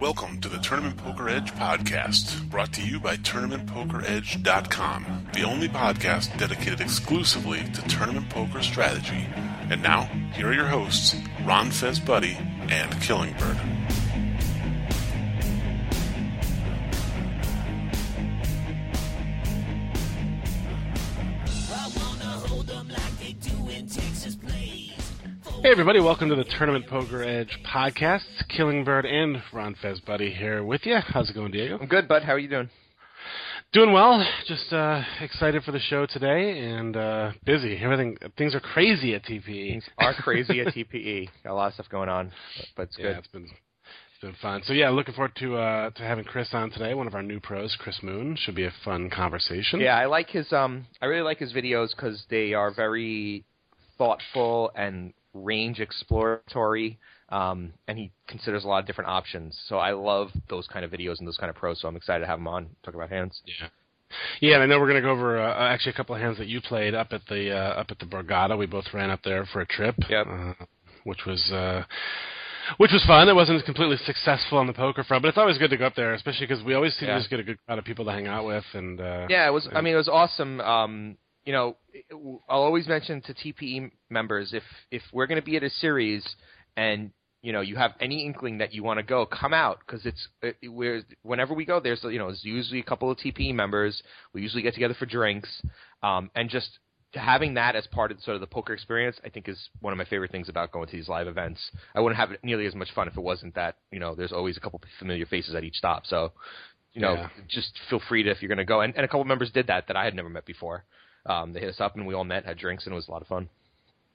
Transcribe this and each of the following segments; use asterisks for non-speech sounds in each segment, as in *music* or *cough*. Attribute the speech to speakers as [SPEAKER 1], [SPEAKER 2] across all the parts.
[SPEAKER 1] Welcome to the Tournament Poker Edge podcast, brought to you by TournamentPokerEdge.com, the only podcast dedicated exclusively to tournament poker strategy. And now, here are your hosts, Ron Fez Buddy and Killingbird.
[SPEAKER 2] Everybody, welcome to the Tournament Poker Edge podcast. Killingbird and Ron Fez Buddy here with you. How's it going, Diego?
[SPEAKER 3] I'm good, bud. How are you doing?
[SPEAKER 2] Doing well. Just uh, excited for the show today and uh, busy. Everything things are crazy at TPE.
[SPEAKER 3] Things are crazy at TPE. Got a lot of stuff going on, but it's
[SPEAKER 2] Yeah,
[SPEAKER 3] good.
[SPEAKER 2] it's been it's been fun. So yeah, looking forward to uh, to having Chris on today. One of our new pros, Chris Moon. Should be a fun conversation.
[SPEAKER 3] Yeah, I like his. Um, I really like his videos because they are very thoughtful and range exploratory. Um, and he considers a lot of different options. So I love those kind of videos and those kind of pros. So I'm excited to have him on talk about hands.
[SPEAKER 2] Yeah. Yeah, and I know we're going to go over uh, actually a couple of hands that you played up at the uh, up at the Borgata. We both ran up there for a trip,
[SPEAKER 3] Yep.
[SPEAKER 2] uh, which was uh, which was fun. It wasn't completely successful on the poker front, but it's always good to go up there, especially because we always seem
[SPEAKER 3] Yeah.
[SPEAKER 2] to just get a good crowd of people to hang out with. And uh,
[SPEAKER 3] Yeah, it was. I mean, it was awesome. Um, you know, I'll always mention to TPE members if if we're going to be at a series and you know you have any inkling that you want to go, come out because it's it, we're whenever we go there's you know there's usually a couple of TPE members. We usually get together for drinks, um, and just having that as part of sort of the poker experience, I think is one of my favorite things about going to these live events. I wouldn't have nearly as much fun if it wasn't that you know there's always a couple familiar faces at each stop. So you know,
[SPEAKER 2] Yeah.
[SPEAKER 3] just feel free to if you're going to go. And, and a couple members did that that I had never met before. Um, they hit us up and we all met, had drinks, and it was a lot of fun.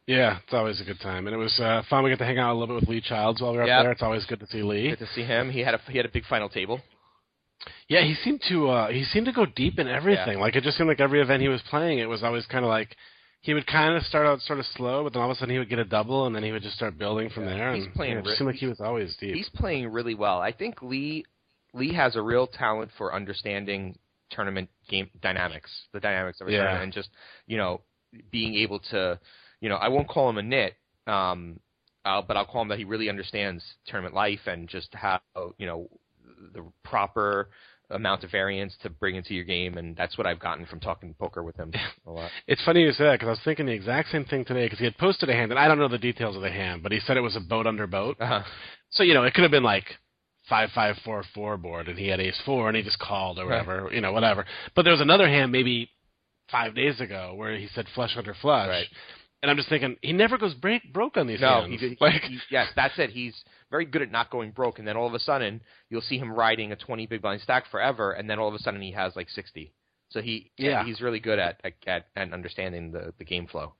[SPEAKER 2] yeah, it's always a good time, and it was uh, fun. We got to hang out a little bit with Lee Childs while we were
[SPEAKER 3] Yep.
[SPEAKER 2] up there. It's always good to see Lee.
[SPEAKER 3] Good to see him. He had a he had a big final table.
[SPEAKER 2] Yeah, he seemed to uh he seemed to go deep in everything. Like it just seemed like every event he was playing, it was always kind of like he would kind of start out sort of slow, but then all of a sudden he would get a double, and then he would just start building from
[SPEAKER 3] Yeah,
[SPEAKER 2] there.
[SPEAKER 3] he's
[SPEAKER 2] and,
[SPEAKER 3] playing
[SPEAKER 2] yeah, it
[SPEAKER 3] re-
[SPEAKER 2] seemed like he was always deep.
[SPEAKER 3] He's playing really well. I think Lee Lee has a real talent for understanding tournament game dynamics, the dynamics of a
[SPEAKER 2] Yeah.
[SPEAKER 3] tournament, and just you know being able to, you know, I won't call him a nit, um, uh, but I'll call him that he really understands tournament life and just how you know the proper amount of variance to bring into your game, and that's what I've gotten from talking poker with him *laughs* a lot.
[SPEAKER 2] It's funny you say that because I was thinking the exact same thing today because he had posted a hand, and I don't know the details of the hand, but he said it was a boat under boat.
[SPEAKER 3] Uh-huh.
[SPEAKER 2] So you know, it could have been like five five four four board, and he had ace four, and he just called or
[SPEAKER 3] Right.
[SPEAKER 2] whatever, you know, whatever. But there was another hand maybe five days ago where he said flush under flush,
[SPEAKER 3] Right.
[SPEAKER 2] and I'm just thinking he never goes break broke on these
[SPEAKER 3] No,
[SPEAKER 2] hands.
[SPEAKER 3] he, *laughs*
[SPEAKER 2] like
[SPEAKER 3] he- yes, that's it. He's very good at not going broke, and then all of a sudden you'll see him riding a twenty big blind stack forever, and then all of a sudden he has like sixty. So he
[SPEAKER 2] Yeah.
[SPEAKER 3] he's really good at at, at understanding the the game flow.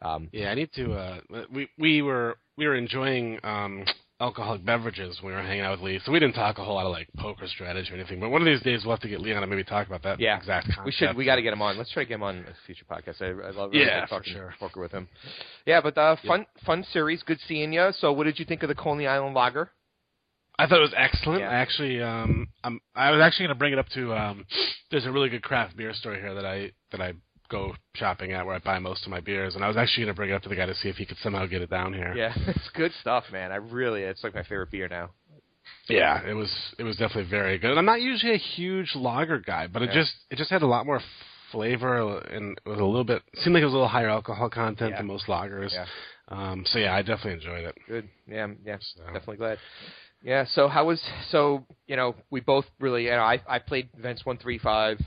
[SPEAKER 3] Um,
[SPEAKER 2] yeah, I need to. uh We we were we were enjoying um alcoholic beverages when we were hanging out with Lee, so we didn't talk a whole lot of like poker strategy or anything. But one of these days we'll have to get Lee on and maybe talk about that
[SPEAKER 3] Yeah.
[SPEAKER 2] exact concept.
[SPEAKER 3] we should we got to get him on. Let's try to get him on a future podcast. I, I love really
[SPEAKER 2] Yeah,
[SPEAKER 3] talking
[SPEAKER 2] sure.
[SPEAKER 3] poker with him. Yeah, but uh, fun fun series. Good seeing you. So what did you think of the Coney Island Lager?
[SPEAKER 2] I thought it was excellent.
[SPEAKER 3] Yeah.
[SPEAKER 2] I actually, um, I'm, I was actually going to bring it up to. Um, there's a really good craft beer store here that I that I go shopping at where I buy most of my beers, and I was actually going to bring it up to the guy to see if he could somehow get it down here.
[SPEAKER 3] Yeah, *laughs* it's good stuff, man. I really it's like my favorite beer now.
[SPEAKER 2] Yeah, it was it was definitely very good. And I'm not usually a huge lager guy, but it
[SPEAKER 3] Yeah.
[SPEAKER 2] just it just had a lot more flavor and it was a little bit seemed like it was a little higher alcohol content
[SPEAKER 3] Yeah.
[SPEAKER 2] than most lagers.
[SPEAKER 3] Yeah.
[SPEAKER 2] Um, so yeah, I definitely enjoyed it.
[SPEAKER 3] Good. Yeah, yeah,
[SPEAKER 2] So-
[SPEAKER 3] definitely glad. Yeah. So how was so you know we both really you know I I played events one three five,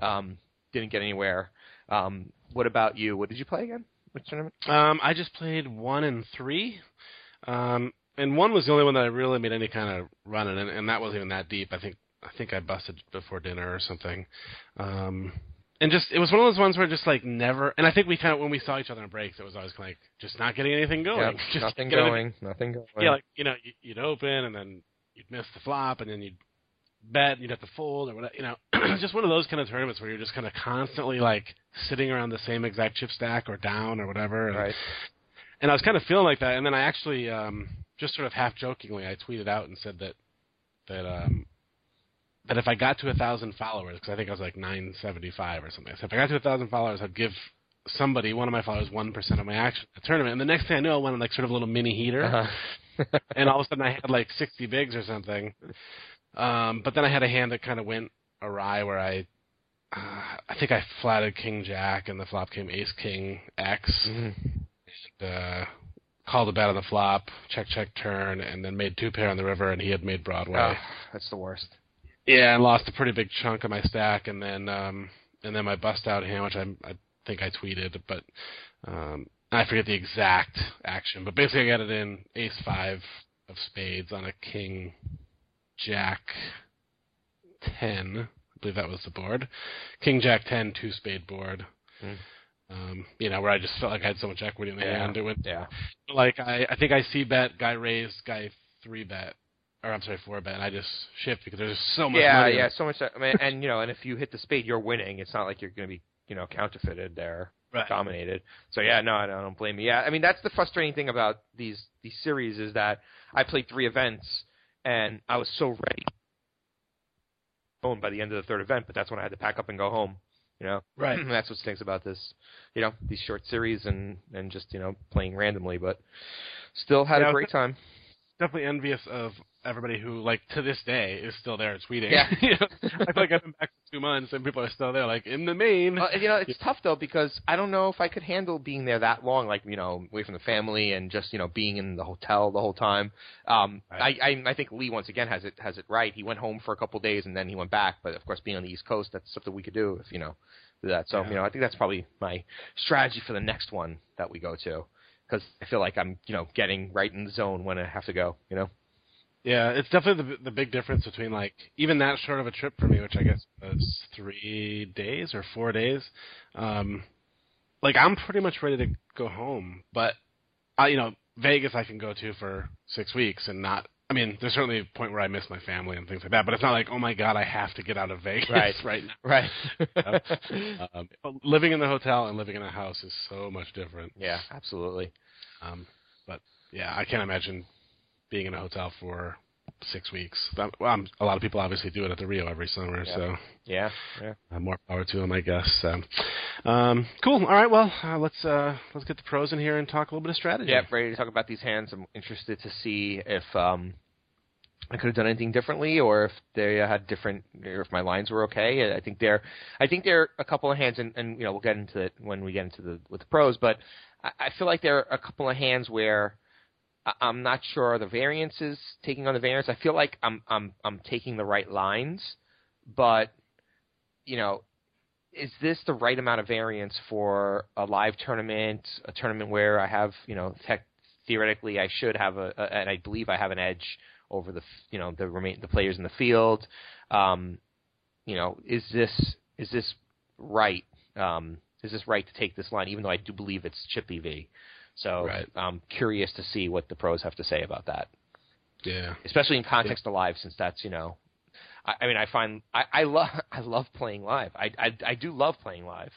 [SPEAKER 3] um, didn't get anywhere. Um, what about you? What did you play again? Which tournament?
[SPEAKER 2] Um, I just played one and three, um, and one was the only one that I really made any kind of run in, and, and that wasn't even that deep. I think I think I busted before dinner or something. Um, and just it was one of those ones where just like never. And I think we kind of when we saw each other on breaks, it was always kind of like just not getting anything going.
[SPEAKER 3] Yeah, *laughs*
[SPEAKER 2] Just
[SPEAKER 3] nothing
[SPEAKER 2] get anything-
[SPEAKER 3] going. Nothing going.
[SPEAKER 2] Yeah, like you know, you- you'd open and then you'd miss the flop, and then you'd bet, you'd have to fold or whatever. You know, it's *clears throat* just one of those kind of tournaments where you're just kind of constantly like sitting around the same exact chip stack or down or whatever. And,
[SPEAKER 3] right.
[SPEAKER 2] and I was kind of feeling like that, and then I actually um, just sort of half jokingly I tweeted out and said that that um, that if I got to a thousand followers, because I think I was like nine seventy five or something, I said if I got to a thousand followers, I'd give somebody, one of my followers, one percent of my action tournament. And the next thing I knew, I went on like sort of a little mini heater.
[SPEAKER 3] Uh-huh.
[SPEAKER 2] and all of a sudden I had like 60 bigs or something. Um, but then I had a hand that kind of went awry where I, uh, I think I flatted King Jack and the flop came Ace King X.
[SPEAKER 3] Mm-hmm.
[SPEAKER 2] And, uh, called a bet on the flop, check check turn, and then made two pair on the river, and he had made Broadway.
[SPEAKER 3] Oh, that's the worst.
[SPEAKER 2] Yeah, and lost a pretty big chunk of my stack, and then um, and then my bust out hand, which I I think I tweeted, but um, I forget the exact action, but basically I got it in Ace five of spades on a King Jack ten. I believe that was the board. King Jack ten two spade board.
[SPEAKER 3] Mm.
[SPEAKER 2] Um, you know, where I just felt like I had so much equity in the
[SPEAKER 3] Yeah.
[SPEAKER 2] hand. It went
[SPEAKER 3] Yeah.
[SPEAKER 2] like I, I think I see bet, guy raised, guy three bet, or I'm sorry, four bet, and I just shift because there's so much
[SPEAKER 3] Yeah,
[SPEAKER 2] money.
[SPEAKER 3] yeah, so much. I mean, and you know, and if you hit the spade, you're winning. It's not like you're going to be, you know, counterfeited there,
[SPEAKER 2] Right.
[SPEAKER 3] dominated. So yeah, no, I don't, I don't blame you. Yeah, I mean, that's the frustrating thing about these these series is that I played three events and I was so ready home by the end of the third event, but that's when I had to pack up and go home. You know,
[SPEAKER 2] Right. *clears throat*
[SPEAKER 3] that's what stinks about this. You know, these short series and and just you know playing randomly, but still had
[SPEAKER 2] Yeah,
[SPEAKER 3] a great time.
[SPEAKER 2] Definitely envious of everybody who, like, to this day is still there tweeting.
[SPEAKER 3] Yeah. *laughs*
[SPEAKER 2] You know, I feel like I've been back months and people are still there, like in the main.
[SPEAKER 3] Uh, you know, it's tough though because I don't know if I could handle being there that long, like you know, away from the family and just you know being in the hotel the whole time. Um,
[SPEAKER 2] Right.
[SPEAKER 3] I, I I think Lee once again has it has it right. He went home for a couple of days and then he went back. But of course, being on the East Coast, that's something we could do if you know do that. So
[SPEAKER 2] Yeah.
[SPEAKER 3] you know, I think that's probably my strategy for the next one that we go to because I feel like I'm you know getting right in the zone when I have to go. You know.
[SPEAKER 2] Yeah, it's definitely the the big difference between like even that short of a trip for me, which I guess was three days or four days. Um, like I'm pretty much ready to go home, but I, you know, Vegas I can go to for six weeks and not. I mean, there's certainly a point where I miss my family and things like that, but it's not like, oh my god, I have to get out of Vegas
[SPEAKER 3] Right. *laughs*
[SPEAKER 2] right now.
[SPEAKER 3] Right. *laughs*
[SPEAKER 2] Um, living in the hotel and living in a house is so much different.
[SPEAKER 3] yeah, absolutely.
[SPEAKER 2] Um, but yeah, I can't imagine being in a hotel for six weeks. Well, um, a lot of people obviously do it at the Rio every summer,
[SPEAKER 3] Yeah.
[SPEAKER 2] so
[SPEAKER 3] Yeah. Yeah.
[SPEAKER 2] uh, more power to them, I guess. So, um, cool. All right, well, uh, let's uh, let's get the pros in here and talk a little bit of strategy.
[SPEAKER 3] Yeah, ready to talk about these hands. I'm interested to see if um, I could have done anything differently, or if they had different, or if my lines were okay. I think there, I think there are a couple of hands, and, and you know we'll get into it when we get into the with the pros. But I, I feel like there are a couple of hands where I'm not sure the variance is taking on the variance. I feel like I'm I'm I'm taking the right lines, but you know, is this the right amount of variance for a live tournament, a tournament where I have, you know, tech, theoretically I should have a, a, and I believe I have an edge over the, you know, the remain the players in the field. Um, you know, is this is this right? Um, is this right to take this line, even though I do believe it's chip EV? So
[SPEAKER 2] Right.
[SPEAKER 3] I'm curious to see what the pros have to say about that
[SPEAKER 2] yeah,
[SPEAKER 3] especially in context of live, since that's you know, I, I mean, I find I, I love *laughs* I love playing live. I, I I do love playing live.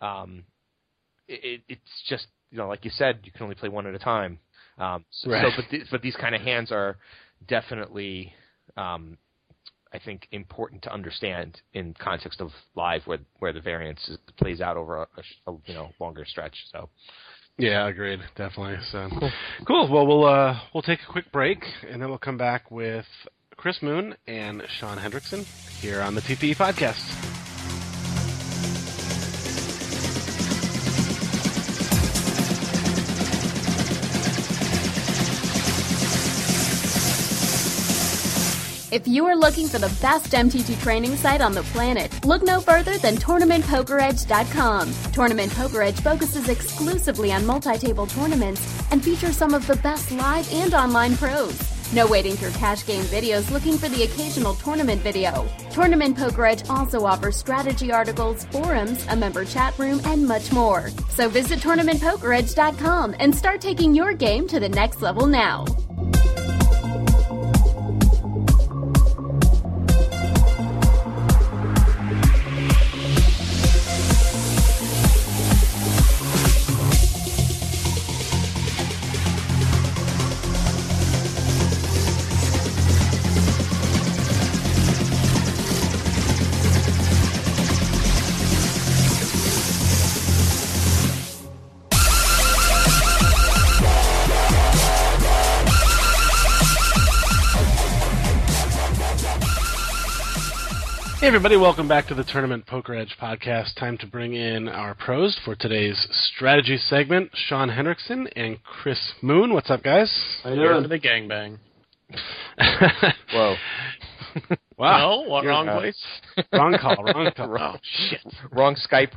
[SPEAKER 3] Um, it, it, it's just you know, like you said, you can only play one at a time. Um, so,
[SPEAKER 2] Right.
[SPEAKER 3] so but th- but these kind of hands are definitely, um, I think, important to understand in context of live, where where the variance is, plays out over a, a, a you know longer stretch. So
[SPEAKER 2] yeah, agreed, definitely. So, cool. Well, we'll uh, we'll take a quick break and then we'll come back with Chris Moon and Sean Hendrickson here on the TPE podcast.
[SPEAKER 4] If you are looking for the best MTT training site on the planet, look no further than TournamentPokerEdge.com. Tournament Poker Edge focuses exclusively on multi-table tournaments and features some of the best live and online pros. No waiting through cash game videos looking for the occasional tournament video. Tournament Poker Edge also offers strategy articles, forums, a member chat room, and much more. So visit TournamentPokerEdge.com and start taking your game to the next level now.
[SPEAKER 2] Everybody, welcome back to the Tournament Poker Edge podcast. Time to bring in our pros for today's strategy segment. Sean Henriksen and Chris Moon. What's up, guys?
[SPEAKER 5] How you
[SPEAKER 6] Here
[SPEAKER 5] doing?
[SPEAKER 6] for the gangbang. *laughs*
[SPEAKER 3] Whoa.
[SPEAKER 2] wow.
[SPEAKER 6] No, what wrong
[SPEAKER 3] not.
[SPEAKER 6] place? *laughs*
[SPEAKER 2] Wrong call, wrong *laughs* call.
[SPEAKER 6] Oh shit!
[SPEAKER 3] Wrong Skype,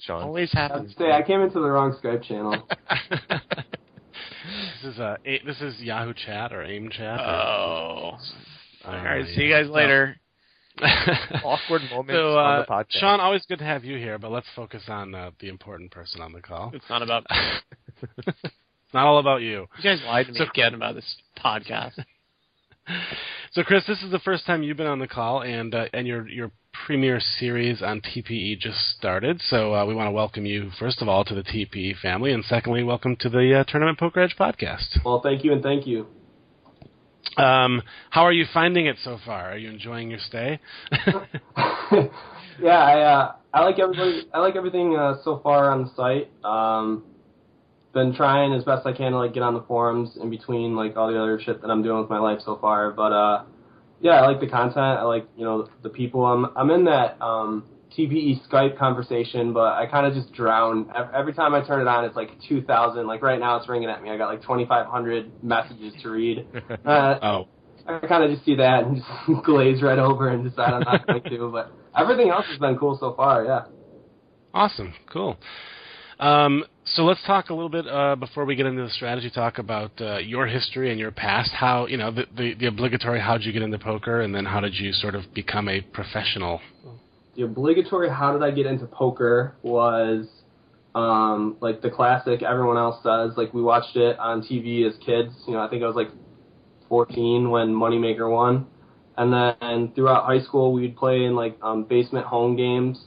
[SPEAKER 3] Sean.
[SPEAKER 6] Always
[SPEAKER 5] I have
[SPEAKER 6] happens.
[SPEAKER 5] to say, I came into the wrong Skype channel.
[SPEAKER 2] this is uh, a- this is Yahoo Chat or AIM Chat. or-
[SPEAKER 6] Oh.
[SPEAKER 2] I
[SPEAKER 6] All
[SPEAKER 2] don't
[SPEAKER 6] See you guys later. *laughs*
[SPEAKER 3] Awkward moments
[SPEAKER 2] so,
[SPEAKER 3] on
[SPEAKER 2] uh,
[SPEAKER 3] the podcast.
[SPEAKER 2] Sean, always good to have you here, but let's focus on uh, the important person on the call.
[SPEAKER 6] It's not about.
[SPEAKER 2] It's *laughs* *laughs* not all about you.
[SPEAKER 6] You guys lied to me
[SPEAKER 2] So-
[SPEAKER 6] again about this podcast.
[SPEAKER 2] So, Chris, this is the first time you've been on the call, and uh, and your your premiere series on TPE just started. So, uh, we want to welcome you first of all to the TPE family, and secondly, welcome to the uh, Tournament Poker Edge podcast.
[SPEAKER 5] well, thank you and thank you.
[SPEAKER 2] Um, how are you finding it so far? Are you enjoying your stay? *laughs*
[SPEAKER 5] yeah, I uh, I like everybody. I like everything uh, so far on the site. Um, been trying as best I can to like get on the forums in between like all the other shit that I'm doing with my life so far. But uh, yeah, I like the content. I like you know the people. I'm I'm in that um, TPE Skype conversation, but I kind of just drown every time I turn it on. It's like 2,000. Like right now, it's ringing at me. I got like 2,500 messages to read. *laughs* Uh,
[SPEAKER 2] oh,
[SPEAKER 5] I kind of just see that and just *laughs* glaze right over and decide I'm not going to. But everything else has been cool so far. Yeah.
[SPEAKER 2] awesome, cool. Um, so let's talk a little bit uh, before we get into the strategy talk about uh, your history and your past. How you know the, the the obligatory how did you get into poker, and then how did you sort of become a professional?
[SPEAKER 5] The obligatory "How did I get into poker?" was um, like the classic. Everyone else does. like we watched it on TV as kids. You know, I think I was like 14 when Moneymaker won, and then throughout high school we'd play in like um, basement home games.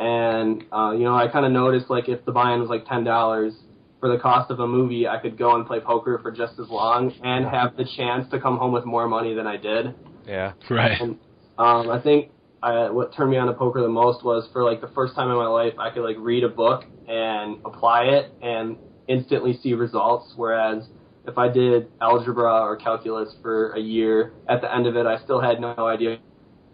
[SPEAKER 5] And uh, you know, I kind of noticed like if the buy-in was like ten dollars for the cost of a movie, I could go and play poker for just as long and have the chance to come home with more money than I did.
[SPEAKER 3] Yeah.
[SPEAKER 2] Right.
[SPEAKER 5] And um, I think I, what turned me on to poker the most was for like the first time in my life, I could like read a book and apply it and instantly see results. Whereas if I did algebra or calculus for a year, at the end of it, I still had no idea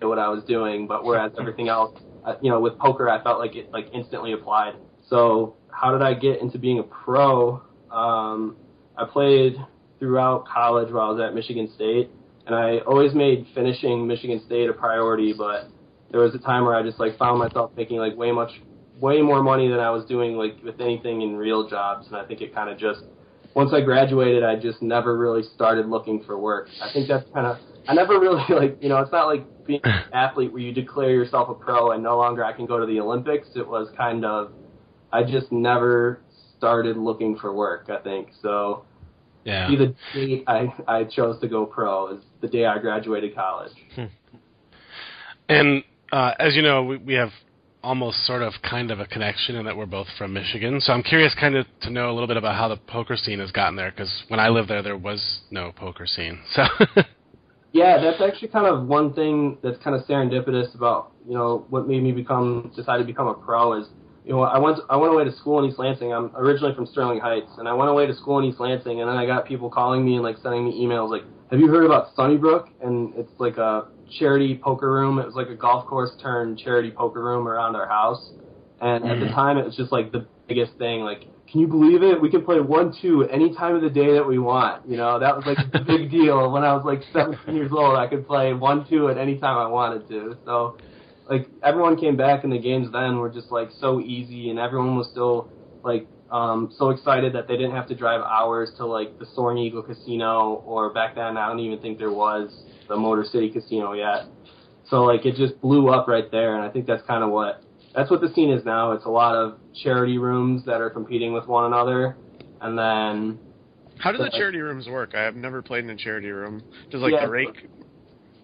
[SPEAKER 5] what I was doing. But whereas *laughs* everything else, uh, you know, with poker, I felt like it like instantly applied. So how did I get into being a pro? Um, I played throughout college while I was at Michigan State and I always made finishing Michigan State a priority, but there was a time where I just like found myself making like way much, way more money than I was doing like with anything in real jobs, and I think it kind of just once I graduated, I just never really started looking for work. I think that's kind of I never really *laughs* like you know it's not like being an *laughs* athlete where you declare yourself a pro and no longer I can go to the Olympics. It was kind of I just never started looking for work. I think so
[SPEAKER 2] Yeah.
[SPEAKER 5] the date I, I chose to go pro is the day I graduated college. Hmm.
[SPEAKER 2] And uh, as you know, we, we have almost sort of kind of a connection in that we're both from Michigan. So I'm curious kind of to know a little bit about how the poker scene has gotten there because when I lived there, there was no poker scene. So *laughs*
[SPEAKER 5] Yeah, that's actually kind of one thing that's kind of serendipitous about you know what made me become decide to become a pro is you know I went I went away to school in East Lansing. I'm originally from Sterling Heights, and I went away to school in East Lansing, and then I got people calling me and like sending me emails like, "Have you heard about Sunnybrook?" And it's like a charity poker room. It was like a golf course turned charity poker room around our house, and at the mm. time it was just like the biggest thing. Like, can you believe it? We can play one two any time of the day that we want. You know, that was like the big *laughs* deal. When I was like 17 years old, I could play one two at any time I wanted to. So, like everyone came back, and the games then were just like so easy, and everyone was still like um, so excited that they didn't have to drive hours to like the Soaring Eagle Casino, or back then I don't even think there was the Motor City Casino yet. So like it just blew up right there, and I think that's kind of what that's what the scene is now. It's a lot of charity rooms that are competing with one another, and then
[SPEAKER 6] How do the
[SPEAKER 5] But-
[SPEAKER 6] charity rooms work? I have never played in a charity room. Does like
[SPEAKER 5] Yeah,
[SPEAKER 6] the rake?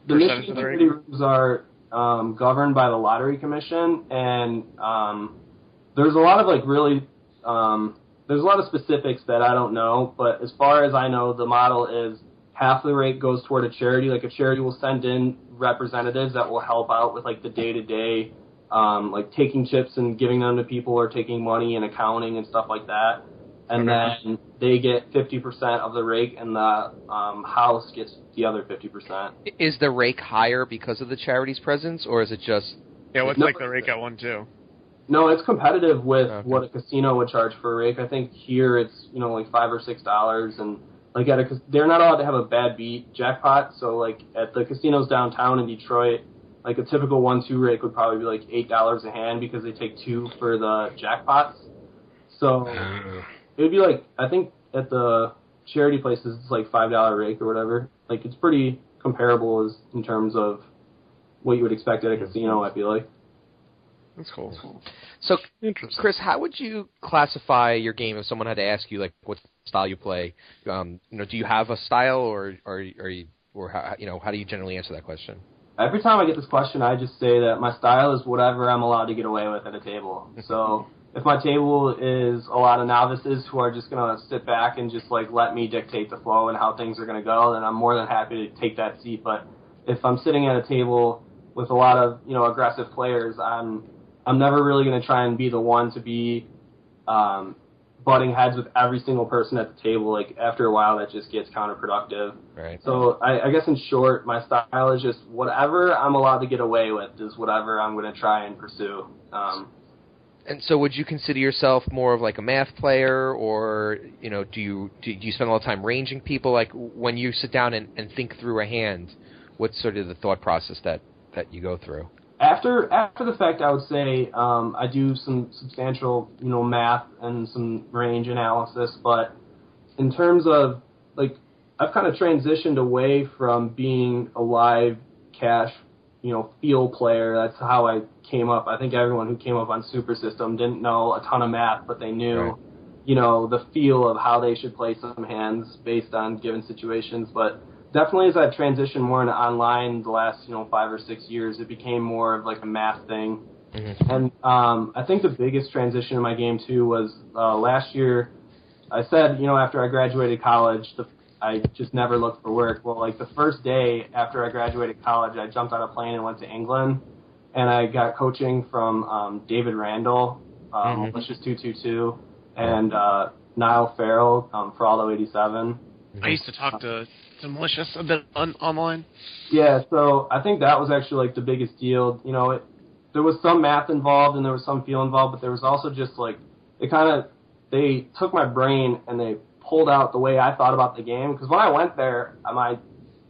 [SPEAKER 5] the Michigan
[SPEAKER 6] of the
[SPEAKER 5] charity
[SPEAKER 6] rate?
[SPEAKER 5] rooms are um, governed by the lottery commission, and um, there's a lot of like really um, there's a lot of specifics that I don't know, but as far as I know, the model is half the rate goes toward a charity. Like a charity will send in representatives that will help out with like the day to day, like taking chips and giving them to people, or taking money and accounting and stuff like that. and then they get 50% of the rake, and the um, house gets the other 50%.
[SPEAKER 3] Is the rake higher because of the charity's presence, or is it just
[SPEAKER 6] Yeah, what's
[SPEAKER 5] No.
[SPEAKER 6] like the rake at one too?
[SPEAKER 5] No, it's competitive with
[SPEAKER 3] Okay.
[SPEAKER 5] what a casino would charge for a rake. I think here it's you know like five or six dollars, and like at a they're not allowed to have a bad beat jackpot. So like at the casinos downtown in Detroit, like a typical one-two rake would probably be like eight dollars a hand because they take two for the jackpots. So
[SPEAKER 2] Uh,
[SPEAKER 5] it would be like I think at the charity places it's like five dollar rake or whatever. Like it's pretty comparable as in terms of what you would expect at a casino. I feel like.
[SPEAKER 6] That's cool.
[SPEAKER 3] so?
[SPEAKER 2] interesting.
[SPEAKER 3] Chris, how would you classify your game if someone had to ask you like what style you play? Um, you know, do you have a style, or or or you, or how, you know, how do you generally answer that question?
[SPEAKER 5] Every time I get this question, I just say that my style is whatever I'm allowed to get away with at a table. *laughs* So if my table is a lot of novices who are just gonna sit back and just like let me dictate the flow and how things are gonna go, then I'm more than happy to take that seat. But if I'm sitting at a table with a lot of you know aggressive players, I'm I'm never really gonna try and be the one to be um, butting heads with every single person at the table. Like after a while, that just gets counterproductive.
[SPEAKER 3] Right.
[SPEAKER 5] So I, I guess in short, my style is just whatever I'm allowed to get away with is whatever I'm going to try and pursue. Um,
[SPEAKER 3] And so, would you consider yourself more of like a math player, or you know, do you do, do you spend a lot of time ranging people? Like when you sit down and, and think through a hand, what's sort of the thought process that that you go through?
[SPEAKER 5] After after the fact, I would say um, I do some substantial you know math and some range analysis, but in terms of like I've kind of transitioned away from being a live cash you know feel player. That's how I came up. I think everyone who came up on Super System didn't know a ton of math, but they knew.
[SPEAKER 3] Right.
[SPEAKER 5] you know, the feel of how they should play some hands based on given situations. But definitely as I've transitioned more into online the last, you know, five or six years, it became more of like a math thing.
[SPEAKER 3] Mhm.
[SPEAKER 5] And um, I think the biggest transition in my game too was uh, last year. I said, you know, after I graduated college, the, I just never looked for work. Well, like the first day after I graduated college, I jumped on a plane and went to England, and I got coaching from um, David Randall, um,
[SPEAKER 3] Mhm.
[SPEAKER 5] Malicious Two Two Two, and uh, Niall Farrell um, Firaldo eighty seven.
[SPEAKER 6] I used to talk to to malicious a bit on, online.
[SPEAKER 5] Yeah, so I think that was actually like the biggest deal. You know, it, there was some math involved and there was some feel involved, but there was also just like it kind of they took my brain and they pulled out the way I thought about the game. Because when I went there, my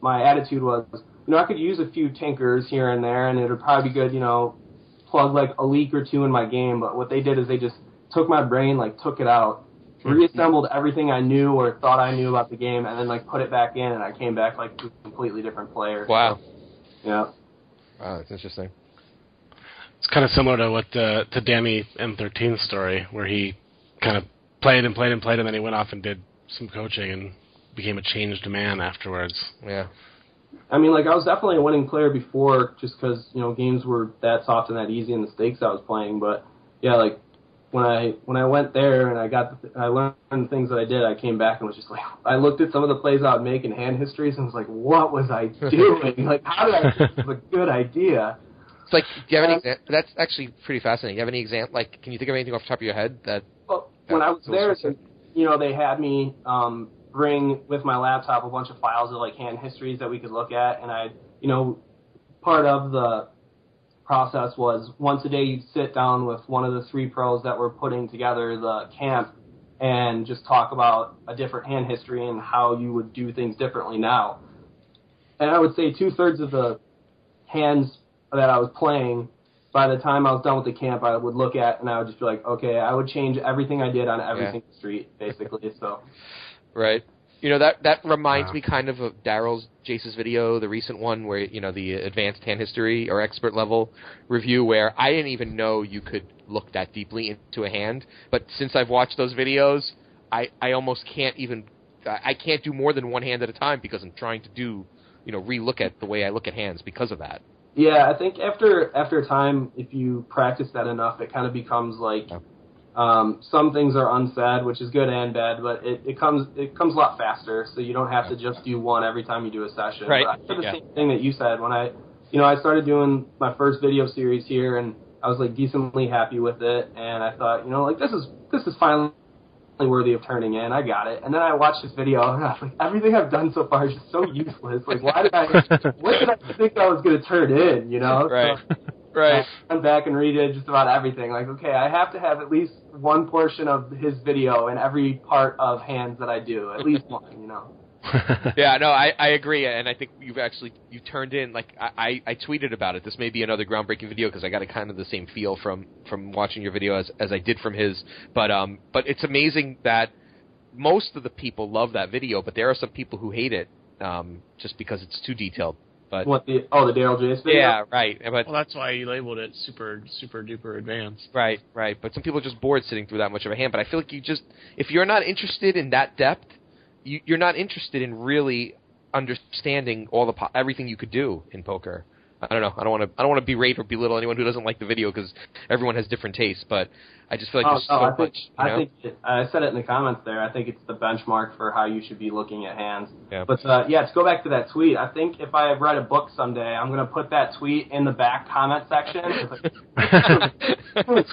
[SPEAKER 5] my attitude was, you know, I could use a few tinkers here and there, and it would probably be good, you know, plug like a leak or two in my game. But what they did is they just took my brain, like took it out, reassembled everything I knew or thought I knew about the game, and then like put it back in, and I came back like a completely different player.
[SPEAKER 3] Wow,
[SPEAKER 5] Yeah.
[SPEAKER 3] wow, that's interesting.
[SPEAKER 2] It's kind of similar to what uh, to Danny M13's story, where he kind of played and played and played, and then he went off and did some coaching and became a changed man afterwards.
[SPEAKER 3] Yeah,
[SPEAKER 5] I mean, like I was definitely a winning player before, just because you know games were that soft and that easy, and the stakes I was playing. But yeah, like when I when I went there and I got the, I learned things that I did, I came back and was just like I looked at some of the plays I would make in hand histories and was like, what was I *laughs* doing? like how did I? This is a good idea.
[SPEAKER 3] it's like do you have any? exa- That's actually pretty fascinating. Do you have any example? Like, can you think of anything off the top of your head that?
[SPEAKER 5] Well, when I was there,
[SPEAKER 3] so-
[SPEAKER 5] you know, they had me um, bring with my laptop a bunch of files of like hand histories that we could look at, and I, you know, part of the process was once a day you'd sit down with one of the three pros that were putting together the camp and just talk about a different hand history and how you would do things differently now. And I would say two thirds of the hands that I was playing by the time I was done with the camp, I would look at and I would just be like, okay, I would change everything I did on every
[SPEAKER 3] Yeah.
[SPEAKER 5] single street, basically. So, *laughs*
[SPEAKER 3] Right. You know that that reminds
[SPEAKER 2] Wow.
[SPEAKER 3] me kind of of Daryl's Jace's video, the recent one where you know the advanced hand history or expert level review, where I didn't even know you could look that deeply into a hand. But since I've watched those videos, I I almost can't even I I can't do more than one hand at a time because I'm trying to do you know relook at the way I look at hands because of that.
[SPEAKER 5] yeah, I think after after a time, if you practice that enough, it kind of becomes like
[SPEAKER 3] Yeah.
[SPEAKER 5] Um, some things are unsaid, which is good and bad, but it, it comes it comes a lot faster, so you don't have to just do one every time you do a session.
[SPEAKER 3] Right,
[SPEAKER 5] But I did the
[SPEAKER 3] yeah.
[SPEAKER 5] same thing that you said when I, you know, I started doing my first video series here, and I was like decently happy with it, and I thought, you know, like this is this is finally worthy of turning in. I got it. And then I watched this video, and I was like, everything I've done so far is just so useless. Like, why did I? what did I think I was going to turn in? You know? *laughs*
[SPEAKER 3] Right.
[SPEAKER 5] So,
[SPEAKER 3] Right.
[SPEAKER 5] I went back and redid just about everything. Like, okay, I have to have at least one portion of his video in every part of hands that I do, at *laughs* least one. You know? *laughs*
[SPEAKER 3] yeah, no, I, I agree, and I think you've actually you turned in like I, I, I tweeted about it. This may be another groundbreaking video because I got a kind of the same feel from from watching your video as as I did from his. But um, but it's amazing that most of the people love that video, but there are some people who hate it um, just because it's too detailed. But
[SPEAKER 5] What the? Oh, the Daryl Jace video.
[SPEAKER 3] yeah, right. But
[SPEAKER 6] Well, that's why you labeled it super, super duper advanced.
[SPEAKER 3] Right, right. But some people are just bored sitting through that much of a hand. But I feel like you just, if you're not interested in that depth, you, you're not interested in really understanding all the po- everything you could do in poker. I don't know. I don't want to. I don't want to berate or belittle anyone who doesn't like the video because everyone has different tastes. But I just feel like
[SPEAKER 5] Oh,
[SPEAKER 3] there's
[SPEAKER 5] no,
[SPEAKER 3] so
[SPEAKER 5] I think
[SPEAKER 3] much.
[SPEAKER 5] I
[SPEAKER 3] know?
[SPEAKER 5] think it, I said it in the comments there. I think it's the benchmark for how you should be looking at hands.
[SPEAKER 3] Yeah.
[SPEAKER 5] But uh, yeah, to go back to that tweet, I think if I write a book someday, I'm gonna put that tweet in the back comment section. *laughs* Like,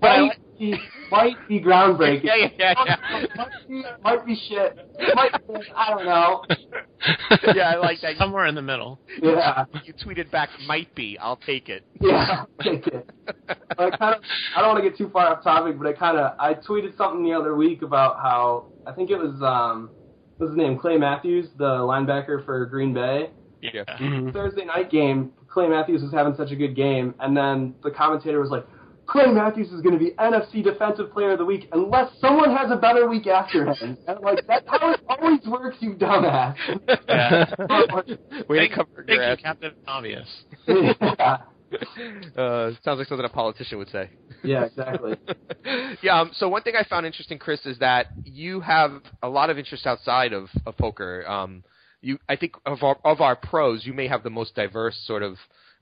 [SPEAKER 5] might, be, might be groundbreaking.
[SPEAKER 3] yeah, yeah, yeah,
[SPEAKER 5] might, be, might be shit. Might be, I don't know.
[SPEAKER 3] yeah. I like that.
[SPEAKER 6] Somewhere in the middle.
[SPEAKER 5] Yeah.
[SPEAKER 3] You tweeted back, "Might be." I'll take it.
[SPEAKER 5] Yeah, take it. I kind of, I don't want to get too far off topic, but I kind of, I tweeted something the other week about how I think it was, um, what's his name, Clay Matthews, the linebacker for Green Bay.
[SPEAKER 3] Yeah.
[SPEAKER 2] Mhm.
[SPEAKER 5] Thursday night game, Clay Matthews was having such a good game, and then the commentator was like, Clay Matthews is going to be NFC Defensive Player of the Week unless someone has a better week after him. And I'm like, that's how it always works, you dumbass.
[SPEAKER 6] Yeah. *laughs*
[SPEAKER 3] Way
[SPEAKER 6] Thank,
[SPEAKER 3] to cover
[SPEAKER 6] thank
[SPEAKER 3] your
[SPEAKER 6] you. Captain Obvious.
[SPEAKER 5] yeah. *laughs*
[SPEAKER 3] Uh, sounds like something a politician would say.
[SPEAKER 5] yeah, exactly. *laughs*
[SPEAKER 3] yeah. Um, so one thing I found interesting, Chris, is that you have a lot of interest outside of, of poker. Um, you, I think of our, of our pros, you may have the most diverse sort of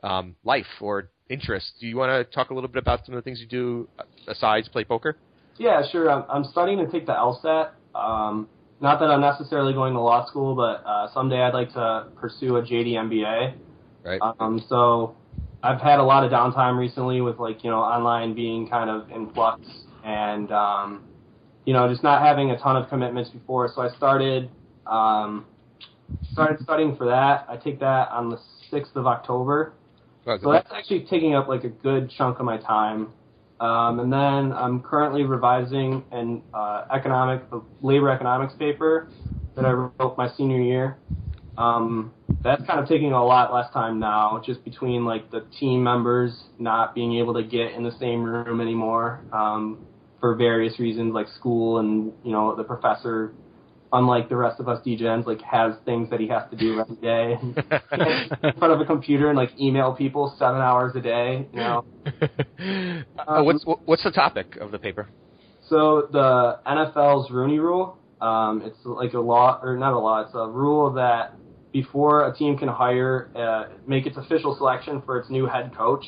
[SPEAKER 3] um, life or interest. Do you want to talk a little bit about some of the things you do besides play poker?
[SPEAKER 5] Yeah, sure. I'm, I'm starting to take the LSAT. Um, not that I'm necessarily going to law school, but uh, someday I'd like to pursue a JD MBA.
[SPEAKER 3] Right.
[SPEAKER 5] Um, so I've had a lot of downtime recently with like you know online being kind of in flux and um, you know just not having a ton of commitments before. So I started um, started studying for that. I take that on the sixth of October. So that's actually taking up like a good chunk of my time. Um, and then I'm currently revising an uh, economic, labor economics paper that I wrote my senior year. Um, that's kind of taking a lot less time now, just between like the team members not being able to get in the same room anymore um, for various reasons, like school and you know the professor, unlike the rest of us DGens, like has things that he has to do every day. *laughs* in front of a computer and like email people seven hours a day, you know. *laughs*
[SPEAKER 3] Uh, what's what's the topic of the paper?
[SPEAKER 5] So the NFL's Rooney Rule, um, it's like a law, or not a law, it's a rule that before a team can hire, uh, make its official selection for its new head coach,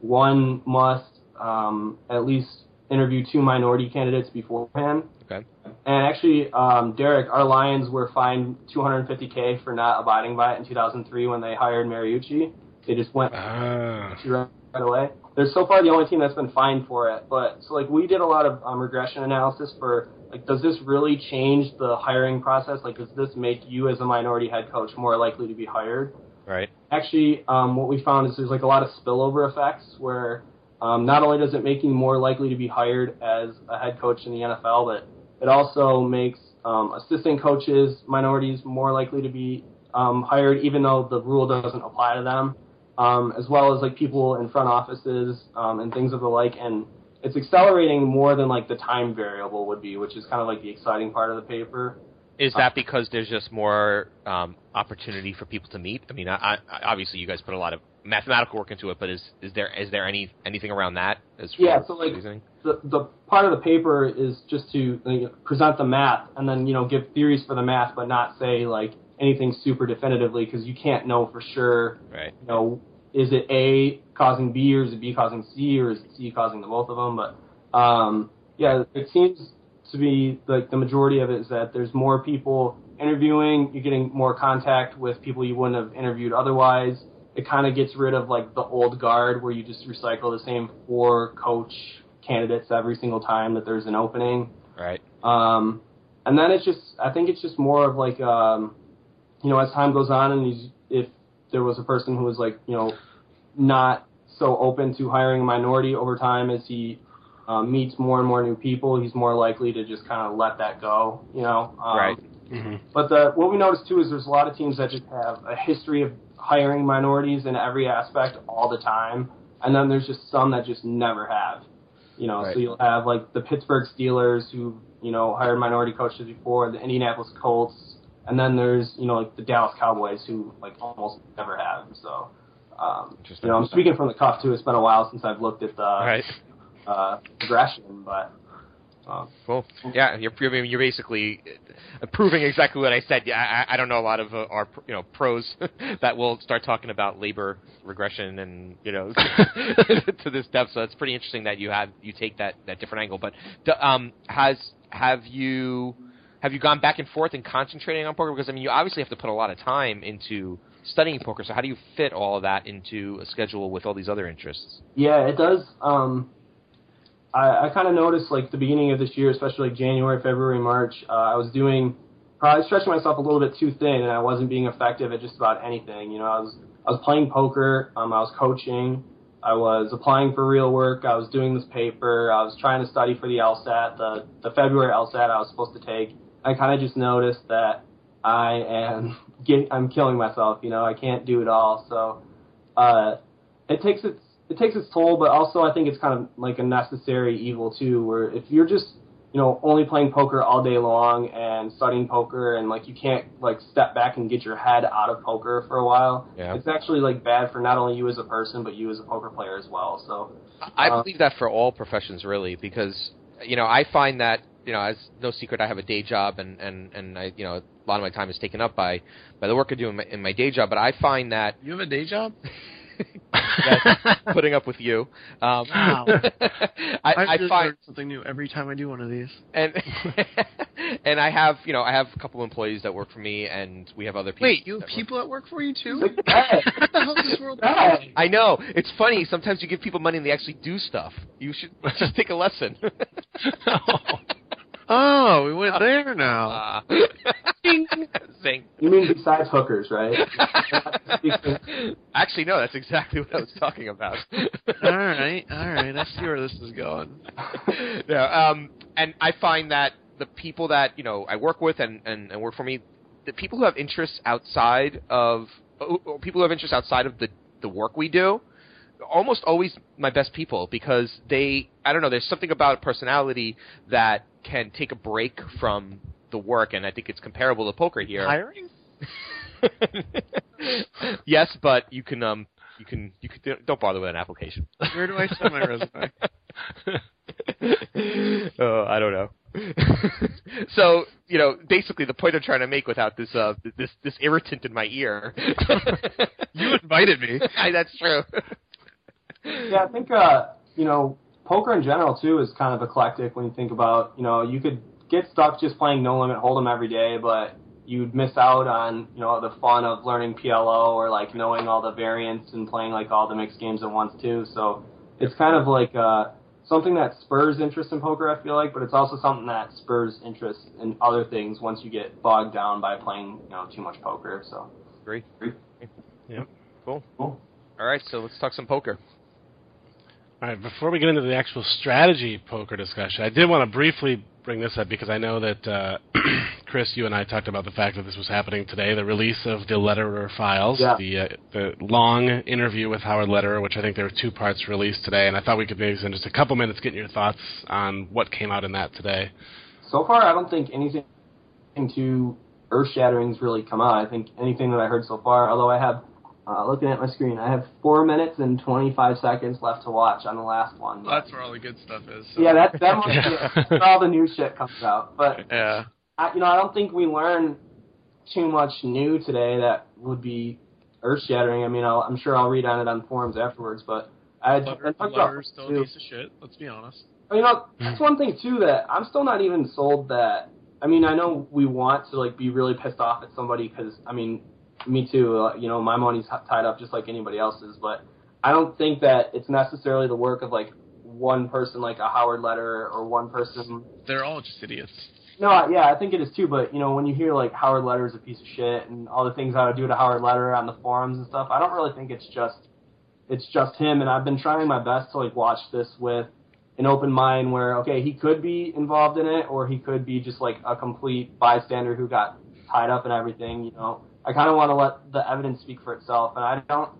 [SPEAKER 5] one must um, at least interview two minority candidates beforehand.
[SPEAKER 3] Okay.
[SPEAKER 5] And actually, um, Derek, our Lions were fined 250k for not abiding by it in 2003 when they hired Mariucci. They just went
[SPEAKER 2] Ah.
[SPEAKER 5] right right away. They're so far the only team that's been fined for it. But so like we did a lot of um, regression analysis for like does this really change the hiring process? Like does this make you as a minority head coach more likely to be hired?
[SPEAKER 3] Right.
[SPEAKER 5] Actually, um, what we found is there's like a lot of spillover effects where um, not only does it make you more likely to be hired as a head coach in the NFL, but it also makes um, assistant coaches, minorities, more likely to be um, hired, even though the rule doesn't apply to them, um, as well as like people in front offices um, and things of the like. And it's accelerating more than like the time variable would be, which is kind of like the exciting part of the paper.
[SPEAKER 3] Is that because there's just more um, opportunity for people to meet? I mean, I, I, obviously you guys put a lot of mathematical work into it, but is is there is there any anything around that as
[SPEAKER 5] Yeah, so, like,
[SPEAKER 3] reasoning?
[SPEAKER 5] The the part of the paper is just to know, present the math and then you know give theories for the math, but not say like anything super definitively because you can't know for sure.
[SPEAKER 3] Right.
[SPEAKER 5] You know, is it A causing B or is it B causing C or is it C causing the both of them? But um, yeah, it seems to be like the majority of it is that there's more people interviewing. You're getting more contact with people you wouldn't have interviewed otherwise. It kind of gets rid of like the old guard where you just recycle the same four coach candidates every single time that there's an opening.
[SPEAKER 3] Right.
[SPEAKER 5] Um, and then it's just, I think it's just more of like, um, you know, as time goes on, and he's, if there was a person who was like, you know, not so open to hiring a minority over time as he um, meets more and more new people, he's more likely to just kind of let that go, you know. Um,
[SPEAKER 3] Right.
[SPEAKER 2] hmm
[SPEAKER 5] But the, what we noticed too is there's a lot of teams that just have a history of hiring minorities in every aspect all the time, and then there's just some that just never have. You know,
[SPEAKER 3] Right.
[SPEAKER 5] so you'll have like the Pittsburgh Steelers who you know hired minority coaches before, the Indianapolis Colts, and then there's you know like the Dallas Cowboys who like almost never have. So. Um, you know, I'm speaking from the cuff too. It's been a while since I've looked at the
[SPEAKER 3] Right.
[SPEAKER 5] uh, progression, but um,
[SPEAKER 3] Cool. Yeah, you're you're basically uh, proving exactly what I said. Yeah, I, I don't know a lot of uh, our you know pros *laughs* that will start talking about labor regression and you know *laughs* to this depth. So it's pretty interesting that you have you take that that different angle. But um, has have you have you gone back and forth and concentrating on poker? Because I mean, you obviously have to put a lot of time into studying poker. So how do you fit all of that into a schedule with all these other interests?
[SPEAKER 5] Yeah, it does. Um, I, I kind of noticed like the beginning of this year, especially like January, February, March. Uh, I was doing probably stretching myself a little bit too thin, and I wasn't being effective at just about anything. You know, I was I was playing poker, um, I was coaching, I was applying for real work, I was doing this paper, I was trying to study for the LSAT, the the February LSAT I was supposed to take. I kind of just noticed that I am *laughs* get, I'm killing myself. You know, I can't do it all. So uh, it takes its it takes its toll, but also I think it's kind of like a necessary evil too. Where if you're just you know only playing poker all day long and studying poker and like you can't like step back and get your head out of poker for a while,
[SPEAKER 3] Yeah.
[SPEAKER 5] it's actually like bad for not only you as a person but you as a poker player as well. So
[SPEAKER 3] I
[SPEAKER 5] Uh,
[SPEAKER 3] believe that for all professions, really, because you know I find that you know, as no secret, I have a day job, and and and I, you know, a lot of my time is taken up by by the work I do in my, in my day job. But I find that
[SPEAKER 6] You have a day job? *laughs*
[SPEAKER 3] that's putting up with you. Um,
[SPEAKER 6] Wow. *laughs*
[SPEAKER 3] I,
[SPEAKER 6] I,
[SPEAKER 3] I find
[SPEAKER 6] something new every time I do one of these.
[SPEAKER 3] and *laughs* and I have you know I have a couple employees that work for me, and we have other people.
[SPEAKER 6] Wait, you have
[SPEAKER 3] that work-
[SPEAKER 6] people that work for you too? *laughs* What the hell is this world?
[SPEAKER 3] I know it's funny. Sometimes you give people money and they actually do stuff. You should just take a lesson.
[SPEAKER 6] Oh, we went *laughs* there now. *laughs*
[SPEAKER 3] Zing.
[SPEAKER 5] You mean besides hookers, right? *laughs*
[SPEAKER 3] Actually, no. That's exactly what I was talking about.
[SPEAKER 6] all right, all right. I see where this is going.
[SPEAKER 3] yeah, um, and I find that the people that you know I work with and, and, and work for me, the people who have interests outside of oh, oh, people who have interests outside of the the work we do, almost always my best people because they I don't know. There's something about personality that can take a break from the work, and I think it's comparable to poker here.
[SPEAKER 6] Hiring? *laughs*
[SPEAKER 3] yes, but you can um you can you can don't bother with an application.
[SPEAKER 6] Where do I send my resume? *laughs*
[SPEAKER 3] oh, I don't know. *laughs* so you know, basically, the point I'm trying to make without this uh this this irritant in my ear.
[SPEAKER 6] You invited me.
[SPEAKER 3] I, that's true.
[SPEAKER 5] Yeah, I think uh, you know poker in general too is kind of eclectic when you think about you know you could get stuck just playing no limit hold'em every day, but you'd miss out on you know the fun of learning PLO or like knowing all the variants and playing like all the mixed games at once too. So it's kind of like uh, something that spurs interest in poker. I feel like, but it's also something that spurs interest in other things once you get bogged down by playing you know too much poker. So
[SPEAKER 3] Agree.
[SPEAKER 2] Yep.
[SPEAKER 3] Cool.
[SPEAKER 5] cool.
[SPEAKER 3] All right, so let's talk some poker.
[SPEAKER 2] All right, before we get into the actual strategy poker discussion, I did want to briefly bring this up because I know that uh, *clears throat* Chris, you and I talked about the fact that this was happening today, the release of the Lederer files,
[SPEAKER 5] Yeah.
[SPEAKER 2] the uh, the long interview with Howard Lederer, which I think there were two parts released today, and I thought we could maybe spend just a couple minutes getting your thoughts on what came out in that today.
[SPEAKER 5] So far, I don't think anything too earth shattering's really come out. I think anything that I heard so far, although I have, uh, looking at my screen, I have four minutes and 25 seconds left to watch on the last one.
[SPEAKER 6] Well, that's where all the good stuff is. So.
[SPEAKER 5] yeah, that that must *laughs*
[SPEAKER 2] Yeah.
[SPEAKER 5] be where all the new shit comes out. But
[SPEAKER 6] Yeah.
[SPEAKER 5] I, you know, I don't think we learn too much new today that would be earth shattering. I mean, I'll, I'm sure I'll read on it on forums afterwards, but I, I
[SPEAKER 6] Lederer,
[SPEAKER 5] talked
[SPEAKER 6] Lederer's still a piece of shit. Let's be honest.
[SPEAKER 5] You know, that's one thing too that I'm still not even sold that. I mean, I know we want to like be really pissed off at somebody because I mean, me too. Uh, you know, my money's tied up just like anybody else's, but I don't think that it's necessarily the work of like one person like a Howard Lederer or one person
[SPEAKER 6] they're all just idiots.
[SPEAKER 5] No, yeah, I think it is too. But you know, when you hear like Howard Lederer's a piece of shit and all the things I would do to Howard Lederer on the forums and stuff, I don't really think it's just it's just him. And I've been trying my best to like watch this with an open mind, where okay, he could be involved in it, or he could be just like a complete bystander who got tied up and everything. You know, I kind of want to let the evidence speak for itself, and I don't.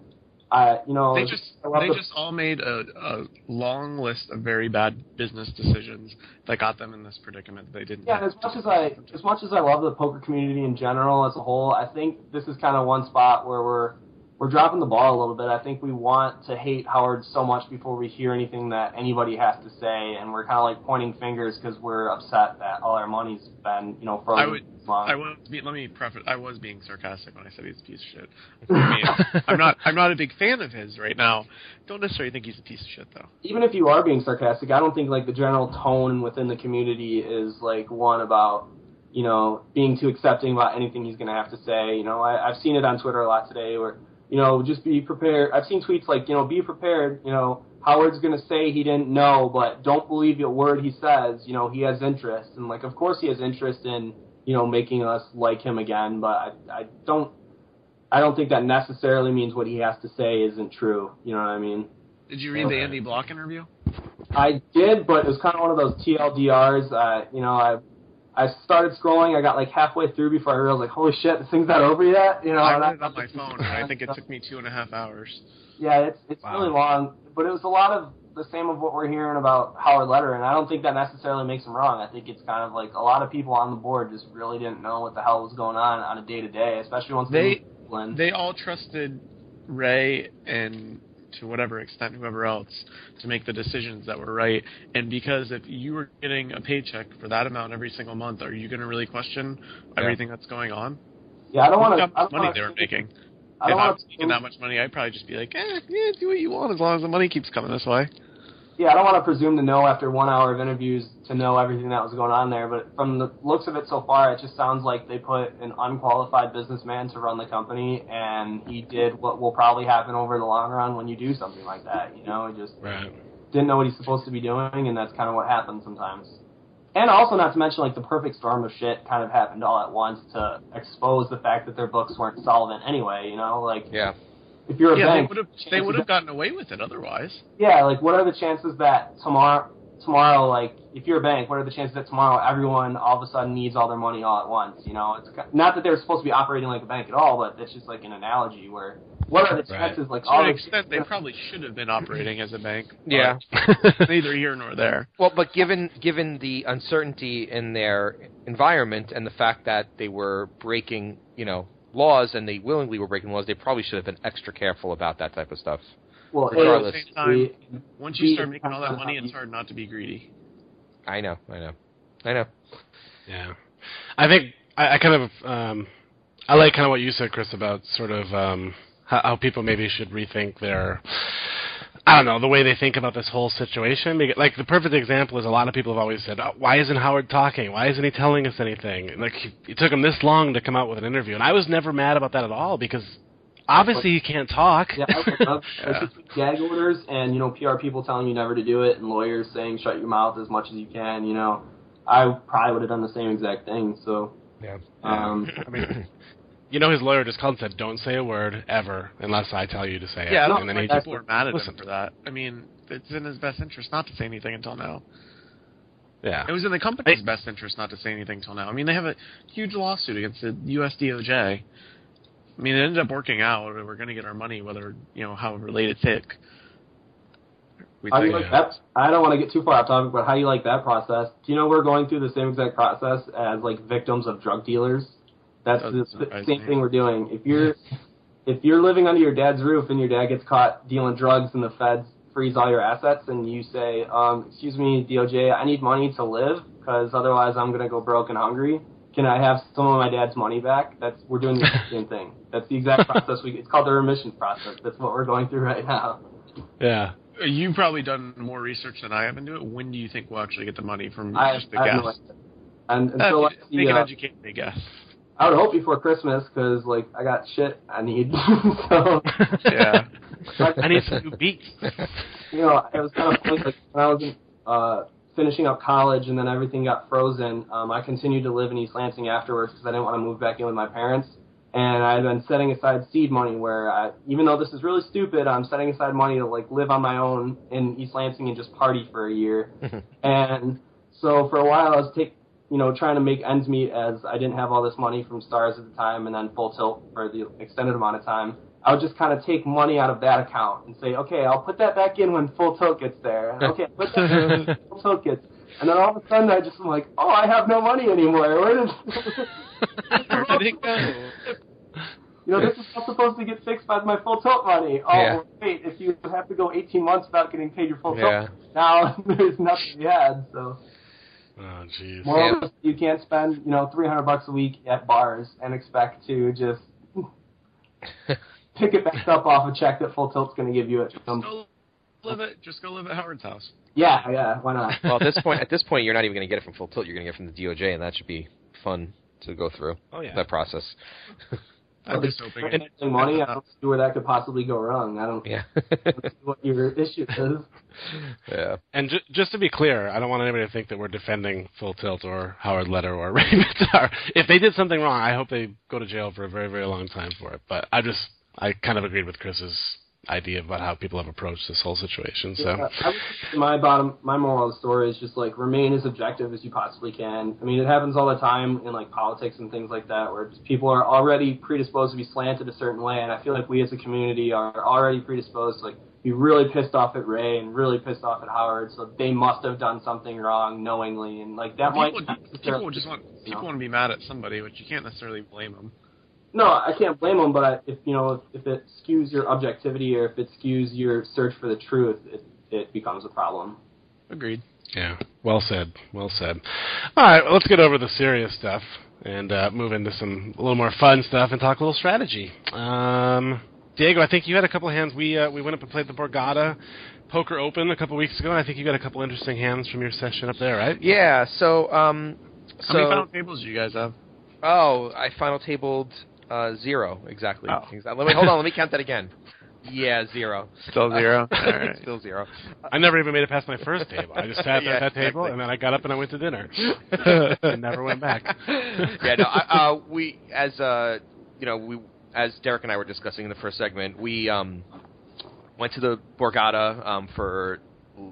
[SPEAKER 5] I you know
[SPEAKER 6] They just they
[SPEAKER 5] the-
[SPEAKER 6] just all made a, a long list of very bad business decisions that got them in this predicament they didn't.
[SPEAKER 5] Yeah, as much as I as much as I love the poker community in general as a whole, I think this is kind of one spot where we're we're dropping the ball a little bit. I think we want to hate Howard so much before we hear anything that anybody has to say, and we're kind of like pointing fingers because we're upset that all our money's been you know
[SPEAKER 6] I
[SPEAKER 5] frozen
[SPEAKER 6] would-
[SPEAKER 5] long.
[SPEAKER 6] I was. Let me preface. I was being sarcastic when I said he's a piece of shit. *laughs* I mean, I'm not. I'm not a big fan of his right now. Don't necessarily think he's a piece of shit though.
[SPEAKER 5] even if you are being sarcastic, I don't think like the general tone within the community is like one about you know being too accepting about anything he's going to have to say. You know, I, I've seen it on Twitter a lot today where you know just be prepared. I've seen tweets like you know be prepared. You know Howard's going to say he didn't know, but don't believe a word he says. You know he has interest, and like of course he has interest in you know making us like him again, but I, I don't. I don't think that necessarily means what he has to say isn't true. You know what I mean?
[SPEAKER 6] Did you read the Andy Bloch interview?
[SPEAKER 5] I did, but it was kind of one of those TLDRs. Uh, you know, I I started scrolling. I got like halfway through before I realized, like, holy shit, this thing's not over yet. You know,
[SPEAKER 6] I read it on my phone, and *laughs* I think it took me two and a half hours.
[SPEAKER 5] Yeah, it's it's
[SPEAKER 2] Wow.
[SPEAKER 5] really long, but it was a lot of the same of what we're hearing about Howard Lederer, and I don't think that necessarily makes him wrong. I think it's kind of like a lot of people on the board just really didn't know what the hell was going on on a day to day, especially once
[SPEAKER 6] They-. They all trusted Ray and to whatever extent whoever else to make the decisions that were right. And because if you were getting a paycheck for that amount every single month, are you going to really question everything that's going on?
[SPEAKER 5] yeah, I don't want to.
[SPEAKER 6] money they were making.
[SPEAKER 5] I
[SPEAKER 6] If
[SPEAKER 5] don't
[SPEAKER 6] I was making that much money, I'd probably just be like, eh, yeah, do what you want as long as the money keeps coming this way.
[SPEAKER 5] Yeah, I don't want to presume to know after one hour of interviews to know everything that was going on there, but from the looks of it so far, it just sounds like they put an unqualified businessman to run the company, and he did what will probably happen over the long run when you do something like that. You know, he just
[SPEAKER 2] Right.
[SPEAKER 5] didn't know what he's supposed to be doing, and that's kind of what happens sometimes. And also, not to mention, like the perfect storm of shit kind of happened all at once to expose the fact that their books weren't solvent anyway. You know, like
[SPEAKER 3] Yeah.
[SPEAKER 5] if you're a
[SPEAKER 6] Yeah, they
[SPEAKER 5] bank,
[SPEAKER 6] would have they would have gotten away with it otherwise.
[SPEAKER 5] yeah, like what are the chances that tomorrow, tomorrow, like if you're a bank, what are the chances that tomorrow everyone all of a sudden needs all their money all at once? You know, it's not that they're supposed to be operating like a bank at all, but it's just like an analogy where what are the
[SPEAKER 2] Right.
[SPEAKER 5] chances, like
[SPEAKER 6] To
[SPEAKER 5] all
[SPEAKER 6] an
[SPEAKER 5] the
[SPEAKER 6] extent, they probably should have been operating as a bank.
[SPEAKER 3] Yeah. *laughs*
[SPEAKER 6] neither here nor there.
[SPEAKER 3] Well, but given given the uncertainty in their environment and the fact that they were breaking, you know, laws and they willingly were breaking laws, they probably should have been extra careful about that type of stuff.
[SPEAKER 5] Well,
[SPEAKER 3] regardless.
[SPEAKER 5] the
[SPEAKER 6] Same time,
[SPEAKER 5] the-
[SPEAKER 6] Once you start making all that money, it's hard not to be greedy.
[SPEAKER 3] I know, I know, I know.
[SPEAKER 2] Yeah, I think I, I kind of um, I like kind of what you said, Chris, about sort of um, how, how people maybe should rethink their. I don't know the way they think about this whole situation. Because, Like the perfect example is a lot of people have always said, oh, "Why isn't Howard talking? Why isn't he telling us anything?" Like he, it took him this long to come out with an interview, and I was never mad about that at all because obviously you can't talk.
[SPEAKER 5] Yeah, I would love
[SPEAKER 2] Yeah.
[SPEAKER 5] gag orders and you know PR people telling you never to do it and lawyers saying shut your mouth as much as you can. You know, I probably would have done the same exact thing. So,
[SPEAKER 3] Yeah.
[SPEAKER 5] um,
[SPEAKER 2] I mean, *clears throat* you know, his lawyer just called and said, "Don't say a word ever unless I tell you to say it."
[SPEAKER 6] Yeah, I
[SPEAKER 2] and then
[SPEAKER 6] think
[SPEAKER 2] he just
[SPEAKER 6] people are mad at him for that. I mean, it's in his best interest not to say anything until now.
[SPEAKER 2] yeah.
[SPEAKER 6] It was in the company's best interest not to say anything until now. I mean, they have a huge lawsuit against the U.S. DOJ. I mean, it ended up working out. We're going to get our money, whether you know however late it took.
[SPEAKER 5] How do you like that? I don't want to get too far off topic, but how do you like that process? Do you know we're going through the same exact process as like victims of drug dealers? That's
[SPEAKER 6] Doesn't
[SPEAKER 5] the same
[SPEAKER 6] me.
[SPEAKER 5] thing we're doing. If you're if you're living under your dad's roof and your dad gets caught dealing drugs and the feds freeze all your assets and you say, um, "Excuse me, DOJ, I need money to live because otherwise I'm gonna go broke and hungry." Can I have some of my dad's money back? That's we're doing the *laughs* same thing. That's the exact process. We it's called the remission process. That's what we're going through right now.
[SPEAKER 2] Yeah.
[SPEAKER 6] You've probably done more research than I have into it. When do you think we'll actually get the money from
[SPEAKER 5] I,
[SPEAKER 6] just the
[SPEAKER 5] I have
[SPEAKER 6] gas?
[SPEAKER 5] no. And
[SPEAKER 6] Uh,
[SPEAKER 5] until I
[SPEAKER 6] make
[SPEAKER 5] see,
[SPEAKER 6] an
[SPEAKER 5] uh,
[SPEAKER 6] educated guess.
[SPEAKER 5] I would hope before Christmas because like I got shit I need. *laughs* so
[SPEAKER 6] Yeah.
[SPEAKER 2] I need some new beats.
[SPEAKER 5] you know, it was kind of funny. Like when I was in uh, finishing up college and then everything got frozen, um, I continued to live in East Lansing afterwards because I didn't want to move back in with my parents. And I've been setting aside seed money where, I, even though this is really stupid, I'm setting aside money to like live on my own in East Lansing and just party for a year. *laughs* and so for a while, I was take, you know, trying to make ends meet as I didn't have all this money from Stars at the time and then Full Tilt for the extended amount of time. I would just kind of take money out of that account and say, okay, I'll put that back in when Full Tilt gets there. *laughs* Okay, put that in when Full Tilt gets. And then all of a sudden, I just am like, oh, I have no money anymore. Where did?
[SPEAKER 6] Where did it go?
[SPEAKER 5] You know, this is not supposed to get fixed by my full tilt money. Oh,
[SPEAKER 3] Yeah.
[SPEAKER 5] wait, if you have to go 18 months without getting paid your full
[SPEAKER 3] Yeah.
[SPEAKER 5] tilt, now *laughs* there's nothing to be had. So,
[SPEAKER 2] Oh, jeez.
[SPEAKER 5] moreover, you can't spend, you know, 300 bucks a week at bars and expect to just *laughs* pick it back up off a check that full tilt's going to give you at some.
[SPEAKER 6] Go live at just go live at Howard's house.
[SPEAKER 5] Yeah, yeah, why not?
[SPEAKER 3] well, at this *laughs* point, at this point, you're not even going to get it from Full Tilt. You're going to get it from the DOJ, and that should be fun to go through
[SPEAKER 2] Oh yeah.
[SPEAKER 3] that process.
[SPEAKER 6] I'm just hoping
[SPEAKER 5] If
[SPEAKER 6] it,
[SPEAKER 5] it's money, I don't see where that could possibly go wrong. I don't
[SPEAKER 3] Yeah.
[SPEAKER 5] see what your issue is. *laughs*
[SPEAKER 3] yeah.
[SPEAKER 2] And ju- just to be clear, I don't want anybody to think that we're defending Full Tilt or Howard Lederer or *laughs* Ray Bitar. If they did something wrong, I hope they go to jail for a very, very long time for it. But I just, I kind of agreed with Chris's idea about how people have approached this whole situation. So,
[SPEAKER 5] Yeah, I would say my bottom, my moral of the story is just like remain as objective as you possibly can. I mean, it happens all the time in like politics and things like that, where people are already predisposed to be slanted a certain way, and I feel like we as a community are already predisposed to like be really pissed off at Ray and really pissed off at Howard, so they must have done something wrong knowingly, and like that might
[SPEAKER 6] people, people would just want people want to be mad at somebody, which you can't necessarily blame them.
[SPEAKER 5] No, I can't blame them, but if you know if, if it skews your objectivity or if it skews your search for the truth, it, it becomes a problem.
[SPEAKER 6] Agreed.
[SPEAKER 2] yeah, well said, well said. All right, well, let's get over the serious stuff and uh, move into some a little more fun stuff and talk a little strategy. Um, Diego, I think you had a couple of hands. We uh, we went up and played the Borgata Poker Open a couple of weeks ago, and I think you got a couple interesting hands from your session up there, right?
[SPEAKER 3] Yeah. So, um,
[SPEAKER 6] How many final tables do you guys have?
[SPEAKER 3] oh, I final tabled uh, zero exactly.
[SPEAKER 6] Oh.
[SPEAKER 3] Exactly. Let me hold on. Let me count that again. *laughs* Yeah, zero.
[SPEAKER 6] Still zero. *laughs* All right.
[SPEAKER 3] Still zero.
[SPEAKER 2] I never even made it past my first table. I just sat
[SPEAKER 3] Yeah,
[SPEAKER 2] at that table, and then I got up and I went to dinner. *laughs* and never went back.
[SPEAKER 3] yeah, no, I, uh, we as uh, you know, we as Derek and I were discussing in the first segment, we um, went to the Borgata um, for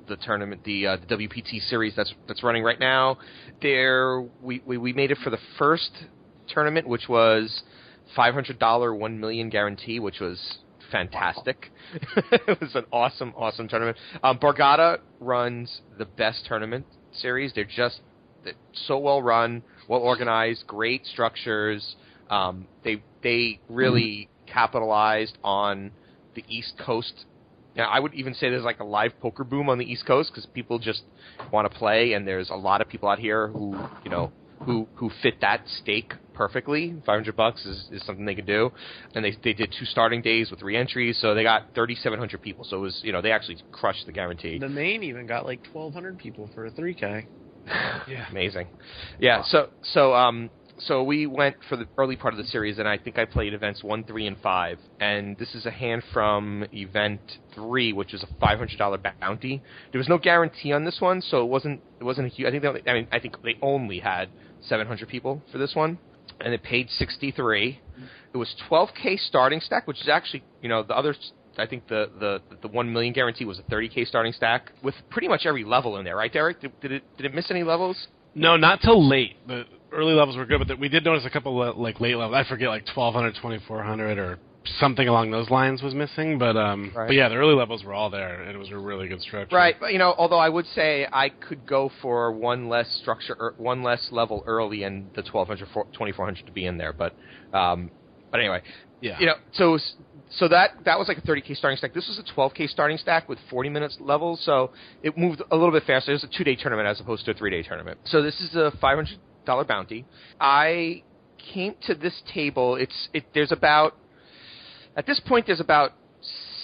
[SPEAKER 3] the tournament, the, uh, the WPT series that's that's running right now. There, we, we we made it for the first tournament, which was five hundred dollar one million guarantee, which was fantastic. *laughs* it was an awesome, awesome tournament. Um, Borgata runs the best tournament series. They're just they're so well run, well organized, great structures. Um, they they really capitalized on the East Coast. Now, I would even say there's like a live poker boom on the East Coast because people just want to play, and there's a lot of people out here who you know who who fit that stake perfectly. Five hundred bucks is, is something they could do, and they they did two starting days with three entries, so they got thirty seven hundred people. So it was you know they actually crushed the guarantee.
[SPEAKER 6] The main even got like 1,200 people for a 3K. *sighs*
[SPEAKER 2] Yeah.
[SPEAKER 3] Amazing. Yeah. So so um so we went for the early part of the series, and I think I played events one, three, and five. And this is a hand from event three, which is a five hundred dollar bounty. There was no guarantee on this one, so it wasn't it wasn't a huge. I think they only, I mean I think they only had seven hundred people for this one, and it paid sixty three. It was twelve k starting stack, which is actually you know the other. I think the, the the one million guarantee was a thirty k starting stack with pretty much every level in there, right, Derek? Did, did it did it miss any levels?
[SPEAKER 2] No, not till late. The early levels were good, but the, we did notice a couple of, like late levels. I forget, like 1200, 2400, or something along those lines was missing. But um,
[SPEAKER 3] Right.
[SPEAKER 2] but yeah, the early levels were all there, and it was a really good structure.
[SPEAKER 3] Right, but you know, although I would say I could go for one less structure, er, one less level early, and the 1200, 2400 to be in there. But, um, but anyway,
[SPEAKER 2] Yeah.
[SPEAKER 3] you know, so so that that was like a 30k starting stack. This was a 12k starting stack with 40 minutes levels, so it moved a little bit faster. It was a two day tournament as opposed to a three day tournament. So this is a 500 dollar bounty. I came to this table. It's it. There's about at this point there's about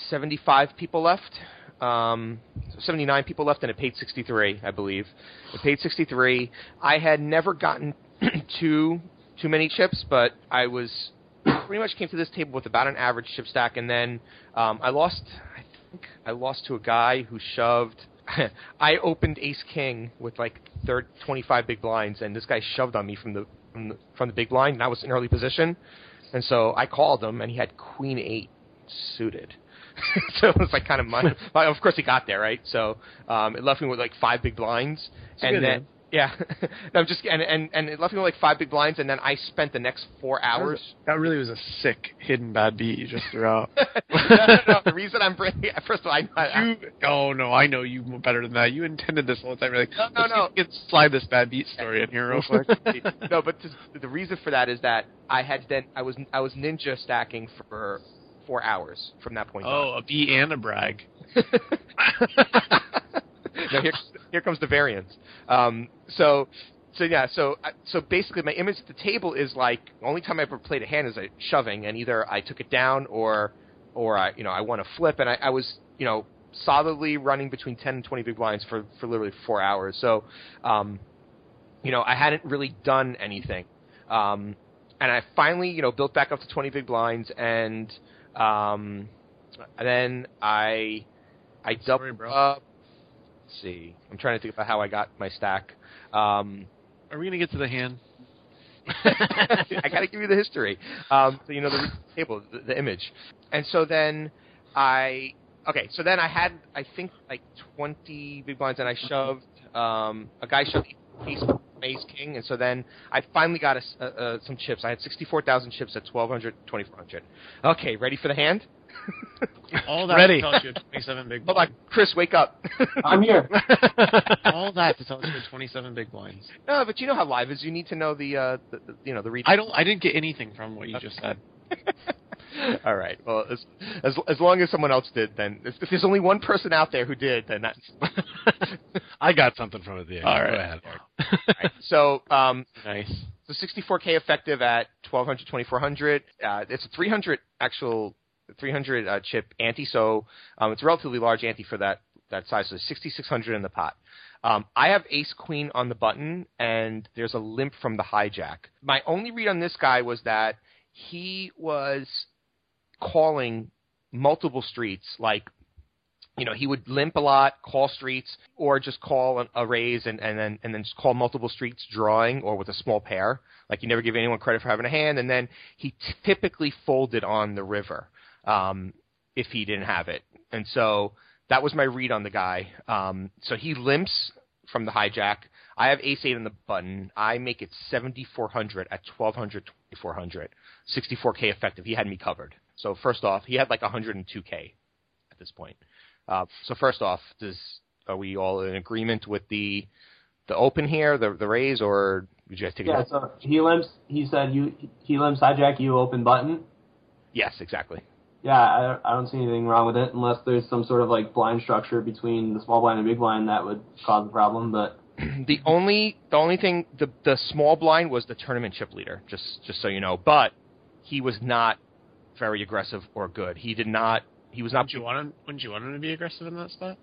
[SPEAKER 3] 75 people left. Um, 79 people left, and it paid 63, I believe. It paid 63. I had never gotten *clears throat* too too many chips, but I was pretty much came to this table with about an average chip stack, and then um, I lost. I think I lost to a guy who shoved. *laughs* I opened Ace King with like third 25 big blinds, and this guy shoved on me from the from the, from the big blind, and I was in early position, and so I called him, and he had Queen Eight suited. *laughs* so it was like kind of. *laughs* Well, of course, he got there right. So um, it left me with like five big blinds,
[SPEAKER 6] a
[SPEAKER 3] and then
[SPEAKER 6] hand.
[SPEAKER 3] Yeah, *laughs* no, I'm just and, and and it left me with like five big blinds, and then I spent the next four hours.
[SPEAKER 6] That really was a sick hidden bad beat you just threw out. *laughs*
[SPEAKER 3] no, no, no. The reason I'm bringing *laughs* first of all, I, I,
[SPEAKER 6] you, oh no, I know you better than that. You intended this whole time. You're like,
[SPEAKER 3] No, no, no.
[SPEAKER 6] we slide this bad beat story in here real quick.
[SPEAKER 3] no, but the reason for that is that I had then I was I was ninja stacking for four hours from that point oh, on.
[SPEAKER 6] oh, a beat and a brag.
[SPEAKER 3] No, here, here comes the variance. Um, so, so yeah, so so basically, my image at the table is like the only time I ever played a hand is a shoving, and either I took it down or, or I, you know, I won a flip, and I, I was, you know, solidly running between ten and twenty big blinds for for literally four hours. So, um, you know, I hadn't really done anything, um, and I finally, you know, built back up to twenty big blinds, and um, then I, I doubled up. Let's see. I'm trying to think about how I got my stack. Um,
[SPEAKER 6] Are we gonna get to the hand? *laughs*
[SPEAKER 3] I got to give you the history. Um, so you know the table, the, the image, and so then I okay. So then I had I think like 20 big blinds, and I shoved um, a guy shoved ace, ace king, and so then I finally got a uh uh some chips. I had 64,000 chips at 1200, 2400. Okay, ready for the hand?
[SPEAKER 6] All that
[SPEAKER 2] Ready.
[SPEAKER 6] to tell you a 27 big
[SPEAKER 3] Hold
[SPEAKER 6] blind.
[SPEAKER 3] on, Chris, wake up. *laughs*
[SPEAKER 5] I'm here. *laughs*
[SPEAKER 6] All that to tell you a 27 big blinds.
[SPEAKER 3] no, but you know how live is. You need to know the, uh, the, the you know the reach.
[SPEAKER 6] I don't. I didn't get anything from what you just said. *laughs*
[SPEAKER 3] All right. Well, as, as as long as someone else did, then if, if there's only one person out there who did, then that's
[SPEAKER 2] I got something from it. The
[SPEAKER 6] All
[SPEAKER 2] Go ahead.
[SPEAKER 3] right. So, um,
[SPEAKER 6] Nice.
[SPEAKER 3] So 64k effective at 1200, 2400. Uh, it's a 300 actual 300 uh, chip ante, so um, it's a relatively large ante for that that size. So 6600 in the pot. Um, I have ace queen on the button, and there's a limp from the hijack. My only read on this guy was that he was calling multiple streets, like you know, he would limp a lot, call streets, or just call an, a raise and, and then and then just call multiple streets drawing or with a small pair. Like you never give anyone credit for having a hand, and then he typically folded on the river um, if he didn't have it. And so that was my read on the guy. Um, so he limps from the hijack. I have ace eight on the button. I make it 7,400 at 1,200, 2,400. 64k effective. He had me covered. So first off, he had like 102k at this point. Uh, so first off, does are we all in agreement with the the open here, the the raise, or would you guys take
[SPEAKER 5] Yeah,
[SPEAKER 3] it?
[SPEAKER 5] Yeah, so he limps. He said you he limps hijack you open button.
[SPEAKER 3] Yes, exactly.
[SPEAKER 5] Yeah, I, I don't see anything wrong with it unless there's some sort of like blind structure between the small blind and big blind that would cause a problem. But *clears throat*
[SPEAKER 3] the only the only thing the the small blind was the tournament chip leader, just just so you know. But he was not very aggressive or good. He did not. He was not.
[SPEAKER 6] Wouldn't you want him? Wouldn't you want him to be aggressive in that spot?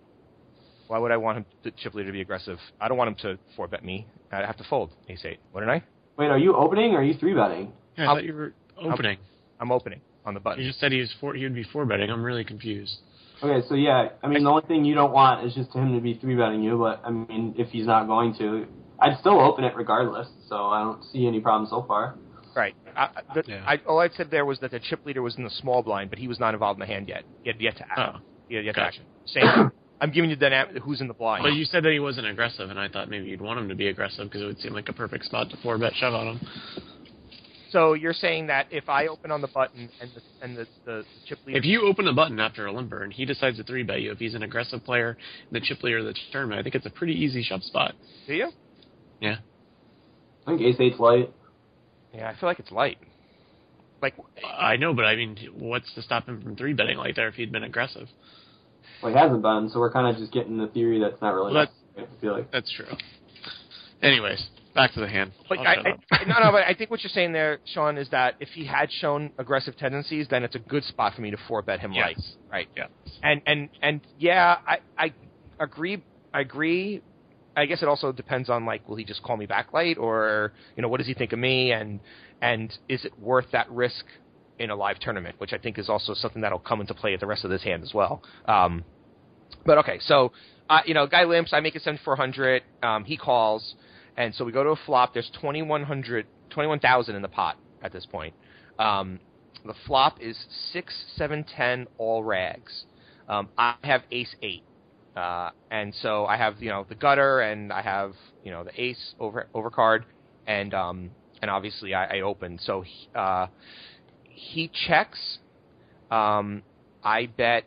[SPEAKER 3] Why would I want him the chip leader to be aggressive? I don't want him to four bet me. I'd have to fold ace eight, wouldn't I?
[SPEAKER 5] wait, are you opening or are you three betting?
[SPEAKER 6] Yeah, I
[SPEAKER 3] I'll-
[SPEAKER 6] thought you were opening.
[SPEAKER 3] I'm opening on the button.
[SPEAKER 6] You just said he was four. He would be four betting. I'm really confused.
[SPEAKER 5] Okay, so yeah, I mean the only thing you don't want is just him to be three betting you. But I mean, if he's not going to, I'd still open it regardless. So I don't see any problem so far.
[SPEAKER 3] Right. I, I- the,
[SPEAKER 2] Yeah.
[SPEAKER 3] I, all I said there was that the chip leader was in the small blind, but he was not involved in the hand yet. He had yet to act.
[SPEAKER 6] Oh,
[SPEAKER 3] He had yet to
[SPEAKER 6] gotcha.
[SPEAKER 3] act. Same. I'm giving you the dynamic, who's in the blind.
[SPEAKER 6] But you said that he wasn't aggressive, and I thought maybe you'd want him to be aggressive because it would seem like a perfect spot to four bet shove on him.
[SPEAKER 3] So you're saying that if I open on the button and the and the, the, chip leader,
[SPEAKER 6] If you open the button after a limper and he decides to three bet you, if he's an aggressive player, the chip leader of the tournament, I think it's a pretty easy shove spot.
[SPEAKER 3] do you?
[SPEAKER 6] Yeah.
[SPEAKER 5] I think ace eight's light.
[SPEAKER 3] Yeah, I feel like it's light. Like
[SPEAKER 6] I know, but I mean, what's to stop him from three betting like there if he'd been aggressive?
[SPEAKER 5] Well, he hasn't been, so we're kind of just getting the theory that's not really.
[SPEAKER 6] Well, that-
[SPEAKER 5] necessary, I feel like.
[SPEAKER 6] That's true. Anyways, back to the hand.
[SPEAKER 3] But I. I, no, no, but I think what you're saying there, Sean, is that if he had shown aggressive tendencies, then it's a good spot for me to four bet him
[SPEAKER 6] Yes.
[SPEAKER 3] light. Right.
[SPEAKER 6] yeah.
[SPEAKER 3] And and and yeah, I I agree. I agree. I guess it also depends on like, will he just call me back late, or you know, what does he think of me, and and is it worth that risk in a live tournament, which I think is also something that'll come into play at the rest of this hand as well. Um, but okay, so uh, you know, guy limps. I make it 7400. Um, he calls, and so we go to a flop. There's 2100, 21,000 in the pot at this point. Um, the flop is six, seven, ten, all rags. Um, I have ace eight, uh, and so I have you know the gutter, and I have you know the ace over overcard, and um, and obviously I, I open. So he, uh, he checks. Um, I bet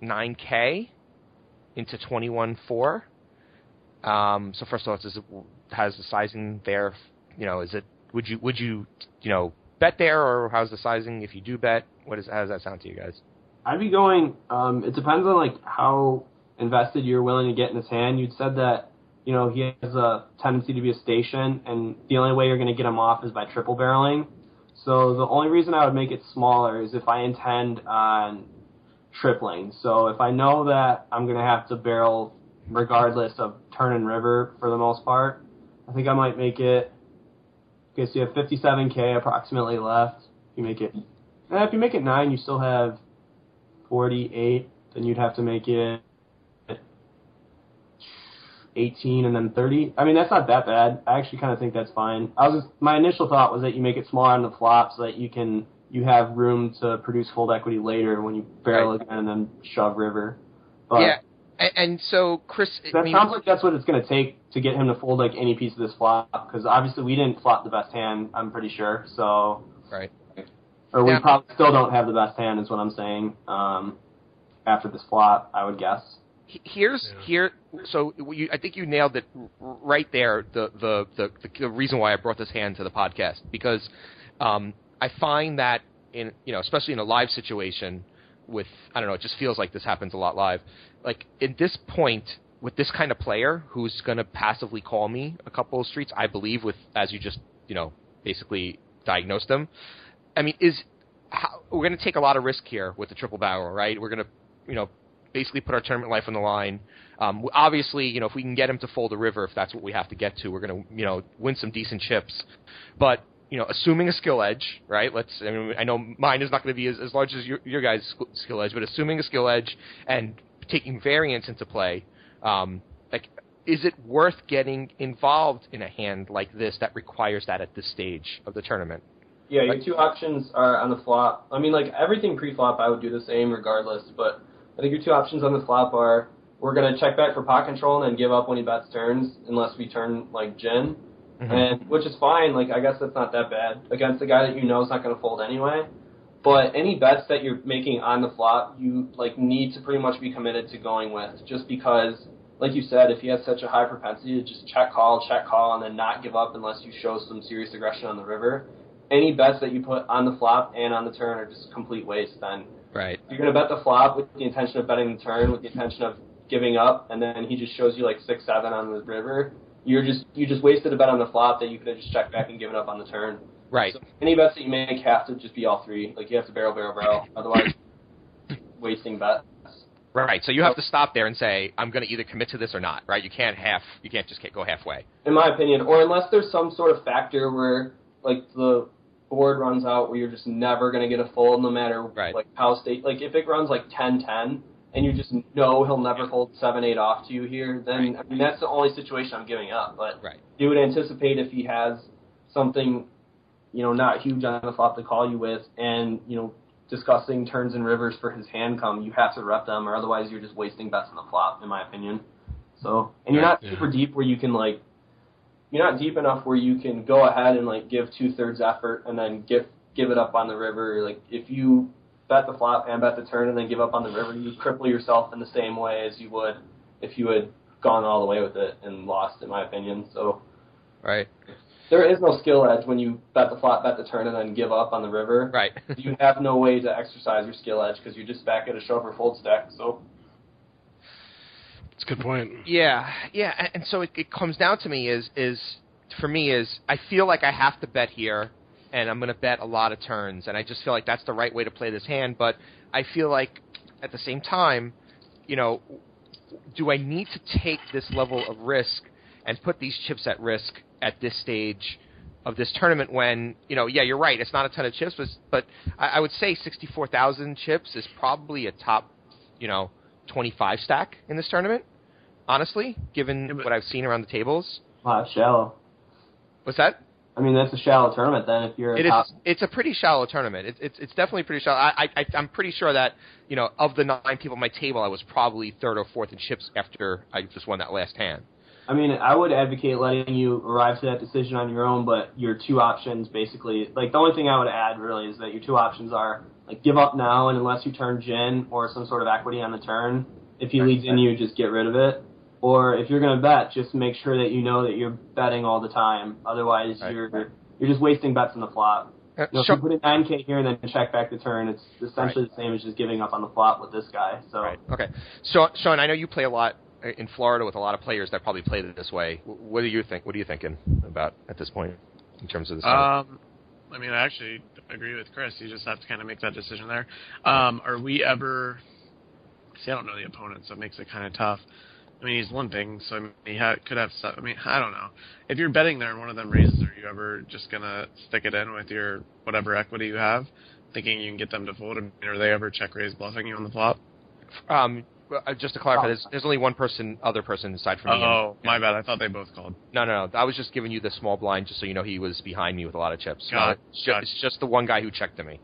[SPEAKER 3] nine k into twenty one four. Um, so first of all, does it has the sizing there? You know, is it would you would you you know bet there, or how's the sizing if you do bet? What is how does that sound to you guys?
[SPEAKER 5] I'd be going. Um, it depends on like how invested you're willing to get in his hand. You'd said that you know he has a tendency to be a station, and the only way you're going to get him off is by triple barreling. So the only reason I would make it smaller is if I intend on tripling. So if I know that I'm going to have to barrel regardless of turn and river for the most part, I think I might make it. Okay, so you have 57k approximately left. If You make it. And if you make it nine, you still have 48. Then you'd have to make it 18 and then 30. I mean, that's not that bad. I actually kind of think that's fine. I was just, my initial thought was that you make it smaller on the flop so that you can you have room to produce fold equity later when you barrel
[SPEAKER 3] Right.
[SPEAKER 5] again and then shove river. But
[SPEAKER 3] yeah, and, and so Chris,
[SPEAKER 5] that
[SPEAKER 3] I mean,
[SPEAKER 5] sounds like that's what it's going to take to get him to fold like any piece of this flop because obviously we didn't flop the best hand. I'm pretty sure. So
[SPEAKER 3] right.
[SPEAKER 5] or we
[SPEAKER 3] Yeah.
[SPEAKER 5] probably still don't have the best hand is what I'm saying. Um, after this flop, I would guess.
[SPEAKER 3] Here's
[SPEAKER 2] Yeah.
[SPEAKER 3] here. So you, I think you nailed it right there. The, the the the reason why I brought this hand to the podcast because um, I find that in you know especially in a live situation with I don't know it just feels like this happens a lot live. Like in this point with this kind of player who's going to passively call me a couple of streets, I believe with as you just you know basically diagnosed them. I mean, is how, we're going to take a lot of risk here with the triple barrel, right? We're going to you know basically put our tournament life on the line. Um, obviously, you know, if we can get him to fold a river, if that's what we have to get to, we're going to, you know, win some decent chips. But you know, assuming a skill edge, right? Let's. I mean, I know mine is not going to be as, as large as your, your guys' skill edge, but assuming a skill edge and taking variance into play, um, like, is it worth getting involved in a hand like this that requires that at this stage of the tournament?
[SPEAKER 5] Yeah, your two options are on the flop. I mean, like everything pre-flop, I would do the same regardless. But I think your two options on the flop are we're gonna check back for pot control and then give up when he bets turns, unless we turn like gin, and which is fine. Like I guess that's not that bad against a guy that you know is not gonna fold anyway. But any bets that you're making on the flop, you like need to pretty much be committed to going with, just because, like you said, if he has such a high propensity to just check call, check call, and then not give up unless you show some serious aggression on the river, any bets that you put on the flop and on the turn are just complete waste. Then
[SPEAKER 3] Right.
[SPEAKER 5] If you're gonna bet the flop with the intention of betting the turn, with the intention of giving up, and then he just shows you like six seven on the river. You're just you just wasted a bet on the flop that you could have just checked back and given up on the turn.
[SPEAKER 3] Right.
[SPEAKER 5] So any bets that you make have to just be all three. Like you have to barrel, barrel, barrel. Otherwise, *coughs* wasting bets.
[SPEAKER 3] Right. So you have to stop there and say, I'm going to either commit to this or not. Right. You can't half. You can't just go halfway.
[SPEAKER 5] In my opinion, or unless there's some sort of factor where like the board runs out where you're just never gonna get a fold no matter
[SPEAKER 3] Right.
[SPEAKER 5] like how state like if it runs like 10-10 and you just know he'll never fold seven eight off to you here, then I mean that's the only situation I'm giving up. But
[SPEAKER 3] Right.
[SPEAKER 5] you would anticipate if he has something, you know, not huge on the flop to call you with, and you know, discussing turns and rivers for his hand come, you have to rep them, or otherwise you're just wasting bets on the flop, in my opinion. So, and you're not
[SPEAKER 2] yeah.
[SPEAKER 5] super deep where you can like, you're not deep enough where you can go ahead and like give two thirds effort and then give give it up on the river. Like if you bet the flop and bet the turn and then give up on the river, you cripple yourself in the same way as you would if you had gone all the way with it and lost, in my opinion. So
[SPEAKER 3] Right.
[SPEAKER 5] There is no skill edge when you bet the flop, bet the turn, and then give up on the river.
[SPEAKER 3] Right. *laughs*
[SPEAKER 5] You have no way to exercise your skill edge because you're just back at a shove or fold stack. So
[SPEAKER 2] That's a good point.
[SPEAKER 3] Yeah, yeah, and, and so it, it comes down to me is is for me is I feel like I have to bet here, and I'm going to bet a lot of turns, and I just feel like that's the right way to play this hand. But I feel like at the same time, you know, do I need to take this level of risk and put these chips at risk at this stage of this tournament? When you know, yeah, you're right, it's not a ton of chips, but, but I, I would say 64,000 chips is probably a top, you know, 25 stack in this tournament. Honestly, given
[SPEAKER 6] Yeah,
[SPEAKER 3] what I've seen around the tables,
[SPEAKER 5] Wow, shallow.
[SPEAKER 3] what's that?
[SPEAKER 5] I mean, that's a shallow tournament then. If you're a
[SPEAKER 3] It is.
[SPEAKER 5] top,
[SPEAKER 3] It's a pretty shallow tournament. It's it's, it's definitely pretty shallow. I, I I'm pretty sure that you know of the nine people at my table, I was probably third or fourth in chips after I just won that last hand.
[SPEAKER 5] I mean, I would advocate letting you arrive to that decision on your own, but your two options basically, like the only thing I would add really is that your two options are like give up now and unless you turn gin or some sort of equity on the turn, if he leads in you, just get rid of it. Or if you're going to bet, just make sure that you know that you're betting all the time. Otherwise,
[SPEAKER 3] Right.
[SPEAKER 5] you're you're just wasting bets on the flop.
[SPEAKER 3] Uh,
[SPEAKER 5] You know, if you put in 9K here and then check back the turn, it's essentially the same as just giving up on the flop with this guy. So
[SPEAKER 3] Right. Okay. So, Sean, I know you play a lot in Florida with a lot of players that probably play it this way. What do you think? What are you thinking about at this point in terms of this?
[SPEAKER 6] Um, I mean, I actually agree with Chris. You just have to kind of make that decision there. Um, are we ever? See, I don't know the opponent, so it makes it kind of tough. I mean, he's limping, so I mean, he ha- could have. I mean, I don't know. If you're betting there and one of them raises, are you ever just gonna stick it in with your whatever equity you have, thinking you can get them to fold? I mean, are they ever check raise bluffing you on the flop?
[SPEAKER 3] um, Uh, just to clarify, oh. there's, there's only one person, other person aside from me.
[SPEAKER 6] Oh, my bad. I thought they both called.
[SPEAKER 3] No, no, no. I was just giving you the small blind just so you know he was behind me with a lot of chips.
[SPEAKER 6] Got
[SPEAKER 3] No, it's, ju- it's just the one guy who checked to me.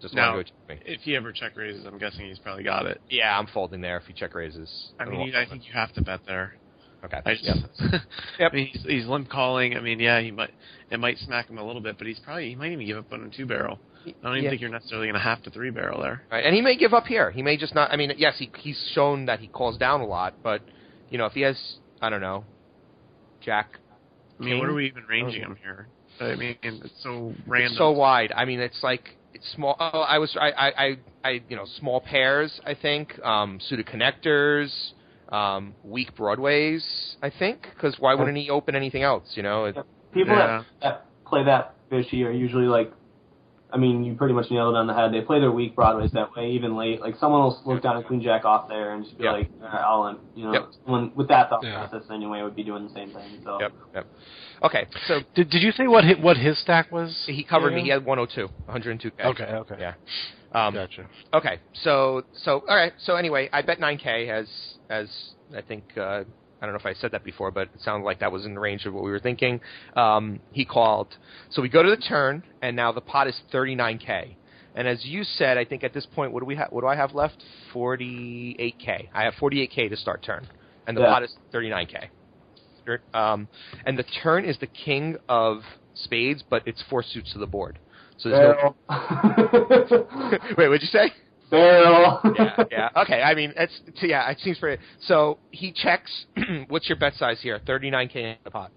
[SPEAKER 3] Just
[SPEAKER 6] Now-
[SPEAKER 3] one who checked me.
[SPEAKER 6] If he ever check raises, I'm guessing he's probably got it.
[SPEAKER 3] Yeah, I'm folding there if he check raises.
[SPEAKER 6] I mean, you, I think you have to bet there.
[SPEAKER 3] Okay.
[SPEAKER 6] I just, *laughs*
[SPEAKER 3] Yep.
[SPEAKER 6] I mean, he's, he's limp calling. I mean, yeah, he might it might smack him a little bit, but he's probably he might even give up on a two barrel. I don't even
[SPEAKER 3] Yeah.
[SPEAKER 6] think you're necessarily going to have to three barrel there.
[SPEAKER 3] Right, and he may give up here. He may just not. I mean, yes, he he's shown that he calls down a lot, but you know, if he has, I don't know, Jack.
[SPEAKER 6] I mean, what are we even ranging him here? I mean, it's so random.
[SPEAKER 3] It's so wide. I mean, it's like it's small. Oh, I was I I I, I you know small pairs. I think um, suited connectors, um, weak broadways. I think because why wouldn't he open anything else? You know, it,
[SPEAKER 5] people
[SPEAKER 6] Yeah.
[SPEAKER 5] that, that play that fishy are usually like, I mean, you pretty much nailed it on the head. They play their weak broadways that way, even late. Like someone will look down at queen jack off there and just be
[SPEAKER 3] Yep.
[SPEAKER 5] like, All right, I'll in. You know,
[SPEAKER 3] Yep.
[SPEAKER 5] someone with that thought
[SPEAKER 2] Yeah.
[SPEAKER 5] process anyway would be doing the same thing. So
[SPEAKER 3] Yep. Yep. Okay. So
[SPEAKER 2] Did Did you say what his, what his stack was?
[SPEAKER 3] he covered me. He had 102, 102k.
[SPEAKER 2] Okay. Okay.
[SPEAKER 3] Yeah. Um,
[SPEAKER 2] Gotcha.
[SPEAKER 3] Okay, so so all right. So anyway, I bet 9k as as I think uh, I don't know if I said that before, but it sounded like that was in the range of what we were thinking. Um, he called, so we go to the turn, and now the pot is 39k. And as you said, I think at this point, what do we have? What do I have left? 48k. I have 48k to start turn, and the
[SPEAKER 5] Yeah.
[SPEAKER 3] pot is 39k. Um, and the turn is the king of spades, but it's four suits to the board. So there's no. *laughs* *laughs* Wait, what'd you say?
[SPEAKER 5] Barrel.
[SPEAKER 3] yeah, yeah. *laughs* Okay, I mean, it's so yeah, it seems pretty. So he checks. *clears throat* what's your bet size here? Thirty-nine k in the pot,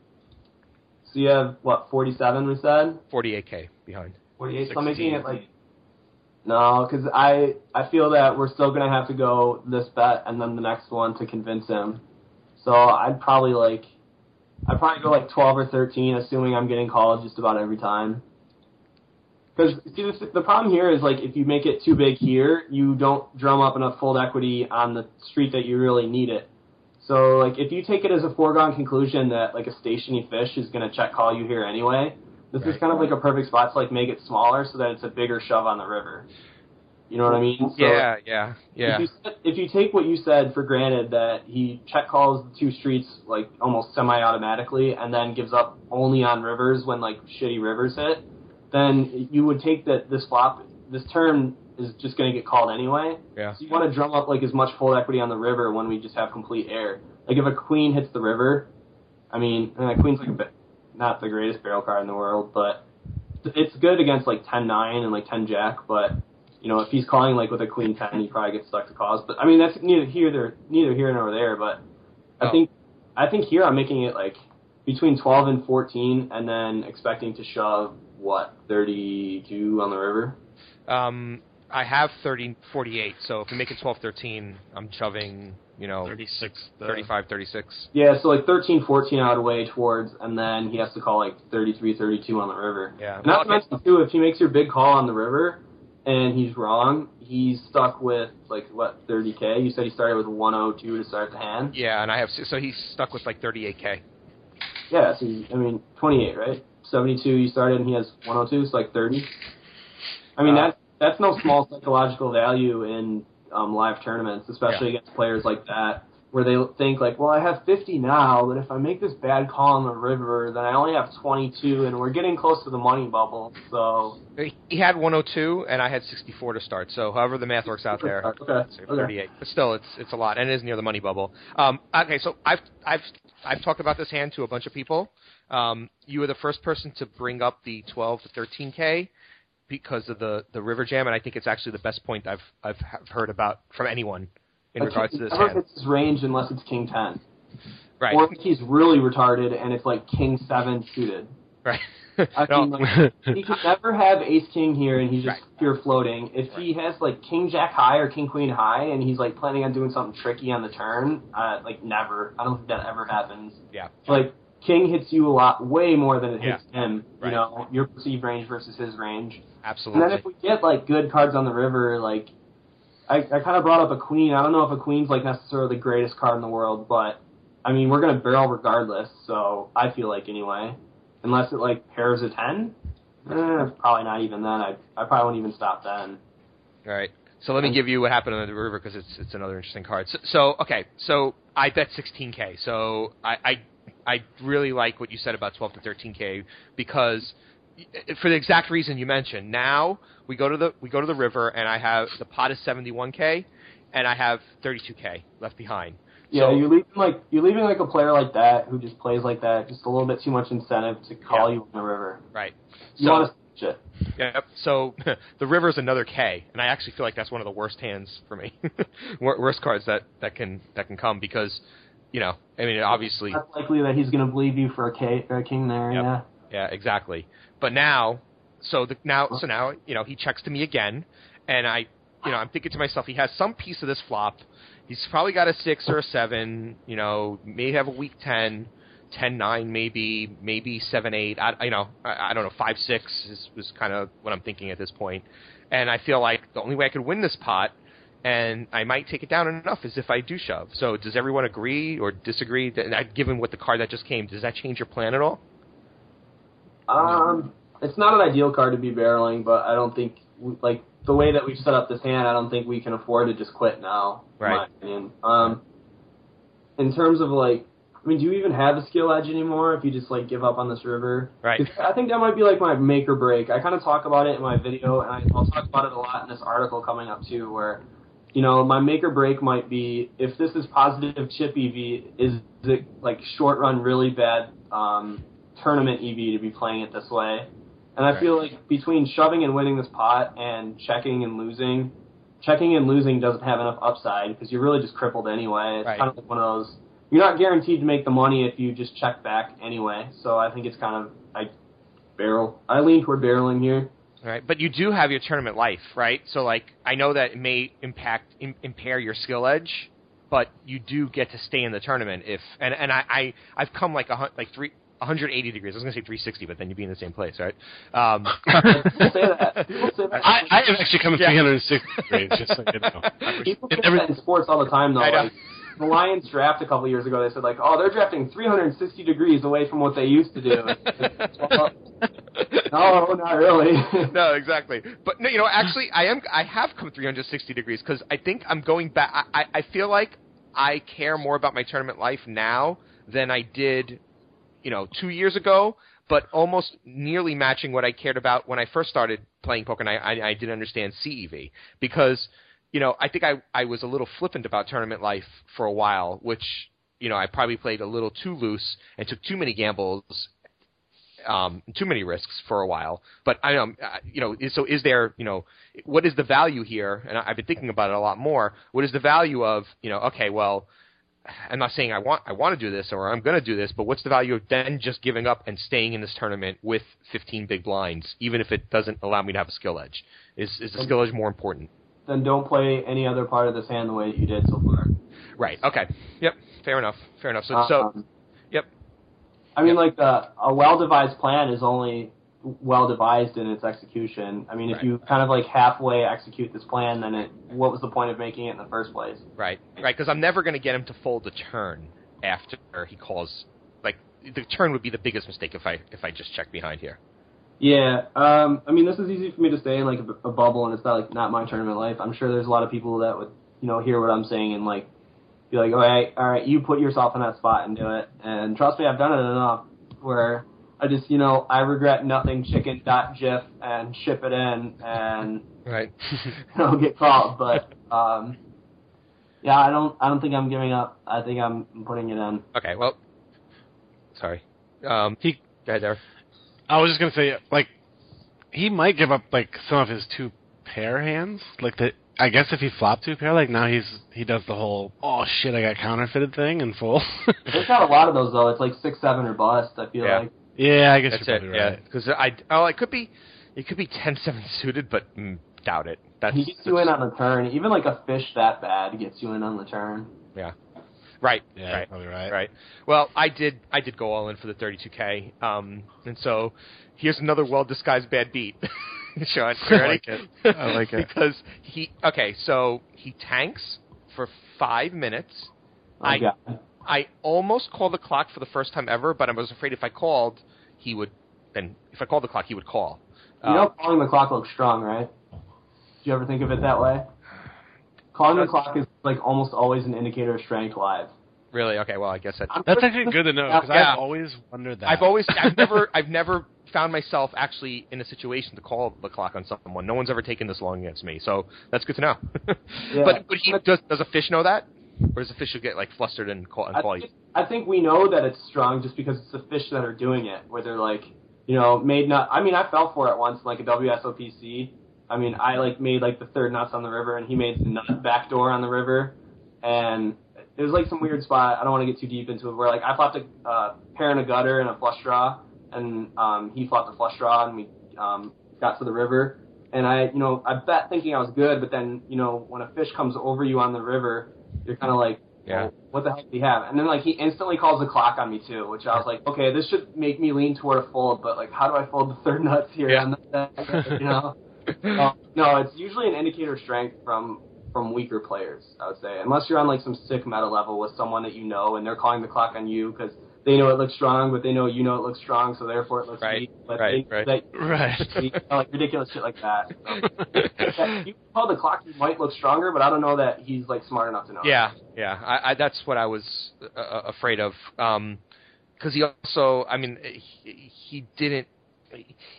[SPEAKER 5] So you have what? Forty-seven. We said
[SPEAKER 3] forty-eight k behind.
[SPEAKER 5] forty-eight. So I'm making it like. No, because I I feel that we're still gonna have to go this bet and then the next one to convince him. So I'd probably like, I'd probably go like twelve or thirteen, assuming I'm getting called just about every time. Because see, the, the problem here is like if you make it too big here, you don't drum up enough fold equity on the street that you really need it. So like if you take it as a foregone conclusion that like a stationy fish is gonna check call you here anyway, this is kind of like a perfect spot to like make it smaller so that it's a bigger shove on the river. You know what I mean? So,
[SPEAKER 3] yeah, yeah, yeah.
[SPEAKER 5] If you, if you take what you said for granted that he check calls the two streets like almost semi-automatically and then gives up only on rivers when like shitty rivers hit, then you would take that this flop, this turn is just going to get called anyway.
[SPEAKER 3] Yeah.
[SPEAKER 5] So you want to drum up like as much fold equity on the river when we just have complete air. Like if a queen hits the river, I mean, and a queen's like a bit, not the greatest barrel card in the world, but it's good against like 10-9 and like 10 jack, but you know, if he's calling like with a queen ten, he probably gets stuck to calls. But I mean, that's neither here there, neither here nor there. But I
[SPEAKER 3] Oh.
[SPEAKER 5] think I think here I'm making it like between twelve and fourteen, and then expecting to shove what thirty two on the river.
[SPEAKER 3] Um, I have 30, 48, So if we make it 12, 13, I'm shoving. You know,
[SPEAKER 6] 36. The,
[SPEAKER 3] 35, 36.
[SPEAKER 5] Yeah, so like 13, 14 out of way towards, and then he has to call like 33, 32 on the river.
[SPEAKER 3] Yeah.
[SPEAKER 5] And not to
[SPEAKER 3] Well,
[SPEAKER 5] mention too, if he makes your big call on the river and he's wrong, he's stuck with like what 30k. You said he started with 102 to start the hand.
[SPEAKER 3] Yeah, and I have so he's stuck with like 38k.
[SPEAKER 5] Yeah, so you, I mean, 28, right? 72 you started and he has 102, so like 30. I mean,
[SPEAKER 3] Uh,
[SPEAKER 5] that's that's no small psychological value in um, live tournaments, especially against players like that, where they think like, well, I have 50 now, but if I make this bad call on the river, then I only have 22, and we're getting close to the money bubble. So
[SPEAKER 3] He had 102, and I had 64 to start. So however the math works out there,
[SPEAKER 5] Okay.
[SPEAKER 3] so
[SPEAKER 5] Okay.
[SPEAKER 3] 38. But still, it's it's a lot, and it is near the money bubble. Um, okay, so I've I've I've talked about this hand to a bunch of people. Um, you were the first person to bring up the 12 to 13k because of the the river jam, and I think it's actually the best point I've I've heard about from anyone in
[SPEAKER 5] A
[SPEAKER 3] regards to this
[SPEAKER 5] never hits his range unless it's king 10,
[SPEAKER 3] Right,
[SPEAKER 5] or if he's really retarded and it's like king 7 suited.
[SPEAKER 3] right.
[SPEAKER 5] I *laughs* mean, like, he can never have ace king here, and he's just
[SPEAKER 3] Right.
[SPEAKER 5] pure floating. If he has like king jack high or king queen high, and he's like planning on doing something tricky on the turn, uh, like never. I don't think that ever happens.
[SPEAKER 3] yeah,
[SPEAKER 5] Like king hits you a lot, way more than it
[SPEAKER 3] Yeah.
[SPEAKER 5] hits him.
[SPEAKER 3] Right.
[SPEAKER 5] You know, your perceived range versus his range.
[SPEAKER 3] Absolutely.
[SPEAKER 5] And then if we get like good cards on the river, like I, I kind of brought up a queen. I don't know if a queen's like necessarily the greatest card in the world, but I mean we're gonna barrel regardless. So I feel like anyway, unless it like pairs a ten, eh, probably not even then. I I probably won't even stop then.
[SPEAKER 3] All right. So let me give you what happened on the river because it's it's another interesting card. So, so okay, so I bet 16k. So I, I I really like what you said about 12 to 13k because eh, for the exact reason you mentioned. Now we go to the we go to the river and I have the pot is 71k and I have 32k left behind.
[SPEAKER 5] Yeah,
[SPEAKER 3] So-
[SPEAKER 5] you're leaving like you're leaving like a player like that who just plays like that, just a little bit too much incentive to call
[SPEAKER 3] Yeah.
[SPEAKER 5] you on the river.
[SPEAKER 3] Right.
[SPEAKER 5] You
[SPEAKER 3] So-
[SPEAKER 5] want to switch it.
[SPEAKER 3] Yep. So *laughs* the river is another K, and I actually feel like that's one of the worst hands for me, *laughs* Wor- worst cards that that can that can come because, you know, I mean, obviously,
[SPEAKER 5] That's likely that he's gonna believe you for a, K, a king there.
[SPEAKER 3] Yep.
[SPEAKER 5] Yeah.
[SPEAKER 3] yeah, exactly. But now, so the now so now you know he checks to me again, and I, you know, I'm thinking to myself, he has some piece of this flop. He's probably got a six or a seven. You know, may have a weak ten. 10 9 maybe maybe 7 8 I, you know I, I don't know 5 6 is, is kind of what I'm thinking at this point and I feel like the only way I could win this pot and I might take it down enough is if I do shove so does everyone agree or disagree that, given what the card that just came does that change your plan at all
[SPEAKER 5] Um, it's not an ideal card to be barreling, but I don't think like the way that we've set up this hand, I don't think we can afford to just quit now. In my
[SPEAKER 3] Right.
[SPEAKER 5] opinion. Um, in terms of like, I mean, do you even have a skill edge anymore if you just like give up on this river?
[SPEAKER 3] Right.
[SPEAKER 5] I think that might be like my make or break. I kind of talk about it in my video, and I, I'll talk about it a lot in this article coming up too, where you know my make or break might be if this is positive chip EV, is it like short run really bad um, tournament EV to be playing it this way? And I
[SPEAKER 3] Right.
[SPEAKER 5] feel like between shoving and winning this pot and checking and losing, checking and losing doesn't have enough upside because you're really just crippled anyway. It's
[SPEAKER 3] Right.
[SPEAKER 5] kind of like one of those. You're not guaranteed to make the money if you just check back anyway. So I think it's kind of I barrel. I lean toward barreling here.
[SPEAKER 3] Right, but you do have your tournament life, right? So like, I know that it may impact Im- impair your skill edge, but you do get to stay in the tournament if and and I, I I've come like a hun- like three. 180 degrees. I was going to say 360, but then you'd be in the same place, right? Um, *laughs*
[SPEAKER 5] People say that. People say that. *laughs*
[SPEAKER 2] I, I have actually come in
[SPEAKER 3] Yeah.
[SPEAKER 2] 360 degrees, just so you know.
[SPEAKER 5] People say
[SPEAKER 2] Every-
[SPEAKER 5] that in sports all the time, though.
[SPEAKER 3] I know.
[SPEAKER 5] Like, the Lions draft a couple years ago. They said like, oh, they're drafting 360 degrees away from what they used to do. Well, *laughs* *laughs* no, not really.
[SPEAKER 3] no, exactly. But no, you know, actually, I am. I have come 360 degrees because I think I'm going back. I, I I feel like I care more about my tournament life now than I did, you know, two years ago. But almost nearly matching what I cared about when I first started playing poker, and I, I, I didn't understand CEV because, you know, I think I I was a little flippant about tournament life for a while, which you know I probably played a little too loose and took too many gambles um, too many risks for a while. But I um, you know, so is there, you know, what is the value here? And I- I've been thinking about it a lot more. What is the value of, you know, okay, well, I'm not saying I want I want to do this or I'm going to do this, but what's the value of then just giving up and staying in this tournament with 15 big blinds, even if it doesn't allow me to have a skill edge? Is is the skill edge more important?
[SPEAKER 5] Then don't play any other part of this hand the way that you did so far.
[SPEAKER 3] Right. Okay. Yep. Fair enough. Fair enough. So, so
[SPEAKER 5] Um,
[SPEAKER 3] yep.
[SPEAKER 5] I mean,
[SPEAKER 3] Yep.
[SPEAKER 5] like the a well-devised plan is only well devised in its execution. I mean, if
[SPEAKER 3] Right.
[SPEAKER 5] you kind of like halfway execute this plan, then it what was the point of making it in the first place?
[SPEAKER 3] Right, right, because I'm never going to get him to fold a turn after he calls. Like the turn would be the biggest mistake if I if I just check behind here.
[SPEAKER 5] Yeah, um, I mean, this is easy for me to say in like a, a bubble, and it's not like not my tournament life. I'm sure there's a lot of people that would you know, hear what I'm saying and like be like, all right, all right, you put yourself in that spot and do it. And trust me, I've done it enough where I just, you know, I regret nothing chicken dot gif and ship it in and
[SPEAKER 3] Right. *laughs*
[SPEAKER 5] know get called. But um, yeah, I don't, I don't think I'm giving up. I think I'm putting it in.
[SPEAKER 3] okay. Well, sorry. Um,
[SPEAKER 2] He-
[SPEAKER 3] go ahead, Derek.
[SPEAKER 2] I was just gonna say, like, he might give up like some of his two pair hands. Like the, I guess if he flopped two pair, like now he's he does the whole oh shit I got counterfeited thing in full. *laughs*
[SPEAKER 5] There's not a lot of those though. It's like six, seven or bust. I feel
[SPEAKER 3] Yeah.
[SPEAKER 5] like.
[SPEAKER 2] yeah, I guess
[SPEAKER 3] That's
[SPEAKER 2] you're
[SPEAKER 3] it.
[SPEAKER 2] probably
[SPEAKER 3] Yeah,
[SPEAKER 2] right.
[SPEAKER 3] because I oh it could be it could be 10-7 suited, but mm, doubt it. That's
[SPEAKER 5] He gets you in on the turn. Even like a fish that bad gets you in on the turn.
[SPEAKER 3] Right.
[SPEAKER 2] Yeah,
[SPEAKER 3] right.
[SPEAKER 2] probably right.
[SPEAKER 3] Right. Well, I did. I did go all in for the 32k. Um, and so here's another well disguised bad beat. *laughs* Sean, *laughs*
[SPEAKER 6] I like it. I like it.
[SPEAKER 3] because he. Okay, so he tanks for five minutes.
[SPEAKER 5] Oh,
[SPEAKER 3] I-
[SPEAKER 5] God.
[SPEAKER 3] I almost called the clock for the first time ever, but I was afraid if I called, he would. Then if I called the clock, he would call.
[SPEAKER 5] You know,
[SPEAKER 3] Um,
[SPEAKER 5] calling the clock looks strong, right? Do you ever think of it that way? Calling the clock is like almost always an indicator of strength live.
[SPEAKER 3] really? Okay. Well, I guess that.
[SPEAKER 5] I'm
[SPEAKER 2] That's actually good to know because
[SPEAKER 3] Yeah.
[SPEAKER 2] I've always wondered that.
[SPEAKER 3] I've always, I've never, *laughs* I've never found myself actually in a situation to call the clock on someone. No one's ever taken this long against me, so that's good to know.
[SPEAKER 5] Yeah. *laughs*
[SPEAKER 3] But, but he does. Does a fish know that, or does a fish get like flustered and call and
[SPEAKER 5] I
[SPEAKER 3] call you?
[SPEAKER 5] I think we know that it's strong just because it's the fish that are doing it, where they're like, you know, made not. I mean, I fell for it once, like a WSOPC. I mean, I like made like the third nuts on the river, and he made the nut back door on the river, and it was like some weird spot. I don't want to get too deep into it. Where like I flopped a uh, pair in a gutter and a flush draw, and um, he flopped a flush draw, and we um, got to the river. And I, you know, I bet thinking I was good, but then, you know, when a fish comes over you on the river, you're kind of like,
[SPEAKER 3] Yeah.
[SPEAKER 5] what the hell do he have? And then like he instantly calls the clock on me too, which I was like, okay, this should make me lean toward a fold, but like, how do I fold the third nuts here?
[SPEAKER 3] Yeah.
[SPEAKER 5] on the, you know, *laughs* uh, no, it's usually an indicator of strength from from weaker players. I would say, unless you're on like some sick meta level with someone that you know and they're calling the clock on you because they know it looks strong, but they know you know it looks strong, so therefore it looks
[SPEAKER 3] Right,
[SPEAKER 5] weak. But
[SPEAKER 3] right,
[SPEAKER 5] they,
[SPEAKER 3] right.
[SPEAKER 5] That, *laughs*
[SPEAKER 2] right. *laughs*
[SPEAKER 5] you know, like ridiculous shit like that. So, yeah, you call the clock, he might look stronger, but I don't know that he's like smart enough to know.
[SPEAKER 3] Yeah, yeah. I, I, that's what I was uh, uh, afraid of. Um, Because he also, I mean, he, he didn't.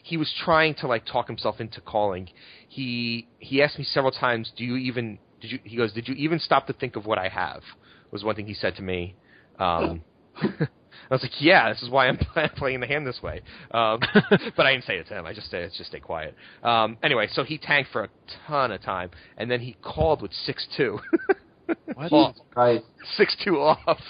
[SPEAKER 3] He was trying to like talk himself into calling. He he asked me several times, "Do you even?" Did you? He goes, "Did you even stop to think of what I have?" Was one thing he said to me. Um, *laughs* I was like, "Yeah, this is why I'm *laughs* playing the hand this way." Um, *laughs* but I didn't say it to him. I just said, "Just stay quiet." Um, anyway, so he tanked for a ton of time, and then he called with six two.
[SPEAKER 2] What?
[SPEAKER 5] Jesus Christ.
[SPEAKER 3] six two off.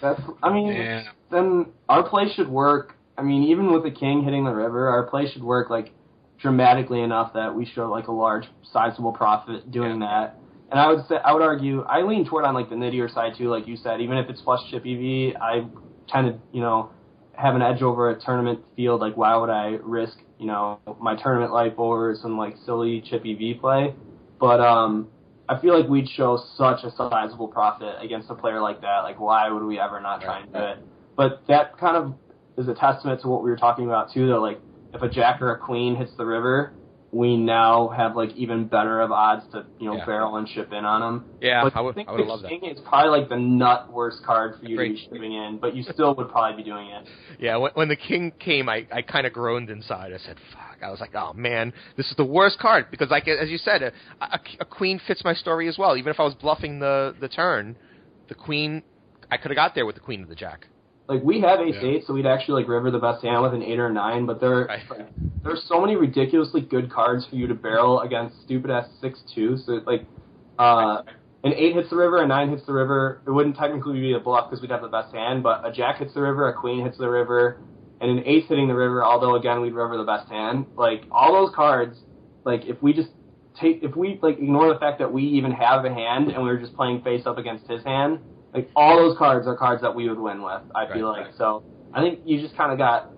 [SPEAKER 5] That's. I mean,
[SPEAKER 2] Yeah.
[SPEAKER 5] then our play should work. I mean, even with the king hitting the river, our play should work like dramatically enough that we show like a large, sizable profit doing that. And I would say, I would argue, I lean toward on like the nittier side too, like you said. Even if it's flush chip EV, I tend to, you know, have an edge over a tournament field. Like, why would I risk, you know, my tournament life over some like silly chip EV play? But um, I feel like we'd show such a sizable profit against a player like that. Like, why would we ever not try and do it? But that kind of is a testament to what we were talking about too. That like, if a jack or a queen hits the river, we now have like even better of odds to you know
[SPEAKER 3] Yeah.
[SPEAKER 5] barrel and ship in on them.
[SPEAKER 3] Yeah,
[SPEAKER 5] but
[SPEAKER 3] I would.
[SPEAKER 5] think
[SPEAKER 3] I would
[SPEAKER 5] the
[SPEAKER 3] love that.
[SPEAKER 5] king is probably like the nut worst card for you to be shipping in, but you still would probably be doing it.
[SPEAKER 3] Yeah, when, when the king came, I, I kind of groaned inside. I said, "Fuck!" I was like, "Oh man, this is the worst card." Because, like as you said, a, a, a queen fits my story as well. Even if I was bluffing the the turn, the queen, I could have got there with the queen of the jack.
[SPEAKER 5] Like we have ace
[SPEAKER 2] Yeah.
[SPEAKER 5] eight, so we'd actually like river the best hand with an eight or a nine. But there,
[SPEAKER 3] Right.
[SPEAKER 5] like, there's so many ridiculously good cards for you to barrel against stupid ass six two. So like, uh, an eight hits the river, a nine hits the river. It wouldn't technically be a bluff because we'd have the best hand. But a jack hits the river, a queen hits the river, and an ace hitting the river. Although again, we'd river the best hand. Like all those cards, like if we just take, if we like ignore the fact that we even have a hand and we're just playing face up against his hand, like all those cards are cards that we would win with. I feel like
[SPEAKER 3] right.
[SPEAKER 5] so. I think you just kind of got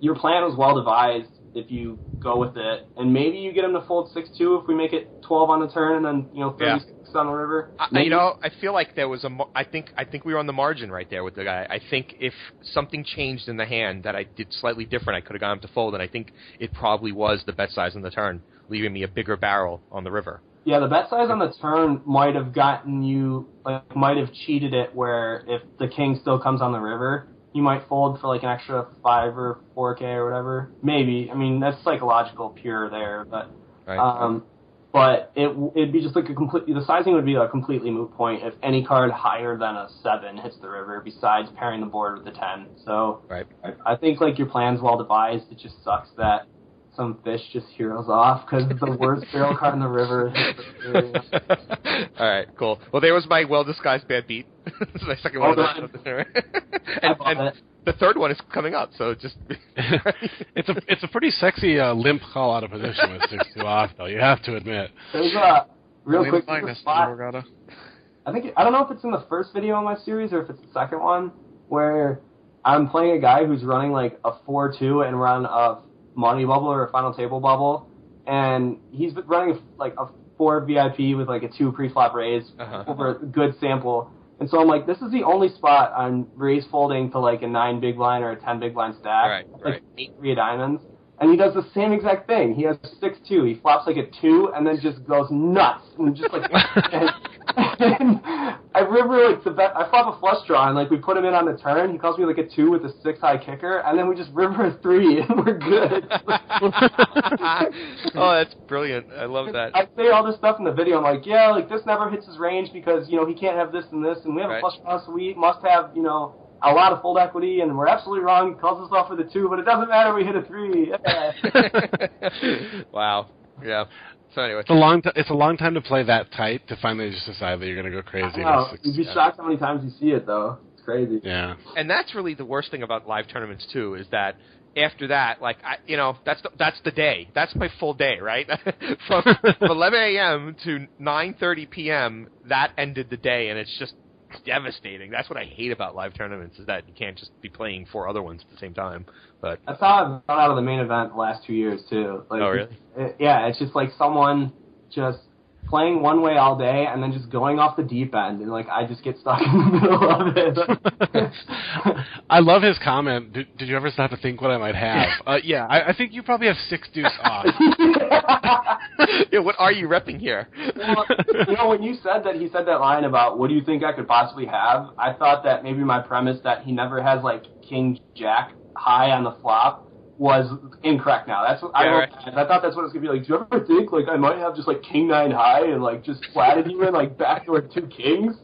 [SPEAKER 5] your plan was well devised if you go with it, and maybe you get him to fold six two if we make it twelve on the turn and then you know
[SPEAKER 3] Yeah.
[SPEAKER 5] thirty six on the river.
[SPEAKER 3] I, you know, I feel like there was a. I think I think we were on the margin right there with the guy. I think if something changed in the hand that I did slightly different, I could have gone him to fold, and I think it probably was the bet size on the turn, leaving me a bigger barrel on the river.
[SPEAKER 5] Yeah, the bet size on the turn might have gotten you, like, might have cheated it where if the king still comes on the river, you might fold for like an extra five or four k or whatever. Maybe. I mean, that's psychological pure there, but
[SPEAKER 3] Right.
[SPEAKER 5] um, but it it'd be just like a complete. The sizing would be a completely moot point if any card higher than a seven hits the river. Besides pairing the board with the ten, so
[SPEAKER 3] Right.
[SPEAKER 5] I, I think like your plan's well devised. It just sucks that some fish just heroes off because the worst barrel card in the river. hits the river. *laughs*
[SPEAKER 3] All right, cool. Well, there was my well disguised bad beat. *laughs* It's my second one.
[SPEAKER 5] Oh,
[SPEAKER 3] of
[SPEAKER 5] good.
[SPEAKER 3] those. *laughs*
[SPEAKER 5] I
[SPEAKER 3] and, and the third one is coming up, so just
[SPEAKER 2] it's a it's a pretty sexy uh, limp call out of position with six two off though. You have to admit.
[SPEAKER 5] There's a real
[SPEAKER 6] Only
[SPEAKER 5] quick
[SPEAKER 6] the
[SPEAKER 5] spot. I think I don't know if it's in the first video in my series or if it's the second one where I'm playing a guy who's running like a four two and run a money bubble or a final table bubble, and he's been running like a four VPIP with like a two pre-flop raise
[SPEAKER 3] Uh-huh.
[SPEAKER 5] over a good sample. And so I'm like, this is the only spot I'm raise folding to like a nine big blind or a ten big blind stack,
[SPEAKER 3] Right,
[SPEAKER 5] like
[SPEAKER 3] right.
[SPEAKER 5] eight three of diamonds. And he does the same exact thing. He has six two. He flops like a two and then just goes nuts and just like. *laughs* and, and I remember like the bet, I flop a flush draw and like we put him in on the turn. He calls me like a two with a six high kicker, and then we just river a three and we're good. *laughs*
[SPEAKER 3] oh, that's brilliant. I love that.
[SPEAKER 5] I say all this stuff in the video. I'm like, yeah, like this never hits his range because you know he can't have this and this, and we have
[SPEAKER 3] Right.
[SPEAKER 5] a flush draw, so we must have you know a lot of fold equity, and we're absolutely wrong. He calls us off with a two, but it doesn't matter. We hit a three. *laughs*
[SPEAKER 3] Wow. Yeah. So anyway,
[SPEAKER 2] It's a long t- it's a long time to play that tight to finally just decide that you're gonna go crazy.
[SPEAKER 5] Wow,
[SPEAKER 2] with
[SPEAKER 5] you'd be shocked how many times you see it though. It's crazy.
[SPEAKER 2] Yeah.
[SPEAKER 3] and that's really the worst thing about live tournaments too is that after that, like I, you know, that's the, that's the day. That's my full day, right? *laughs* from, from *laughs* 11 a.m. to 9:30 p.m. That ended the day, and it's just devastating. That's what I hate about live tournaments is that you can't just be playing four other ones at the same time. But
[SPEAKER 5] how I've gone out of the main event the last two years too. Like,
[SPEAKER 3] Oh, really?
[SPEAKER 5] it- yeah, it's just like someone just playing one way all day and then just going off the deep end, and like I just get stuck *laughs* in the middle of it. *laughs*
[SPEAKER 2] I love his comment. Did, did you ever stop to think what I might have? *laughs* Uh, yeah, I, I think you probably have six deuce off.
[SPEAKER 3] yeah, what are you repping here?
[SPEAKER 5] well, you know, when you said that he said that line about what do you think I could possibly have, I thought that maybe my premise that he never has like King Jack high on the flop was incorrect. Now that's what I
[SPEAKER 3] Yeah,
[SPEAKER 5] wrote
[SPEAKER 3] right.
[SPEAKER 5] I thought that's what it was gonna be like. Do you ever think like I might have just like King Nine high and like just flatted you in like backdoor two kings?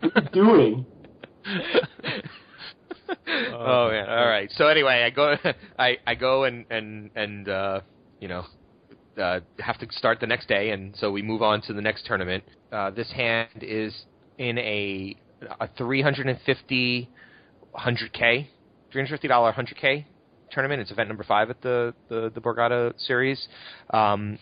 [SPEAKER 5] What are you doing? *laughs*
[SPEAKER 3] oh man! All right. So anyway, I go, *laughs* I I go and and and uh, you know, uh, have to start the next day, and so we move on to the next tournament. Uh, this hand is in a a 350 100k, 350 dollar 100k tournament. It's event number five at the the, the Borgata series. Um,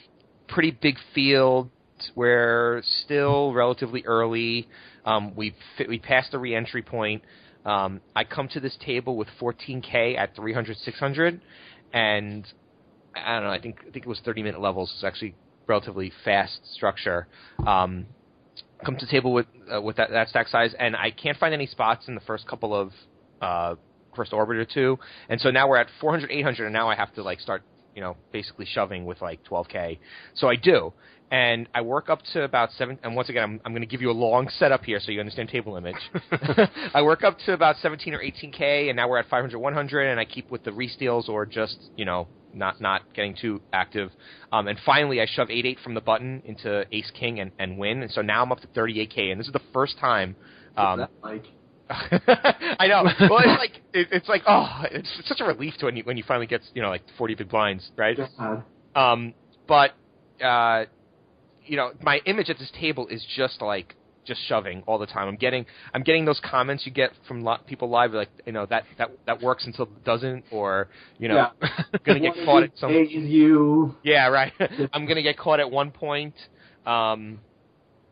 [SPEAKER 3] pretty big field. We're still relatively early. Um, we we passed the reentry point. Um, I come to this table with 14k at 300 600, and I don't know. I think I think it was 30 minute levels. It's actually relatively fast structure. Um, come to table with uh, with that, that stack size, and I can't find any spots in the first couple of uh, first orbit or two, and so now we're at 400 800, and now I have to like start you know basically shoving with like 12k. So I do. And I work up to about seven. And once again, I'm, I'm going to give you a long setup here so you understand table image. *laughs* *laughs* I work up to about 17 or 18k, and now we're at 500, 100, and I keep with the re-steals or just you know not not getting too active. Um, and finally, I shove 8-8 from the button into Ace King and, and win. And so now I'm up to 38k, and this is the first time. Um,
[SPEAKER 5] That, like *laughs*
[SPEAKER 3] I know. Well, it's like it, it's like oh, it's, it's such a relief to when you when you finally get you know like 40 big blinds, right?
[SPEAKER 5] God.
[SPEAKER 3] Um, but uh, you know, my image at this table is just like just shoving all the time. I'm getting I'm getting those comments you get from lo- people live like you know that that that works until it doesn't, or you know, *laughs* gonna get caught at some.
[SPEAKER 5] these you
[SPEAKER 3] Yeah, right. *laughs* I'm gonna get caught at one point. Um,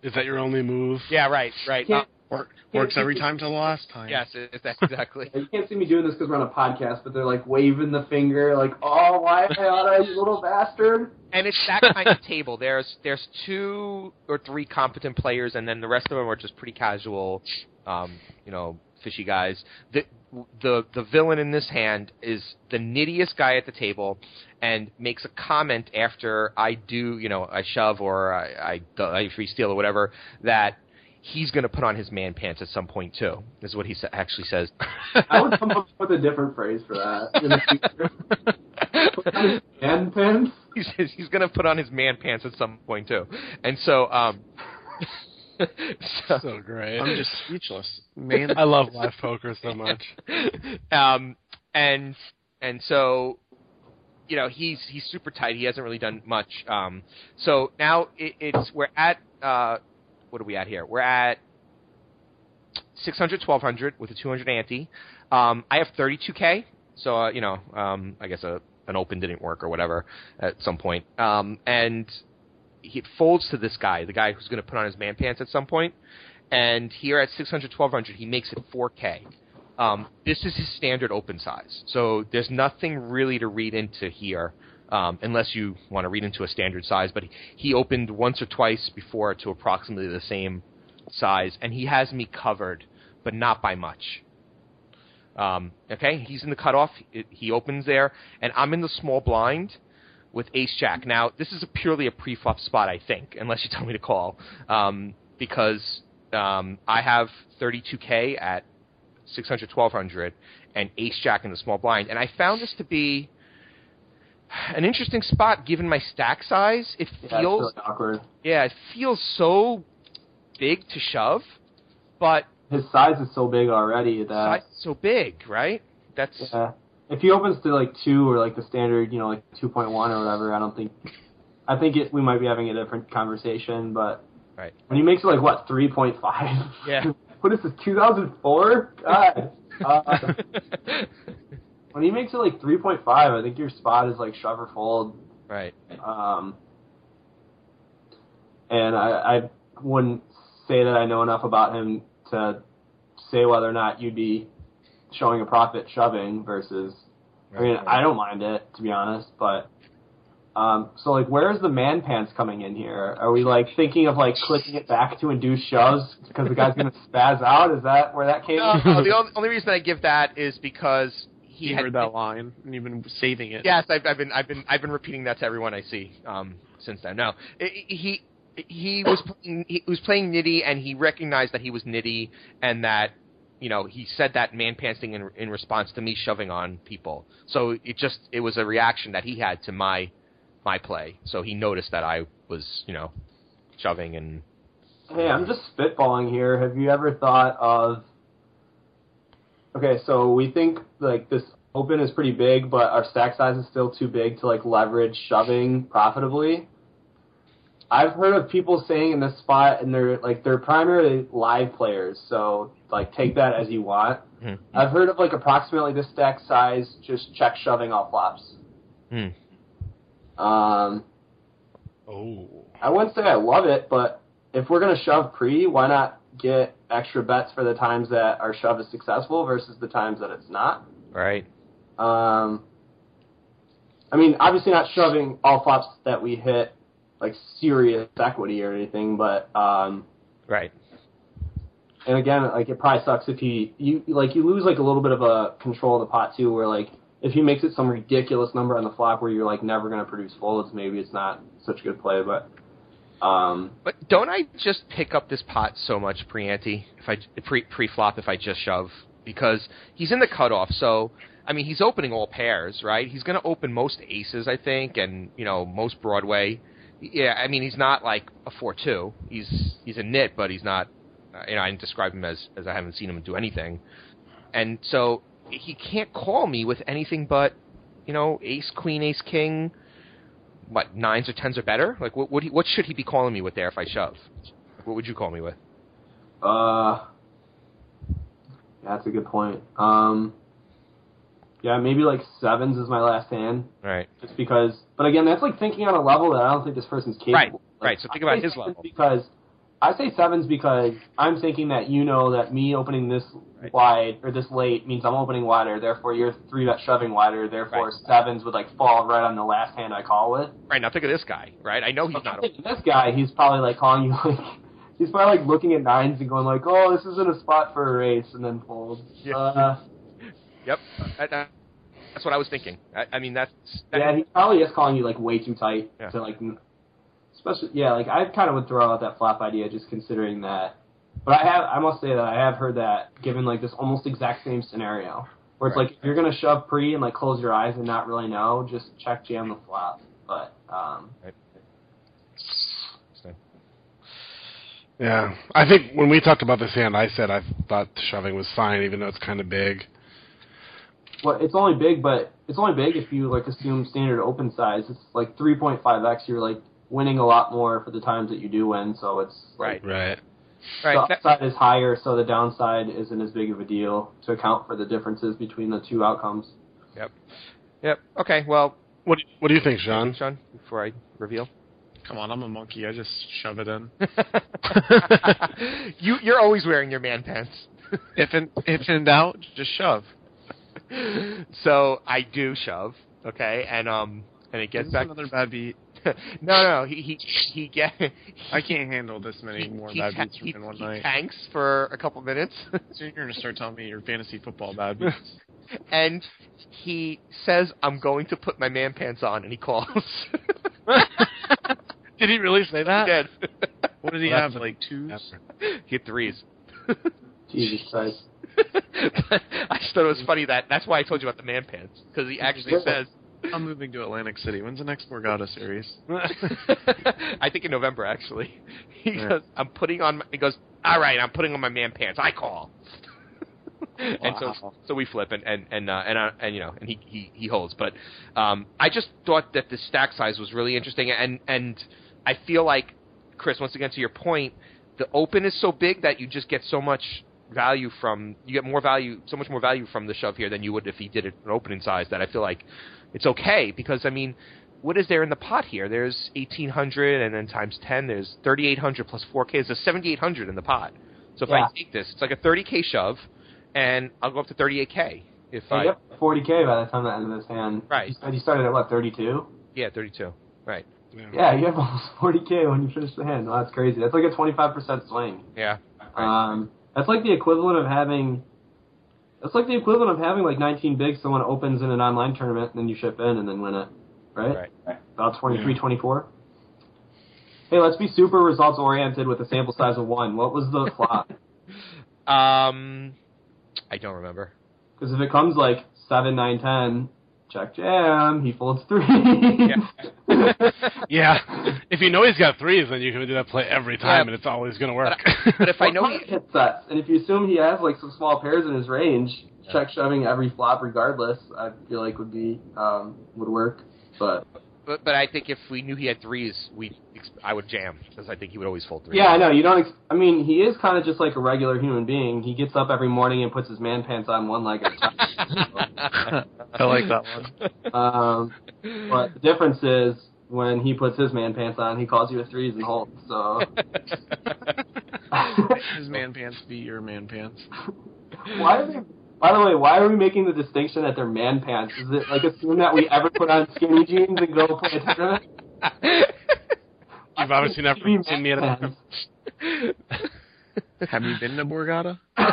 [SPEAKER 2] Is that your only move?
[SPEAKER 3] yeah, right, right.
[SPEAKER 5] Can't-
[SPEAKER 3] Uh,
[SPEAKER 6] Work, works every time till the last time.
[SPEAKER 3] yes, exactly. *laughs*
[SPEAKER 5] You can't see me doing this because we're on a podcast, but they're like waving the finger, like, "Oh, why am I on it, you little bastard?"
[SPEAKER 3] and it's that kind of table. There's there's two or three competent players, and then the rest of them are just pretty casual, um, you know, fishy guys. The, the the villain in this hand is the nittiest guy at the table, and makes a comment after I do, you know, I shove or I I, I free steal or whatever that he's going to put on his man pants at some point too. Is what he sa- actually says.
[SPEAKER 5] I would come up with a different phrase for that in the future. Put on his man pants.
[SPEAKER 3] he says he's going to put on his man pants at some point too, and so um. *laughs* so,
[SPEAKER 2] So great.
[SPEAKER 6] I'm just speechless. Man,
[SPEAKER 2] I love live poker so much. *laughs*
[SPEAKER 3] um, and and so, you know, he's he's super tight. He hasn't really done much. Um, so now it, it's we're at uh, what are we at here? We're at 600, 1200 with a 200 ante. Um, I have 32k. So uh, you know, um, I guess a an open didn't work or whatever at some point. Um, and he folds to this guy, the guy who's going to put on his man pants at some point. And here at 600, 1200, he makes it 4K. Um, this is his standard open size. So there's nothing really to read into here, um, unless you want to read into a standard size. But he, opened once or twice before to approximately the same size, and he has me covered, but not by much. Um, okay, he's in the cutoff. He opens there, and I'm in the small blind with Ace Jack. Now, this is a purely a pre-flop spot, I think, unless you tell me to call, um, because um, I have 32k at 600, 1200, and Ace Jack in the small blind, and I found this to be an interesting spot given my stack size. It
[SPEAKER 5] Yeah,
[SPEAKER 3] feels
[SPEAKER 5] awkward.
[SPEAKER 3] yeah, it feels so big to shove, but
[SPEAKER 5] His size is so big already that
[SPEAKER 3] so big, right? That's
[SPEAKER 5] yeah. If he opens to like two or like the standard, you know, like two point one or whatever, I don't think. I think it, we might be having a different conversation, but
[SPEAKER 3] right.
[SPEAKER 5] when he makes it like what three point five?
[SPEAKER 3] Yeah. *laughs*
[SPEAKER 5] what is this? Two thousand four? God. *laughs* Uh, when he makes it like three point five, I think your spot is like shove or fold.
[SPEAKER 3] right.
[SPEAKER 5] Um, and I, I wouldn't say that I know enough about him to say whether or not you'd be showing a profit shoving versus. I mean, I don't mind it to be honest, but um, so like, where's the man pants coming in here? Are we like thinking of like clicking it back to induce shoves because the guy's gonna spaz out? Is that where that came?
[SPEAKER 3] No,
[SPEAKER 5] from?
[SPEAKER 3] no, the only, only reason I give that is because he
[SPEAKER 6] you
[SPEAKER 3] had
[SPEAKER 6] heard that line, and you've been saving it.
[SPEAKER 3] Yes, I've, I've been I've been I've been repeating that to everyone I see um, since then. No, I- I- he he was *coughs* playing, he was playing Nitty, and he recognized that he was Nitty, and that you know he said that man pants thing in, in response to me shoving on people. So it just it was a reaction that he had to my my play. So he noticed that I was you know shoving and
[SPEAKER 5] Hey, I'm just spitballing here. Have you ever thought of? Okay, so we think like this open is pretty big, but our stack size is still too big to like leverage shoving profitably. I've heard of people saying in this spot, and they're like they're primarily live players, so like take that as you want.
[SPEAKER 3] Hmm.
[SPEAKER 5] I've heard of like approximately this stack size, just check shoving all flops.
[SPEAKER 3] Hmm.
[SPEAKER 5] Um,
[SPEAKER 2] Oh.
[SPEAKER 5] I wouldn't say I love it, but if we're gonna shove pre, why not get extra bets for the times that our shove is successful versus the times that it's not?
[SPEAKER 3] right.
[SPEAKER 5] Um, I mean, obviously not shoving all flops that we hit like serious equity or anything, but um,
[SPEAKER 3] Right.
[SPEAKER 5] and again, like it probably sucks if he you like you lose like a little bit of a control of the pot too, where like if he makes it some ridiculous number on the flop where you're like never gonna produce folds, maybe it's not such a good play, but. Um,
[SPEAKER 3] But don't I just pick up this pot so much pre ante if I pre pre flop if I just shove because he's in the cutoff. So I mean he's opening all pairs, right? He's going to open most aces, I think, and you know most Broadway. Yeah, I mean he's not like a four two. He's he's a nit, but he's not. Uh, you know I didn't describe him as as I haven't seen him do anything, and so he can't call me with anything but you know ace queen ace king what nines or tens are better? Like what what, he, what should he be calling me with there if I shove? What would you call me with?
[SPEAKER 5] Uh, that's a good point. Um, yeah, maybe like sevens is my last hand,
[SPEAKER 3] Right.
[SPEAKER 5] just because. But again, that's like thinking on a level that I don't think this person's capable.
[SPEAKER 3] Right,
[SPEAKER 5] Like,
[SPEAKER 3] right, so think about his level.
[SPEAKER 5] Because I say sevens because I'm thinking that you know that me opening this
[SPEAKER 3] Right.
[SPEAKER 5] wide or this late means I'm opening wider. Therefore, you're three bet shoving wider. Therefore,
[SPEAKER 3] Right.
[SPEAKER 5] sevens would like fall right on the last hand I call with.
[SPEAKER 3] Right. Now think of this guy. Right. I know he's not.
[SPEAKER 5] I'm this guy, he's probably like calling you *laughs* like he's probably like looking at nines and going like, oh, this isn't a spot for a race, and then folds.
[SPEAKER 3] Yeah.
[SPEAKER 5] Uh, *laughs*
[SPEAKER 3] Yep. That's what I was thinking. I, I mean, that's that,
[SPEAKER 5] Yeah, he probably is calling you like way too tight
[SPEAKER 3] Yeah.
[SPEAKER 5] to like, especially yeah. Like I kind of would throw out that flop idea just considering that. But I have I must say that I have heard that given like this almost exact same scenario where it's
[SPEAKER 3] Right.
[SPEAKER 5] like if you're gonna shove pre and like close your eyes and not really know, just check jam the flop. But um,
[SPEAKER 2] Yeah, I think when we talked about this hand, I said I thought shoving was fine, even though it's kind of big.
[SPEAKER 5] well, it's only big, but it's only big if you like assume standard open size. It's like 3.5x. You're like winning a lot more for the times that you do win, so it's like,
[SPEAKER 2] Right.
[SPEAKER 3] right.
[SPEAKER 5] the upside is higher, so the downside isn't as big of a deal to account for the differences between the two outcomes.
[SPEAKER 3] yep. Yep. Okay. Well,
[SPEAKER 2] What do- What do you think, Sean?
[SPEAKER 3] Sean, before I reveal.
[SPEAKER 6] Come on, I'm a monkey. I just shove it in. *laughs*
[SPEAKER 3] you you're always wearing your man pants.
[SPEAKER 6] If in if in doubt, just shove.
[SPEAKER 3] so I do shove, okay, and um and it gets
[SPEAKER 6] This is
[SPEAKER 3] back.
[SPEAKER 6] another bad beat. *laughs*
[SPEAKER 3] no, no, he he he get. *laughs*
[SPEAKER 6] I can't handle this many more
[SPEAKER 3] he,
[SPEAKER 6] bad
[SPEAKER 3] ta-
[SPEAKER 6] beats
[SPEAKER 3] he,
[SPEAKER 6] in one
[SPEAKER 3] he
[SPEAKER 6] night.
[SPEAKER 3] tanks for a couple minutes, *laughs*
[SPEAKER 6] So you're gonna start telling me your fantasy football bad beats.
[SPEAKER 3] and he says, "I'm going to put my man pants on," and he calls.
[SPEAKER 2] Did he really say
[SPEAKER 3] he
[SPEAKER 2] that?
[SPEAKER 3] did.
[SPEAKER 6] What did he
[SPEAKER 2] Well,
[SPEAKER 6] have? Like twos?
[SPEAKER 3] he had threes.
[SPEAKER 5] Jesus Christ.
[SPEAKER 3] I just thought it was funny that that's why I told you about the man pants because he actually says,
[SPEAKER 6] I'm moving to Atlantic City. When's the next Borgata series? *laughs*
[SPEAKER 3] I think in November actually. He
[SPEAKER 6] Yeah.
[SPEAKER 3] goes, "I'm putting on." My, he goes, "All right, I'm putting on my man pants. I call." Wow. *laughs* and so so we flip and and and uh, and, uh, and you know and he, he he holds. But um, I just thought that the stack size was really interesting and and I feel like Chris, once again to your point, the open is so big that you just get so much value from you get more value so much more value from the shove here than you would if he did it an opening size that I feel like it's okay because I mean what is there in the pot here? There's 1800 and then times 10 there's 3800 plus 4k. There's a 7800 in the pot. So if
[SPEAKER 5] Yeah.
[SPEAKER 3] I take this, it's like a 30k shove and I'll go up to 38k if
[SPEAKER 5] So
[SPEAKER 3] I
[SPEAKER 5] you have 40k by the time the end of this hand.
[SPEAKER 3] Right.
[SPEAKER 5] You said you started at what 32?
[SPEAKER 3] yeah, 32. Right.
[SPEAKER 5] Yeah, you have almost *laughs* 40k when you finish the hand. Oh, that's crazy. That's like a 25% swing.
[SPEAKER 3] Yeah. Right.
[SPEAKER 5] Um, that's like the equivalent of having. That's like the equivalent of having like 19 bigs. Someone opens in an online tournament, and then you ship in and then win it, right?
[SPEAKER 3] Right.
[SPEAKER 5] About 23, 24. Hey, let's be super results oriented with a sample size of one. What was the *laughs* flop?
[SPEAKER 3] Um I don't remember.
[SPEAKER 5] Because if it comes like seven, nine, ten, check jam. He folds three. *laughs*
[SPEAKER 2] Yeah. If you know he's got threes, then you can do that play every time,
[SPEAKER 3] Yeah.
[SPEAKER 2] and it's always going to work.
[SPEAKER 3] But if I *laughs* know he,
[SPEAKER 5] hits sets, and if you assume he has like some small pairs in his range, check shoving every flop regardless, I feel like would be um, would work. But
[SPEAKER 3] but but I think if we knew he had threes, we I would jam because I think he would always fold threes.
[SPEAKER 5] yeah, I know you don't. Ex- I mean, he is kind of just like a regular human being. He gets up every morning and puts his man pants on one leg at a time. *laughs*
[SPEAKER 6] I like that one.
[SPEAKER 5] um, but the difference is when he puts his man pants on, he calls you a threes and holds. So *laughs* *laughs*
[SPEAKER 6] His man pants be your man pants.
[SPEAKER 5] why are they? By the way, why are we making the distinction that they're man pants? Is it like assume that we ever put on skinny jeans and go play a tournament? *laughs*
[SPEAKER 2] You've obviously never
[SPEAKER 5] Give me
[SPEAKER 2] seen me at a
[SPEAKER 5] man
[SPEAKER 6] Have you been to Borgata? *laughs*
[SPEAKER 5] no,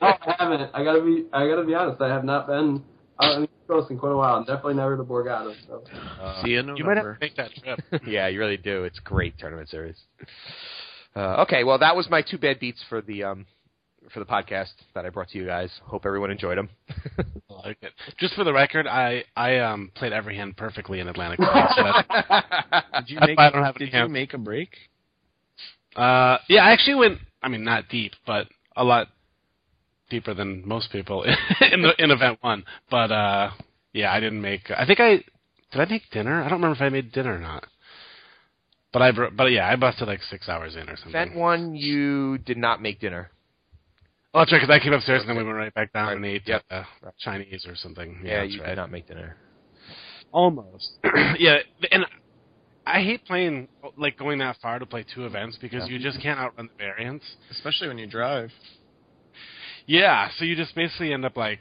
[SPEAKER 5] I haven't. I gotta be. I gotta be honest. I have not been out on the East Coast in quite a while. I'm Definitely never to Borgata. So.
[SPEAKER 3] Uh,
[SPEAKER 6] See you in
[SPEAKER 2] You might have to make that trip. *laughs*
[SPEAKER 3] yeah, you really do. It's a great tournament series. Uh, okay, well, that was my two bad beats for the um, for the podcast that I brought to you guys. Hope everyone enjoyed them. *laughs*
[SPEAKER 2] I like it. Just for the record, I I um played every hand perfectly in Atlantic *laughs* City. So
[SPEAKER 6] Did you make?
[SPEAKER 2] I don't have
[SPEAKER 6] did you make a break?
[SPEAKER 2] uh, yeah, I actually went. I mean, not deep, but a lot deeper than most people *laughs* in the in event one. But uh, yeah, I didn't make. I think I did. I make dinner. I don't remember if I made dinner or not. But I but yeah, I busted like six hours in or something.
[SPEAKER 3] Event one, you did not make dinner.
[SPEAKER 2] Oh, that's right, because I came upstairs and then we went right back down
[SPEAKER 3] Right.
[SPEAKER 2] and ate
[SPEAKER 3] Yep.
[SPEAKER 2] uh, Chinese or something.
[SPEAKER 3] Yeah,
[SPEAKER 2] that's
[SPEAKER 3] you
[SPEAKER 2] right.
[SPEAKER 3] did not make dinner.
[SPEAKER 2] Almost. *clears throat* yeah, and I hate playing like going that far to play two events because you just can't outrun the variance.
[SPEAKER 6] Especially when you drive.
[SPEAKER 2] Yeah, so you just basically end up like,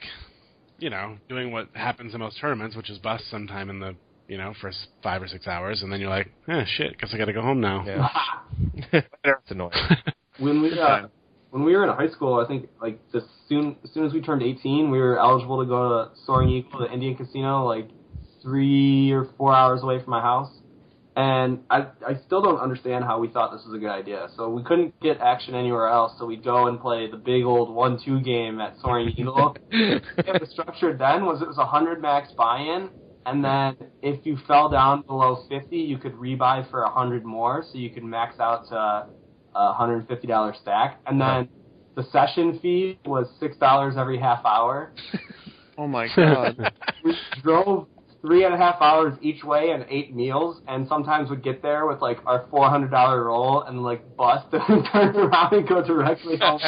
[SPEAKER 2] you know, doing what happens in most tournaments, which is bust sometime in the you know first five or six hours, and then you're like, eh, shit, guess I got to go home now.
[SPEAKER 3] Yeah. *laughs* *laughs* it's annoying. *laughs*
[SPEAKER 5] when we uh, when we were in high school, I think like as soon as soon as we turned 18, we were eligible to go to Soaring Eagle, the Indian Casino, like three or four hours away from my house. And I I still don't understand how we thought this was a good idea. So we couldn't get action anywhere else, so we'd go and play the big old one-two game at Soaring *laughs* Eagle. and the structure then was it was a hundred max buy-in, and then if you fell down below 50, you could rebuy for a hundred more, so you could max out to a hundred and fifty dollar stack, and then the session fee was six dollars every half hour. *laughs*
[SPEAKER 6] Oh my god. *laughs*
[SPEAKER 5] we drove three and a half hours each way and ate meals, and sometimes would get there with like our four hundred dollar roll and like bust *laughs* and turn around and go directly home.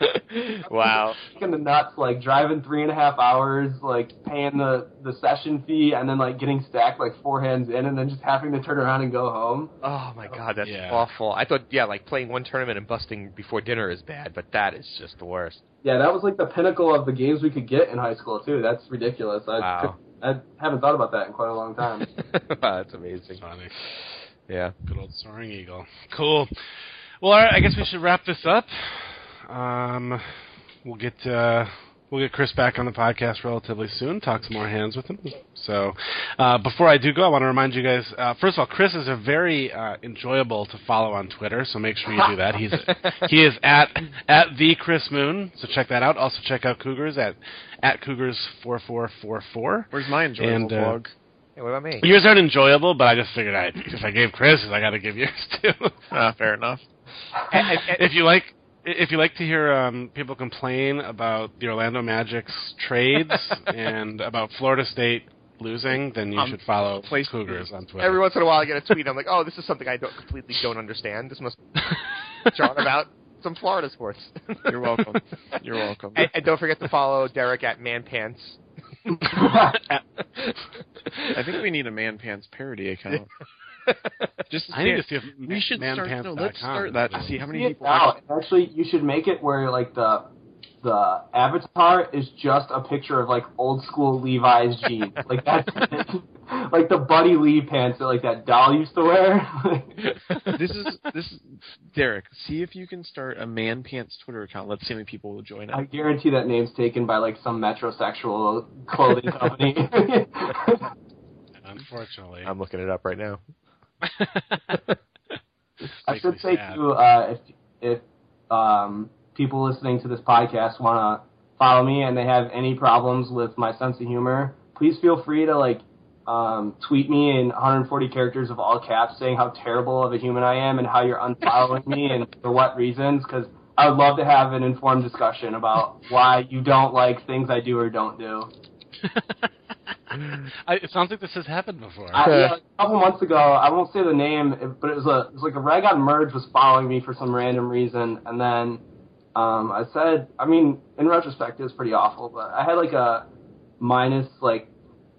[SPEAKER 5] *laughs*
[SPEAKER 3] wow.
[SPEAKER 5] Kicking the nuts, like driving three and a half hours, like paying the the session fee, and then like getting stacked like four hands in, and then just having to turn around and go home.
[SPEAKER 3] Oh my god, that's
[SPEAKER 2] Yeah.
[SPEAKER 3] awful. I thought, yeah, like playing one tournament and busting before dinner is bad, but that is just the worst.
[SPEAKER 5] Yeah, that was like the pinnacle of the games we could get in high school too. That's ridiculous. I
[SPEAKER 3] Wow.
[SPEAKER 5] I haven't thought about that in quite a long time.
[SPEAKER 3] wow, *laughs* that's amazing.
[SPEAKER 2] Funny.
[SPEAKER 3] Yeah.
[SPEAKER 2] Good old soaring eagle. Cool. Well, all right, I guess we should wrap this up. Um, we'll get uh, we'll get Chris back on the podcast relatively soon. Talk some more hands with him. So, uh, before I do go, I want to remind you guys. Uh, first of all, Chris is a very uh, enjoyable to follow on Twitter. So make sure you do that. He's he is at at the Chris Moon. So check that out. Also check out Cougars at at Cougars four four four four.
[SPEAKER 6] Where's my enjoyable
[SPEAKER 2] And, uh,
[SPEAKER 6] blog?
[SPEAKER 3] Hey, what about me?
[SPEAKER 2] Yours aren't enjoyable, but I just figured I if I gave Chris, I got to give yours too.
[SPEAKER 6] Ah, fair enough. *laughs*
[SPEAKER 2] If you like if you like to hear um, people complain about the Orlando Magic's trades *laughs* and about Florida State losing, then you
[SPEAKER 6] Um,
[SPEAKER 2] should follow
[SPEAKER 6] please-
[SPEAKER 2] Cougars on Twitter.
[SPEAKER 3] Every once in a while, I get a tweet. I'm like, "Oh, this is something I don't completely don't understand. This must be *laughs* John about some Florida sports."
[SPEAKER 6] You're welcome. You're welcome.
[SPEAKER 3] and, and don't forget to follow Derek at Man Pants. *laughs*
[SPEAKER 6] I think we need a man pants parody account. *laughs* Just to
[SPEAKER 2] I need
[SPEAKER 6] see-
[SPEAKER 2] to see if
[SPEAKER 6] we should start. No, let's start that to see how many people.
[SPEAKER 5] now. Actually, you should make it where like the the avatar is just a picture of like old school Levi's jeans. *laughs* like that's it. like the Buddy Lee pants that like that doll used to wear. *laughs*
[SPEAKER 6] this is this is Derek. See if you can start a man pants Twitter account. Let's see how many people will join It.
[SPEAKER 5] I
[SPEAKER 6] it.
[SPEAKER 5] guarantee that name's taken by like some metrosexual clothing company.
[SPEAKER 2] Unfortunately,
[SPEAKER 3] I'm looking it up right now.
[SPEAKER 5] I should say
[SPEAKER 2] sad.
[SPEAKER 5] too, uh, if if um, people listening to this podcast want to follow me and they have any problems with my sense of humor, please feel free to like um, tweet me in 140 characters of all caps saying how terrible of a human I am and how you're unfollowing me and *laughs* for what reasons. Because I would love to have an informed discussion about why you don't like things I do or don't do. *laughs*
[SPEAKER 2] I, it sounds like this has happened before.
[SPEAKER 5] I, yeah, a couple months ago, I won't say the name, but it was a it was like a rag on merge was following me for some random reason, and then um, I said, I mean, in retrospect, it was pretty awful, but I had like a minus like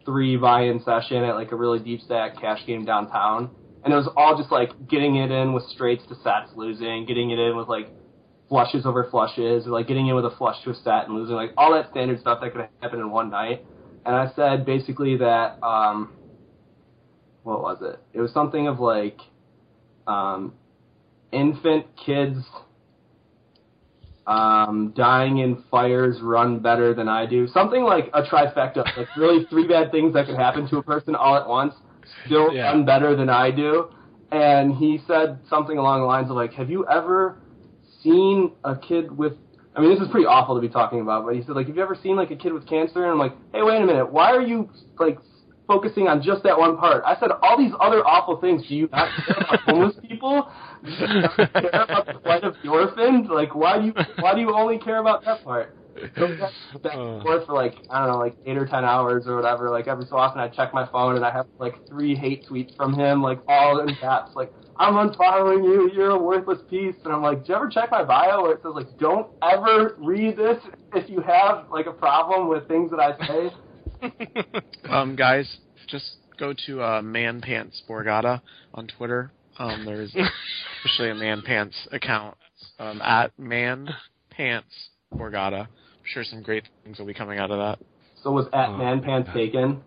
[SPEAKER 5] three buy-in session at like a really deep stack cash game downtown, and it was all just like getting it in with straights to sets losing, getting it in with like flushes over flushes, or like getting in with a flush to a set and losing, like all that standard stuff that could happen in one night. And I said basically that um, what was it? It was something of like um, infant kids um, dying in fires run better than I do. Something like a trifecta, like really three bad things that could happen to a person all at once, still
[SPEAKER 2] Yeah.
[SPEAKER 5] run better than I do. And he said something along the lines of like, "Have you ever seen a kid with?" I mean, this is pretty awful to be talking about, but he said like, "Have you ever seen like a kid with cancer?" And I'm like, "Hey, wait a minute, why are you like focusing on just that one part. I said all these other awful things. Do you not care about homeless people? Do you not care about the plight of the orphan? Like, why do you why do you only care about that part? Back and forth for like I don't know, like eight or ten hours or whatever. Like every so often, I check my phone and I have like three hate tweets from him, like all in caps, like I'm unfollowing you. You're a worthless piece. And I'm like, do you ever check my bio where it says like, don't ever read this if you have like a problem with things that I say. *laughs*
[SPEAKER 6] Um, guys, just go to uh, Man Pants Borgata on Twitter. Um, there's officially a Man Pants account um, at Man Pants Borgata. I'm sure some great things will be coming out of that.
[SPEAKER 5] So was at
[SPEAKER 2] Oh,
[SPEAKER 5] Man Pants
[SPEAKER 2] God.
[SPEAKER 5] taken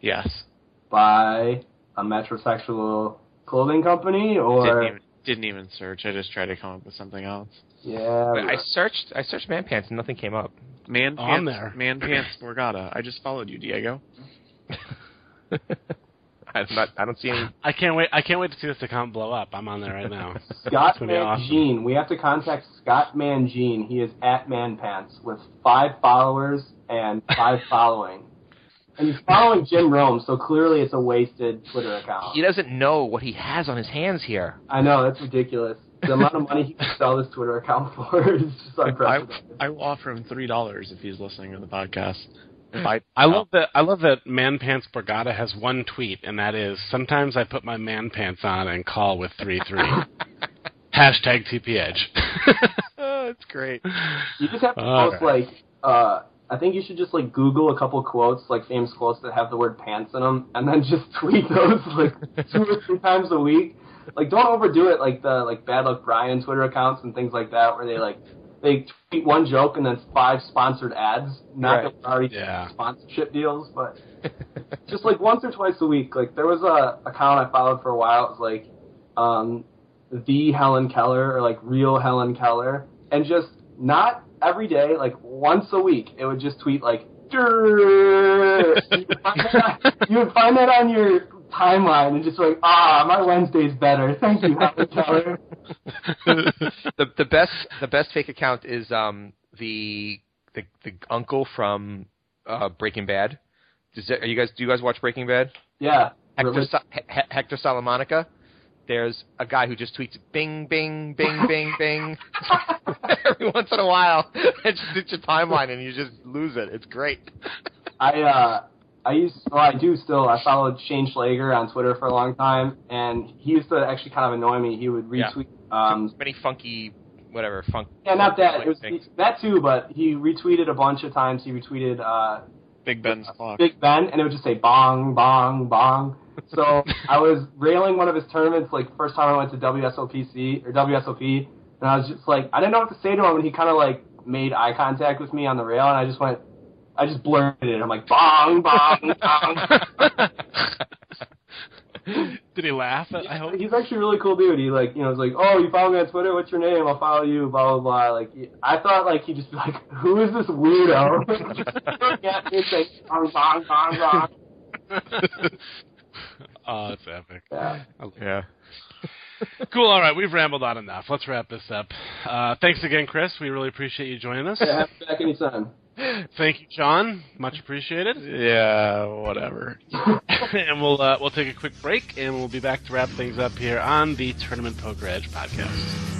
[SPEAKER 6] Yes.
[SPEAKER 5] by a metrosexual clothing company
[SPEAKER 3] Didn't
[SPEAKER 5] or
[SPEAKER 3] even, didn't
[SPEAKER 6] didn't even search. I just tried to come up with something else.
[SPEAKER 5] Yeah.
[SPEAKER 3] But I searched. I searched man pants and nothing came up.
[SPEAKER 6] Man
[SPEAKER 7] On
[SPEAKER 6] pants,
[SPEAKER 7] there.
[SPEAKER 6] man pants Borgata. I just followed you, Diego. *laughs*
[SPEAKER 3] I'm not. I don't see any.
[SPEAKER 7] I can't wait. I can't wait to see this account blow up. I'm on there right now. *laughs*
[SPEAKER 5] Scott
[SPEAKER 7] It's awesome.
[SPEAKER 5] We have to contact Scott Mangine. He is at Man Pants with five followers and five *laughs* following. And he's following Jim Rome, so clearly it's a wasted Twitter account.
[SPEAKER 3] He doesn't know what he has on his hands here.
[SPEAKER 5] I know, that's ridiculous. The amount of money he can sell this Twitter account *laughs* for is just
[SPEAKER 6] I,
[SPEAKER 5] unprecedented.
[SPEAKER 6] I will offer him three dollars if he's listening to the podcast. I,
[SPEAKER 7] I love that. I love that Man Pants Borgata has one tweet, and that is sometimes I put my man pants on and call with three three. *laughs* Hashtag TPH. *laughs*
[SPEAKER 3] Oh, it's great.
[SPEAKER 5] You just have to
[SPEAKER 7] All
[SPEAKER 5] post
[SPEAKER 7] right.
[SPEAKER 5] like uh I think you should just like Google a couple quotes, like famous quotes that have the word pants in them, and then just *laughs* tweet those like two or three times a week. Like, don't overdo it, like the like Bad Luck Brian Twitter accounts and things like that, where they like they tweet one joke and then five sponsored ads. Not
[SPEAKER 3] Right.
[SPEAKER 5] that already
[SPEAKER 7] Yeah.
[SPEAKER 5] sponsorship deals, but *laughs* just like once or twice a week. Like there was a account I followed for a while. It was like um, the Helen Keller or like real Helen Keller, and just not every day, like once a week, it would just tweet like. You would find that- you would find that on your timeline and just like, ah, my Wednesday's better. Thank you, Helen *laughs*
[SPEAKER 3] the the best the best fake account is um the the the uncle from uh, Breaking Bad. Does that, are you guys do you guys watch Breaking Bad?
[SPEAKER 5] Yeah.
[SPEAKER 3] Hector
[SPEAKER 5] really-
[SPEAKER 3] Sa- He- He- Hector Salamanca. There's a guy who just tweets bing bing bing *laughs* bing bing *laughs* every once in a while. *laughs* It's just it's your timeline and you just lose it. It's great.
[SPEAKER 5] I uh I used well I do still I followed Shane Schleger on Twitter for a long time and he used to actually kind of annoy me. He would
[SPEAKER 3] Yeah.
[SPEAKER 5] retweet um
[SPEAKER 3] Many funky whatever funk.
[SPEAKER 5] yeah not that it was
[SPEAKER 3] things.
[SPEAKER 5] that too but he retweeted a bunch of times he retweeted uh
[SPEAKER 6] Big Ben's clock.
[SPEAKER 5] Big Ben and it would just say bong bong bong. So I was railing one of his tournaments like first time I went to WSOPC or WSOP and I was just like I didn't know what to say to him and he kind of like made eye contact with me on the rail and I just went I just blurted it. I'm like bong bong bong. *laughs*
[SPEAKER 7] Did he laugh? I hope.
[SPEAKER 5] He's actually a really cool dude. He like, you know, was like, oh, you follow me on Twitter? What's your name? I'll follow you. Blah blah blah. Like, I thought like he'd just be like, who is this weirdo? Looking at me bong bong bong bong. *laughs* *laughs*
[SPEAKER 7] oh, that's epic.
[SPEAKER 5] Yeah.
[SPEAKER 3] Yeah. *laughs*
[SPEAKER 7] Cool. All right, we've rambled on enough. Let's wrap this up. Uh, thanks again, Chris. We really appreciate you joining us.
[SPEAKER 5] Yeah, have me back anytime. *laughs*
[SPEAKER 7] Thank you, John. Much appreciated.
[SPEAKER 6] Yeah, whatever.
[SPEAKER 7] and we'll uh, we'll take a quick break, and we'll be back to wrap things up here on the Tournament Poker Edge podcast.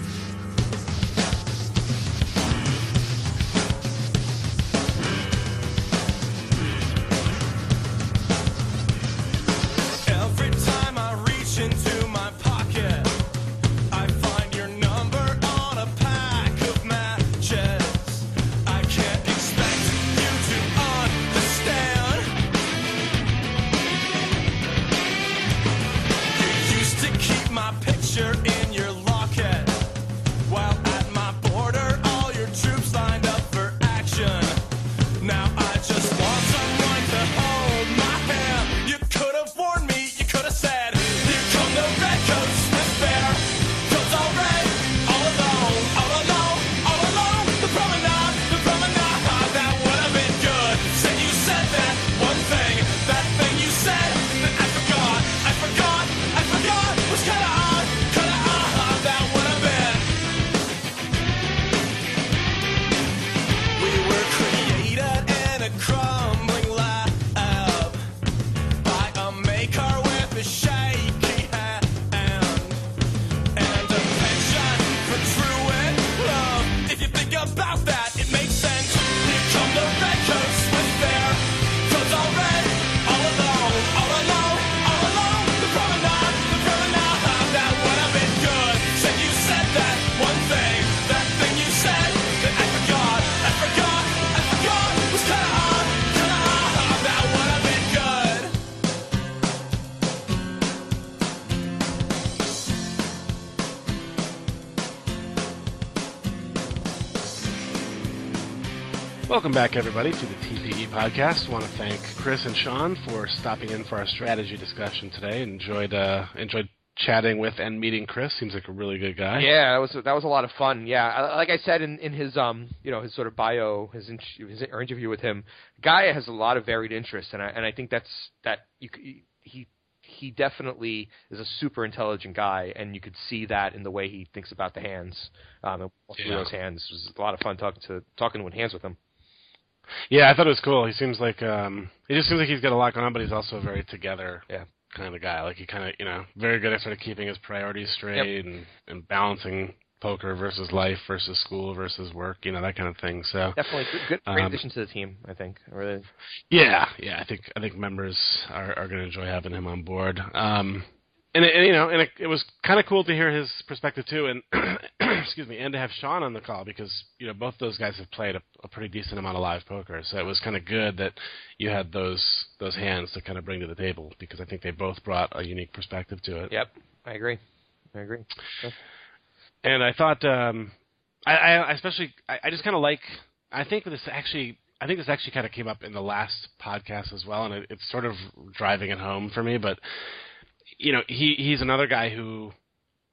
[SPEAKER 7] Welcome back, everybody, to the TPE podcast. I want to thank Chris and Sean for stopping in for our strategy discussion today. Enjoyed uh, enjoyed
[SPEAKER 2] chatting with and meeting Chris. Seems like a really good guy.
[SPEAKER 3] Yeah, that was that was a lot of fun. Yeah, like I said in, in his um you know his sort of bio, his, in, his interview with him, guy has a lot of varied interests, and I and I think that's that you he he definitely is a super intelligent guy, and you could see that in the way he thinks about the hands. Um, and
[SPEAKER 2] Yeah.
[SPEAKER 3] those hands it was a lot of fun talking to talking with hands with him.
[SPEAKER 2] Yeah, I thought it was cool. He seems like um he just seems like he's got a lot going on, but he's also a very together
[SPEAKER 3] Yeah.
[SPEAKER 2] kind of guy. Like he kind of you know very good at sort of keeping his priorities straight and and balancing poker versus life versus school versus work, you know that kind of thing. So
[SPEAKER 3] Definitely good, good great
[SPEAKER 2] Um,
[SPEAKER 3] addition to the team. I think. Really.
[SPEAKER 2] yeah, yeah, I think I think members are are going to enjoy having him on board. Um, and, it, and you know, and it, it was kind of cool to hear his perspective too, and *clears throat* excuse me, and to have Sean on the call because you know both those guys have played a, a pretty decent amount of live poker, so it was kind of good that you had those those hands to kind of bring to the table because I think they both brought a unique perspective to it.
[SPEAKER 3] Yep, I agree. I agree.
[SPEAKER 2] And I thought, um, I, I especially, I, I just kind of like. I think this actually, I think this actually kind of came up in the last podcast as well, and it, it's sort of driving it home for me. But you know, he he's another guy who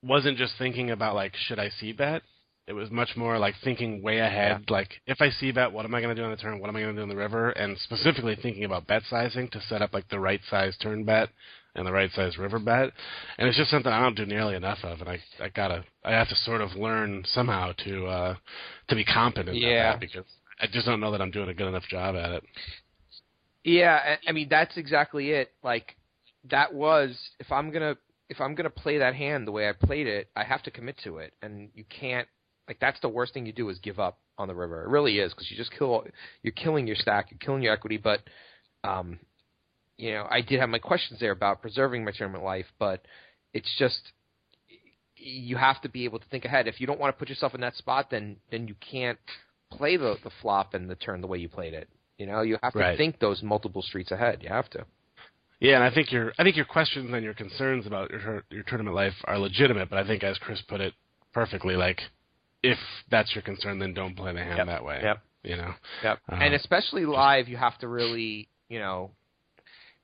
[SPEAKER 2] wasn't just thinking about like, should I c-bet? It was much more like thinking way ahead. Like, if I c-bet, what am I going to do on the turn? What am I going to do in the river? And specifically thinking about bet sizing to set up like the right size turn bet and the right size river bet. And it's just something I don't do nearly enough of, and I I gotta I have to sort of learn somehow to uh to be competent
[SPEAKER 3] Yeah.
[SPEAKER 2] at that because I just don't know that I'm doing a good enough job at it.
[SPEAKER 3] Yeah, I mean that's exactly it. Like that was if I'm gonna if I'm gonna play that hand the way I played it, I have to commit to it, and you can't. Like that's the worst thing you do is give up on the river. It really is because you just kill. You're killing your stack. You're killing your equity. But, um, you know, I did have my questions there about preserving my tournament life, but it's just you have to be able to think ahead. If you don't want to put yourself in that spot, then then you can't play the the flop and the turn the way you played it. You know, you have to
[SPEAKER 2] Right.
[SPEAKER 3] think those multiple streets ahead. You have to.
[SPEAKER 2] Yeah, and I think your I think your questions and your concerns about your your tournament life are legitimate, but I think as Chris put it perfectly, like if that's your concern, then don't play the hand
[SPEAKER 3] Yep.
[SPEAKER 2] that way.
[SPEAKER 3] Yep.
[SPEAKER 2] You know.
[SPEAKER 3] Yep.
[SPEAKER 2] Uh,
[SPEAKER 3] and especially live, you have to really, you know,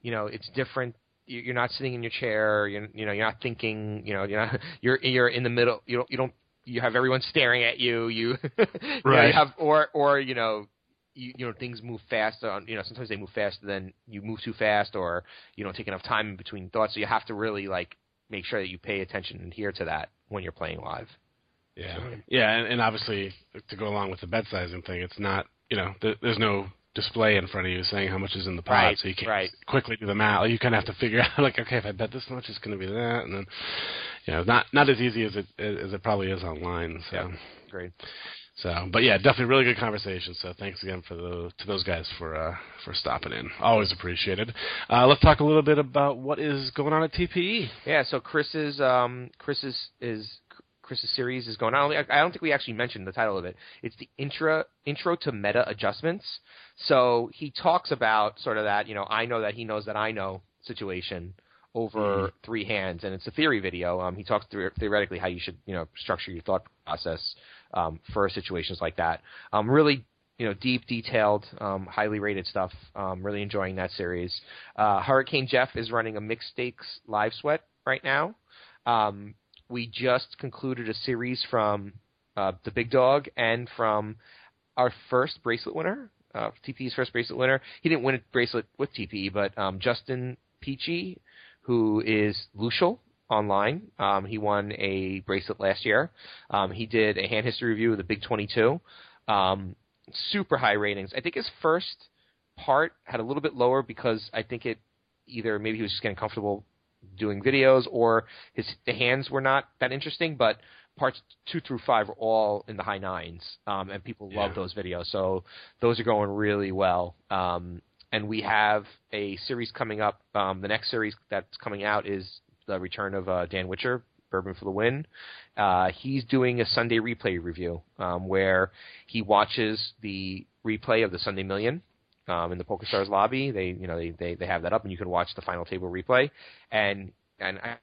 [SPEAKER 3] you know, it's different. You- You're not sitting in your chair. You're, you know, you're not thinking. You know, you're not, *laughs* you're you're in the middle. You don't you don't you have everyone staring at you. You, *laughs* you know,
[SPEAKER 2] Right.
[SPEAKER 3] you have or or you know. You, you know things move fast. On, you know sometimes they move faster than you move too fast, or you don't take enough time in between thoughts. So you have to really like make sure that you pay attention and adhere to that when you're playing live.
[SPEAKER 2] Yeah, yeah, and, and obviously to go along with the bet sizing thing, it's not you know th- there's no display in front of you saying how much is in the pot,
[SPEAKER 3] Right,
[SPEAKER 2] so you can't
[SPEAKER 3] right.
[SPEAKER 2] quickly do the math. Like, you kind of have to figure out *laughs* like okay, if I bet this much, it's going to be that, and then you know not not as easy as it as it probably is online. So.
[SPEAKER 3] Yeah. Great.
[SPEAKER 2] So, but yeah, definitely really good conversation. So, thanks again for the to those guys for uh, for stopping in. Always appreciated. Uh, let's talk a little bit about what is going on at. TPE.
[SPEAKER 3] Yeah, so Chris's um Chris's is Chris's series is going on. I I don't think we actually mentioned the title of it. It's the intro intro to meta adjustments. So he talks about sort of that, you know, I know that he knows that I know situation over three hands, and it's a theory video. Um, he talks through theoretically how you should, you know, structure your thought process um, for situations like that. Um, really, you know, deep, detailed, um, highly rated stuff. Um, really enjoying that series. Uh, Hurricane Jeff is running a mixed stakes live sweat right now. Um, we just concluded a series from uh, the Big Dog and from our first bracelet winner, uh, TPE's first bracelet winner. He didn't win a bracelet with TPE, but um, Justin Pechie, who is Lucial online, um, he won a bracelet last year. Um, he did a hand history review of the Big 22. Um, super high ratings. I think his first part had a little bit lower because I think it either maybe he was just getting comfortable doing videos or his the hands were not that interesting, but parts two through five are all in the high nines, um, and people love
[SPEAKER 2] Yeah.
[SPEAKER 3] those videos. So those are going really well. Um, and we have a series coming up. Um, the next series that's coming out is the return of uh, Dan Witcher, Bourbon for the Win. Uh, he's doing a Sunday replay review um, where he watches the replay of the Sunday Million um, in the PokerStars lobby. They, you know, they, they they have that up, and you can watch the final table replay. And and I,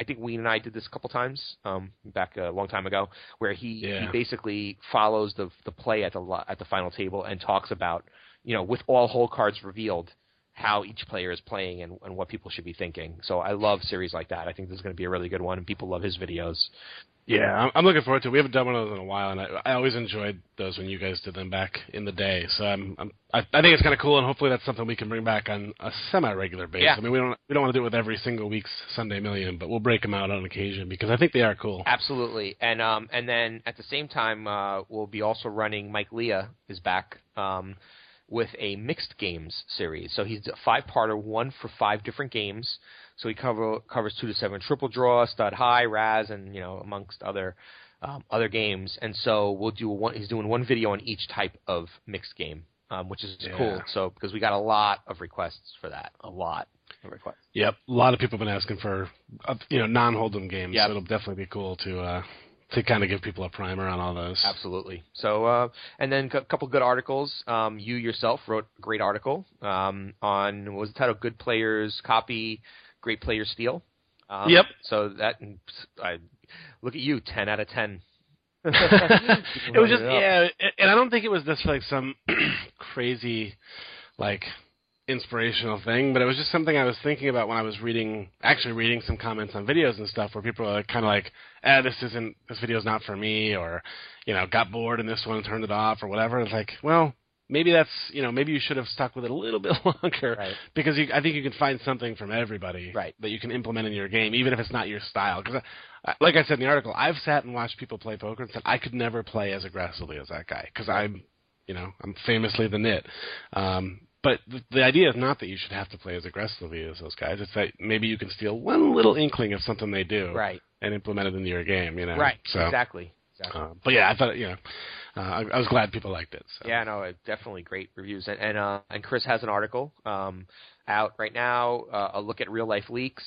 [SPEAKER 3] I think Ween and I did this a couple times um, back a long time ago, where he,
[SPEAKER 2] Yeah.
[SPEAKER 3] he basically follows the the play at the at the final table and talks about, you know, with all hole cards revealed, how each player is playing and, and what people should be thinking. So I love series like that. I think this is going to be a really good one, and people love his videos.
[SPEAKER 2] Yeah, I'm, I'm looking forward to. it. We haven't done one of those in a while, and I, I always enjoyed those when you guys did them back in the day. So I'm, I'm I, I think it's kind of cool, and hopefully that's something we can bring back on a semi-regular basis.
[SPEAKER 3] Yeah.
[SPEAKER 2] I mean, we don't we don't want to do it with every single week's Sunday Million, but we'll break them out on occasion because I think they are cool.
[SPEAKER 3] Absolutely, and um, and then at the same time, uh, we'll be also running. Mike Leah is back um, with a mixed games series. So he's a five-parter, one for five different games. So he cover covers two to seven triple draw, stud high, Razz, and you know amongst other um, other games. And so we'll do one. He's doing one video on each type of mixed game, um, which is
[SPEAKER 2] Yeah.
[SPEAKER 3] cool. So because we got a lot of requests for that, a lot of requests.
[SPEAKER 2] Yep, a lot of people have been asking for uh, you know non-hold'em games.
[SPEAKER 3] Yep.
[SPEAKER 2] So it'll definitely be cool to uh, to kind of give people a primer on all those.
[SPEAKER 3] Absolutely. So, uh, and then a couple good articles. Um, you yourself wrote a great article um, on what was the title? Good players copy, great players steal. Um,
[SPEAKER 2] Yep.
[SPEAKER 3] So that I look at you, ten out of ten. *laughs* *laughs*
[SPEAKER 2] it was just
[SPEAKER 3] Running up.
[SPEAKER 2] yeah, and I don't think it was just like some *clears throat* crazy like inspirational thing, but it was just something I was thinking about when I was reading, actually reading some comments on videos and stuff where people are kind of like, "Ah, this isn't this video's not for me," or you know, got bored in this one and turned it off or whatever. It's like, well. Maybe that's you know maybe you should have stuck with it a little *laughs* bit longer
[SPEAKER 3] Right.
[SPEAKER 2] because you, I think you can find something from everybody
[SPEAKER 3] Right.
[SPEAKER 2] that you can implement in your game even if it's not your style because like I said in the article, I've sat and watched people play poker and said I could never play as aggressively as that guy because I'm, you know, I'm famously the nit. Um, but the, the idea is not that you should have to play as aggressively as those guys. It's that maybe you can steal one little inkling of something they do
[SPEAKER 3] Right.
[SPEAKER 2] and implement it into your game. You know,
[SPEAKER 3] Right.
[SPEAKER 2] So,
[SPEAKER 3] Exactly. Exactly.
[SPEAKER 2] uh, but yeah, I thought you know, uh, I, I was glad people liked it. So.
[SPEAKER 3] Yeah, no, it- definitely great reviews. And and, uh, and Chris has an article um, out right now. Uh, a look at real life leaks.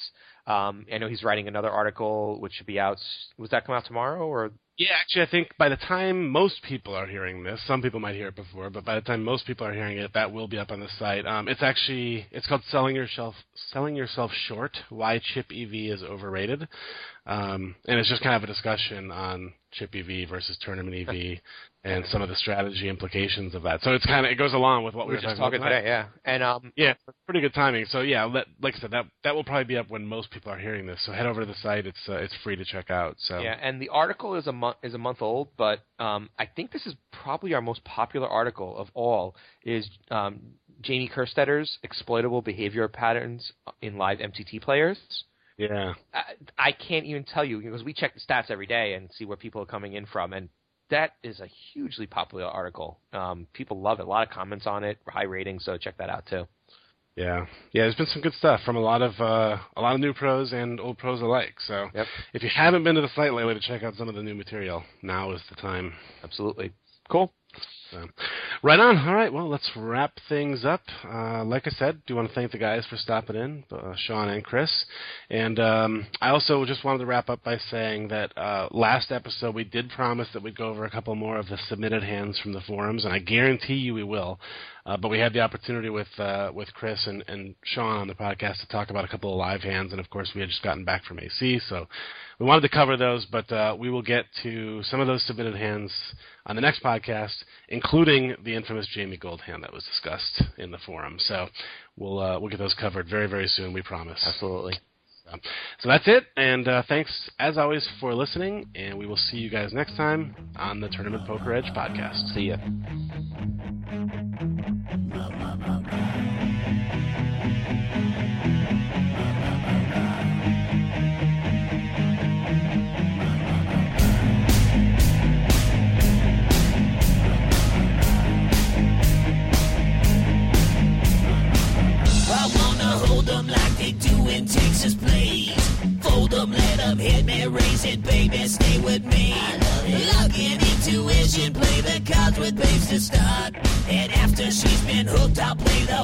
[SPEAKER 3] Um, I know he's writing another article which should be out. Was that come out tomorrow or?
[SPEAKER 2] Yeah, actually, I think by the time most people are hearing this, some people might hear it before, but by the time most people are hearing it, that will be up on the site. Um, it's actually it's called "Selling Yourself Selling Yourself Short: Why Chip EV is Overrated," um, and it's just kind of a discussion on Chip EV versus Tournament EV *laughs* and some of the strategy implications of that. So it's kind of it goes along with what
[SPEAKER 3] We
[SPEAKER 2] we
[SPEAKER 3] were just
[SPEAKER 2] talking
[SPEAKER 3] talking
[SPEAKER 2] about
[SPEAKER 3] today, yeah. And um,
[SPEAKER 2] yeah, pretty good timing. So yeah, let, like I said, that that will probably be up when most people are hearing this. So head over to the site; it's uh, it's free to check out. So
[SPEAKER 3] Yeah, and the article is a month is a month old, but um, I think this is probably our most popular article of all. Is um, Jamie Kerstetter's exploitable behavior patterns in live MTT players?
[SPEAKER 2] yeah.
[SPEAKER 3] I, I can't even tell you because we check the stats every day and see where people are coming in from, and that is a hugely popular article. Um, people love it. A lot of comments on it, high ratings, so check that out too.
[SPEAKER 2] Yeah, yeah. There's been some good stuff from a lot of uh, a lot of new pros and old pros alike. So
[SPEAKER 3] Yep.
[SPEAKER 2] if you haven't been to the site lately to check out some of the new material, now is the time.
[SPEAKER 3] Absolutely, cool.
[SPEAKER 2] So, right on. All right. Well, let's wrap things up. Uh, like I said, do want to thank the guys for stopping in, uh, Sean and Chris. And um, I also just wanted to wrap up by saying that uh, last episode we did promise that we'd go over a couple more of the submitted hands from the forums, and I guarantee you we will. Uh, but we had the opportunity with uh, with Chris and, and Sean on the podcast to talk about a couple of live hands, and of course we had just gotten back from AC, so we wanted to cover those. But uh, we will get to some of those submitted hands on the next podcast, including the infamous Jamie Gold hand that was discussed in the forum. So we'll uh, we'll get those covered very very soon. We promise.
[SPEAKER 3] Absolutely.
[SPEAKER 2] So, so that's it, and uh, thanks as always for listening, and we will see you guys next time on the Tournament Poker Edge podcast.
[SPEAKER 3] See ya.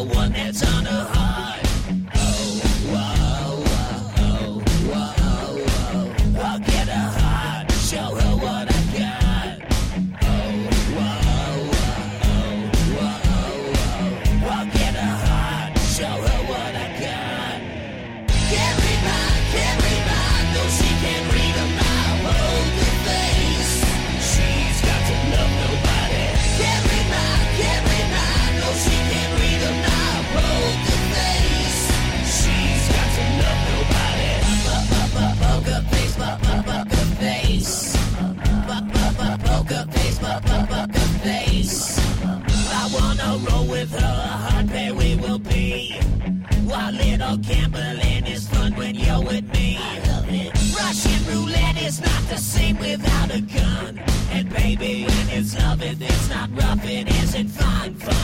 [SPEAKER 8] One that's on Well, gambling is fun when you're with me. Russian roulette is not the same without a gun. And baby, when it's loving, it's not rough, it isn't fun. fun.